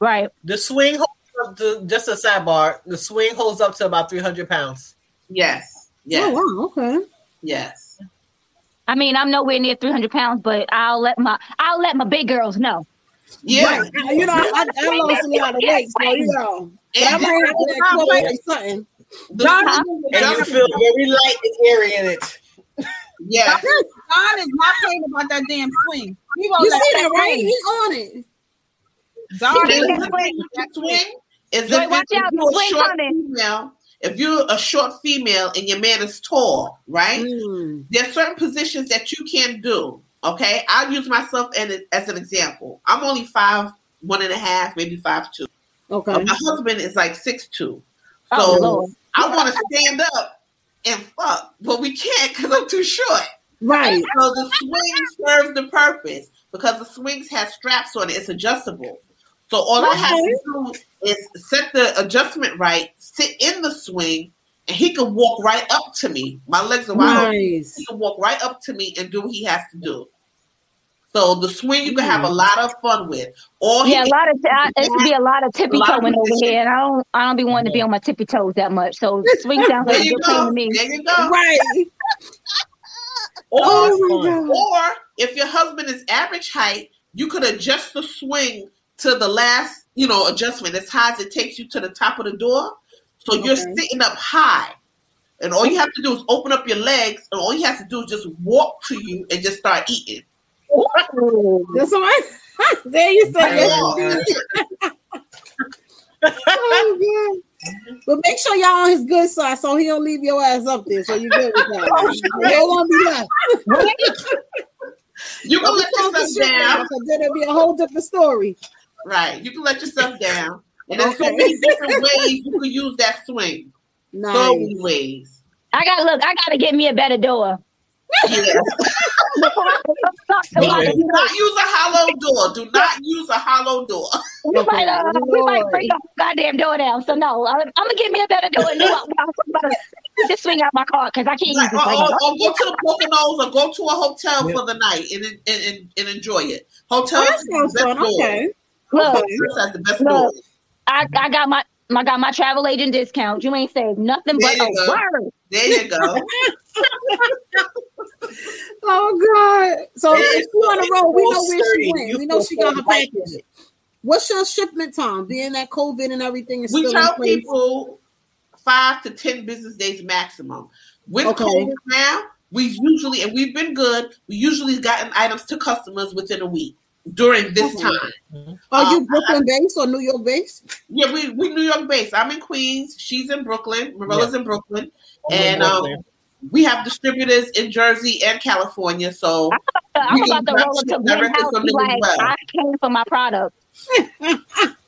Right. The swing holds up to, just a sidebar, the swing holds up to about 300 pounds. Yes, yes, Oh wow. Okay. yes. I mean, I'm nowhere near 300 pounds, but I'll let my I'll let my big girls know. Yeah. Right. You know, I, I, I lost a lot of weight, so you know. But I And might have to incorporate something. The- Huh? And you feel very light and airy in it. yes. Don is not playing about that damn swing. He gonna You see that, that right? swing. He's on it. Don He is can the swing. thing swing is Joy, if, watch if out, you're a swing short coming. female, if you're a short female and your man is tall, right? Mm. There's certain positions that you can't do. Okay, I'll use myself as, as an example. I'm only five, one and a half, maybe five two. Okay. Uh, my husband is like six two. So Oh, Lord. I want to stand up and fuck, but we can't because I'm too short. Right. So the swing serves the purpose because the swings have straps on it. It's adjustable. So all I have to do is set the adjustment right, sit in the swing, and he can walk right up to me. My legs are wide open. Nice. He can walk right up to me and do what he has to do. So the swing you can have a mm-hmm. lot of fun with. Or Yeah, a lot of I, it could be a lot of tippy A lot of toeing over here, and I don't I don't be wanting to be on my tippy toes that much. So swing sounds like There a you good pain go. to me. There you go. Right. Or, Oh or if your husband is average height, you could adjust the swing to the last, you know, adjustment as high as it takes you to the top of the door. So you're sitting up high. And all you have to do is open up your legs, and all you have to do is just walk to you and just start eating. That's what I, there you say. Yeah. oh, But make sure y'all on his good side so he don't leave your ass up there. So you good with that. Oh, you don't want to be left. You can let yourself talking shit now, down. 'cause then it'll be a whole different story. Right. You can let yourself down. And there's so many different ways you can use that swing. So many ways. I got to look. I got to get me a better door. Yeah. Before I talk to my- Do not use a hollow door. Do not use a hollow door. We might, uh, we might break the goddamn door down. So no, I'm, I'm gonna get me a better door and do I'm just swing out my car because I can't use Like, this or, or, or go to the Poconos or go to a hotel for the night and, and, and, and enjoy it. Hotels Oh, that the sounds best fun. doors. Okay. Look, Hotels the best Look. doors. I, I got my I got my travel agent discount. You ain't saved nothing but a go. word. There you go. Oh God! So Hey, if you on the road, we know where she went. We know she got her package. What's your shipment time? Being that COVID and everything is We still tell in place. people five to ten business days maximum. With Okay. COVID now, we usually and we've been good. We usually gotten items to customers within a week during this Okay. time. Are you Um, Brooklyn based or New York based? Yeah, we we New York based. I'm in Queens. She's in Brooklyn. Marilla's in Brooklyn, and um, we have distributors in Jersey and California. So I'm We about to can roll up to Glenn House from them as like, well. I came for my product.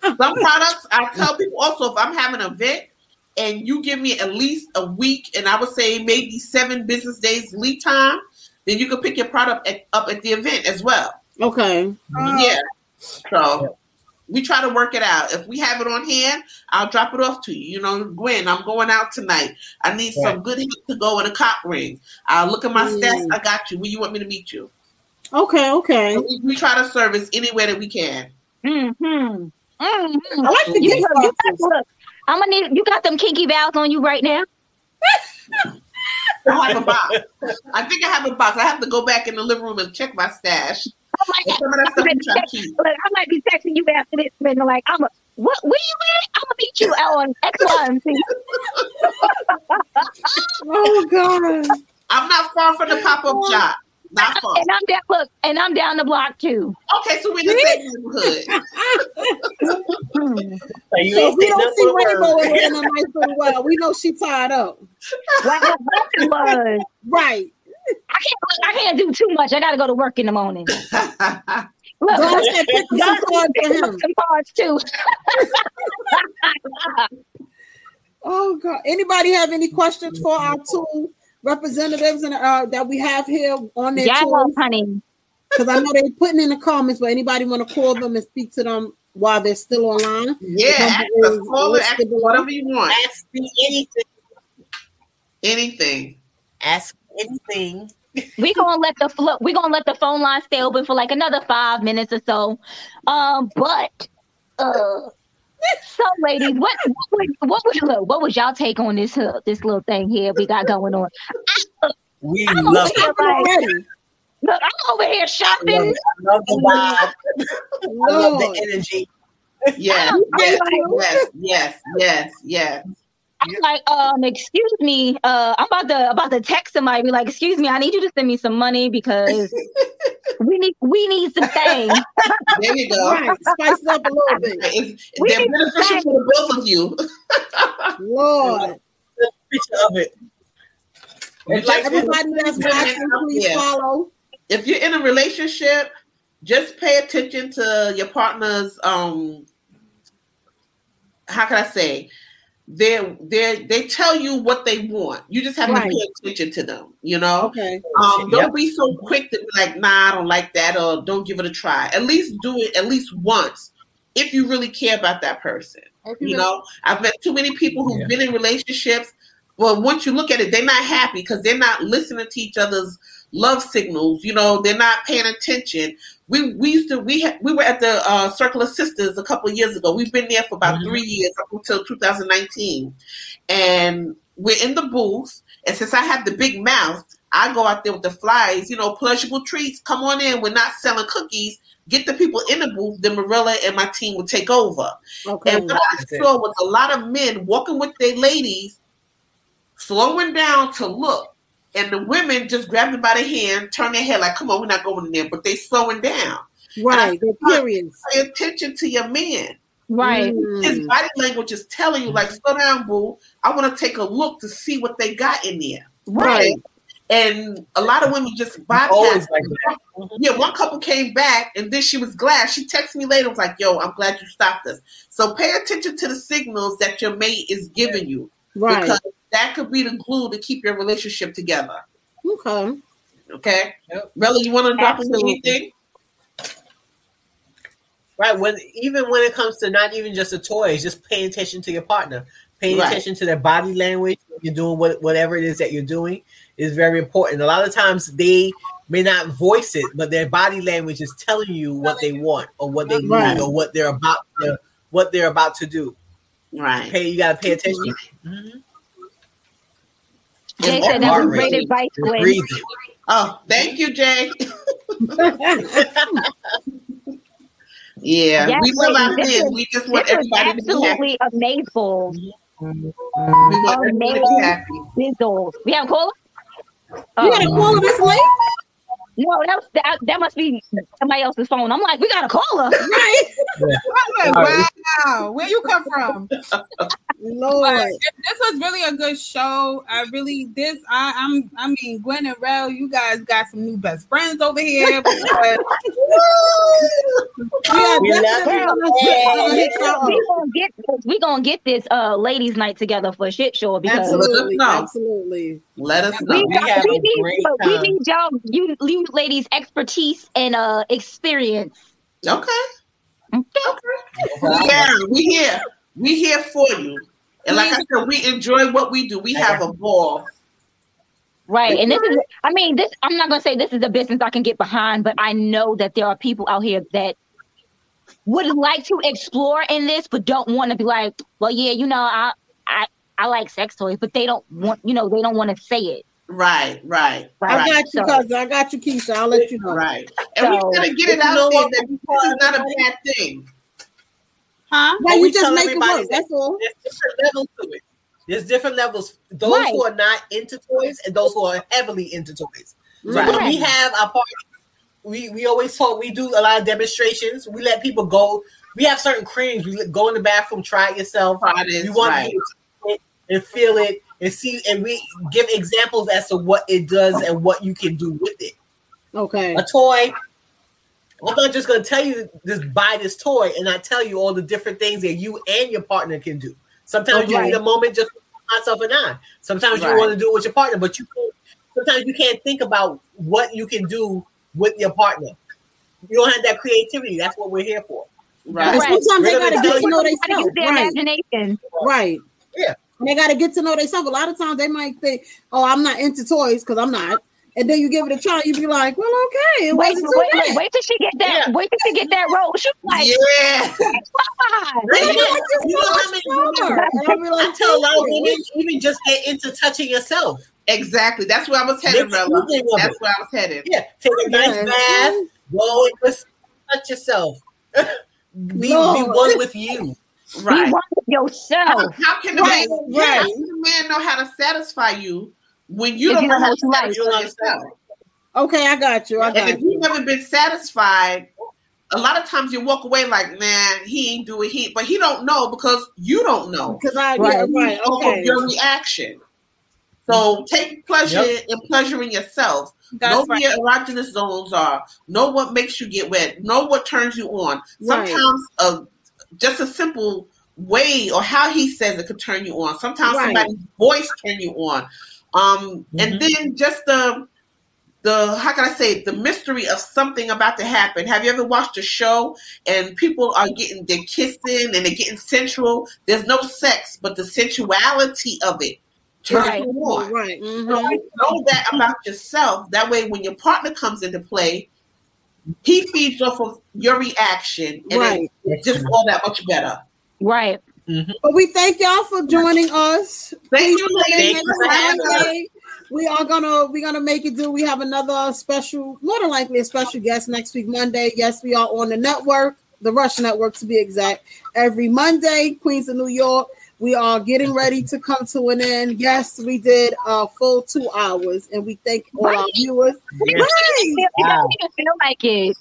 some products I tell people also if I'm having an event and you give me at least a week and I would say maybe seven business days lead time, then you can pick your product at, up at the event as well. Okay. yeah. So we try to work it out. If we have it on hand, I'll drop it off to you. You know, Gwen, I'm going out tonight. I need some good hits to go in a cock ring. I'll look at my stats. I got you. Where you want me to meet you? Okay. Okay. We, we try to service anywhere that we can. Mm-hmm. Mm-hmm. I like the you, you I'm gonna need. You got them kinky vows on you right now. I have a box. I think I have a box. I have to go back in the living room and check my stash. I might, And some of that stuff we try to keep. look, I might be texting you after this, and like, I'm a, what? Where you at? I'm gonna meet you on X, Y, and Z. Oh God. I'm not far from the pop up shop. Not far. And I'm down. Look, and I'm down the block too. Okay, so we're in the same neighborhood. So you So we don't see but a Rainbow word. in a nice little while. We know she tied up. What what happened was, Right. I can't. I can't do too much. I got to go to work in the morning. Look, Don said pick up some cards for him. some cards too. Oh God! Anybody have any questions for our two representatives and uh, that we have here on their Yeah, tour? honey. Because I know they're putting in the comments, but anybody want to call them and speak to them while they're still online? yeah, ask The us, is call it, ask whatever you want. Ask me anything. Anything. Ask anything. we gonna let the flo- we gonna let the phone line stay open for like another five minutes or so. Um, but uh, so ladies, what what would what would look, what was y'all take on this uh, this little thing here we got going on? We I'm love over it. here like, look, I'm over here I love shopping. I love the vibe. I love the energy. Yes, yes, yes, yes, yes, yes. I'm like, um, excuse me, uh, I'm about to about to text somebody, be like, excuse me, I need you to send me some money because we need we need some things. There you go. Right. Spice it up a little bit. It's, We they're need to beneficial say- for the both of you. Lord. Picture of it. It's like Everybody that's watching, please Yeah. follow. if you're in a relationship, just pay attention to your partner's um how can I say? They they they tell you what they want. You just have Right. to pay attention to them, you know? Okay. Um, don't Yep. be so quick to be like, nah, I don't like that, or don't give it a try. At least do it at least once if you really care about that person. You know, I've met too many people who've Yeah. been in relationships, Well, once you look at it, they're not happy because they're not listening to each other's love signals. You know, they're not paying attention. We we used to we had, we were at the uh, Circle of Sisters a couple of years ago. We've been there for about three years up until 2019, and we're in the booth. And since I have the big mouth, I go out there with the flies, You know, pleasurable treats. Come on in. We're not selling cookies. Get the people in the booth. Then Marilla and my team will take over. Okay. And what I saw was a lot of men walking with their ladies, slowing down to look, and the women just grab them by the hand, turn their head like, "Come on, we're not going in there," but they slowing down. Right, they're curious. Pay attention to your man. Right. His Mm. body language is telling you, like, slow down, boo. I want to take a look to see what they got in there. Right. And a lot of women just bypass. Like. Yeah, one couple came back and then she was glad. She texted me later, was like, yo, I'm glad you stopped us. So pay attention to the signals that your mate is giving you. Right. Because that could be the glue to keep your relationship together. Okay. Okay? Rella, you want to drop into Absolutely. anything? Right. When even when it comes to not even just the toys, just paying attention to your partner, paying Right. attention to their body language. You're doing what whatever it is that you're doing is very important. A lot of times they may not voice it, but their body language is telling you what they want or what they Right. need or what they're about to what they're about to do. Right. Pay you gotta pay attention. Mm-hmm. Jay said that was great advice, Gwen. Oh, thank you, Jay. yeah, Yes, we love our ladies, this is- We just want This was everybody to be happy. absolutely amazing. We want everybody to be happy. Bizzles. We have a caller? You got a oh. caller this late? No, that, was, that that must be somebody else's phone. I'm like, we got a caller. Right. I'm like, wow, where you come from? Lord. But this was really a good show. I really this I I'm I mean Gwen and Rel, you guys got some new best friends over here. But, Yeah, We love definitely you. gonna- Well, gonna we hit y'all gonna, up. we gonna get this, we gonna get this uh ladies night together for a shit show because Absolutely. know. Absolutely. Let us know. we, We got- have we need great we need y'all you, you ladies expertise and uh experience. Okay. Okay. Yeah, we here. We here for you. And like I said, we enjoy what we do. We have a ball. Right. And this is I mean this I'm not gonna say this is a business I can get behind, but I know that there are people out here that would like to explore in this but don't want to be like, well yeah, you know, I I I like sex toys, but they don't want you know, they don't want to say it. Right, right, Right. right. I got you, So- cousin. I got you, Keisha. I'll let you know. Right. And So- we gotta get it out know there that this is not a bad thing. huh? Now But you we just make it everybody work. That's all. There's different levels to it. There's different levels. Those Right. who are not into toys and those who are heavily into toys. So Right. when we have our party, we, we always talk, we do a lot of demonstrations. We let people go. We have certain creams. We go in the bathroom, try it yourself. Try this, we want right. And feel it and see, and we give examples as to what it does and what you can do with it. Okay. A toy. I'm not just gonna tell you just buy this toy and I tell you all the different things that you and your partner can do. Sometimes you Right. need a moment just myself and I. Sometimes Right. you want to do it with your partner, but you can't, sometimes you can't think about what you can do with your partner. You don't have that creativity. That's what we're here for. Right. Right. sometimes they gotta gonna get to you- know Gotta use themselves. their Right. imagination. Right. Yeah. And they gotta get to know themselves. A lot of times they might think, "Oh, I'm not into toys because I'm not," and then you give it a try, you be like, "Well, okay, it Wait, wasn't wait, wait, wait till she get that. Yeah. Wait till she get that role. She like, Yeah. "Come on." I You know- you know how much many more. women- And I'll be I tell a lot of women even just get into touching yourself. Exactly. That's where I was headed, Make Rella. That's where I was headed. Yeah, take a nice Yes. bath, go and just touch yourself. be, be one with you. Right. Be one with How, yourself. how can the Right, man, right. how can the man know how to satisfy you when you If don't you know how to what you satisfy yourself? Okay, I got you. I And if you. you've never been satisfied, a lot of times you walk away like, man, he ain't do it. He, but he don't know because you don't know. Because I, yeah, Right. right. Off of Okay. your reaction. So take pleasure Yep. in pleasuring yourself. That's know right. where your erogenous zones are. Know what makes you get wet. Know what turns you on. Right. Sometimes a just a simple way or how he says it could turn you on. Sometimes Right. somebody's voice turn you on. Um, and then just the the how can I say it? the mystery of something about to happen. Have you ever watched a show and people are getting they're kissing and they're getting sensual? There's no sex, but the sensuality of it turn Right. you on. Right. So Mhm. know that about yourself. That way, when your partner comes into play, he feeds off of your reaction, and Right. it's just all that much better. Right. Mm-hmm. But we thank y'all for joining us. Thank Please you, come in ladies, for having us. We are gonna we're gonna make it do. We have another special, more than likely a special guest next week, Monday. Yes, we are on the network, the Rush Network to be exact. Every Monday, Queens of New York. We are getting ready to come to an end. Yes, we did a full two hours, and we thank all our Right. viewers. It Right. doesn't even feel like it.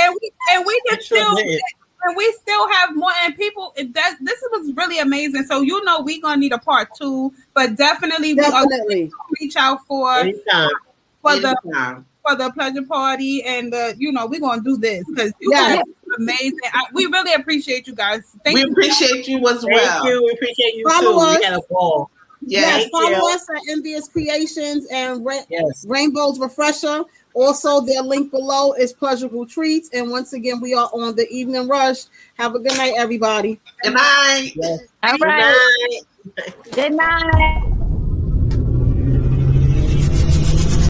and we and we can still did. and we still have more and people it does this was really amazing so you know we're gonna need a part two but definitely we are gonna reach out for Anytime. for the Anytime. For the pleasure party and the you know we're gonna do this because you Yes. guys are amazing I, we really appreciate you guys thank you. we you appreciate you as well. Thank you. We appreciate you Follow too. us. We had a ball. Yes. Yes, follow you. us at Envious Creations and Ra- Yes. Rainbow's Refresher. Also, their link below is Pleasurable Treats. And once again, we are on the Evening Rush. Have a good night, everybody. Good night. Yes. All Good night. Good night.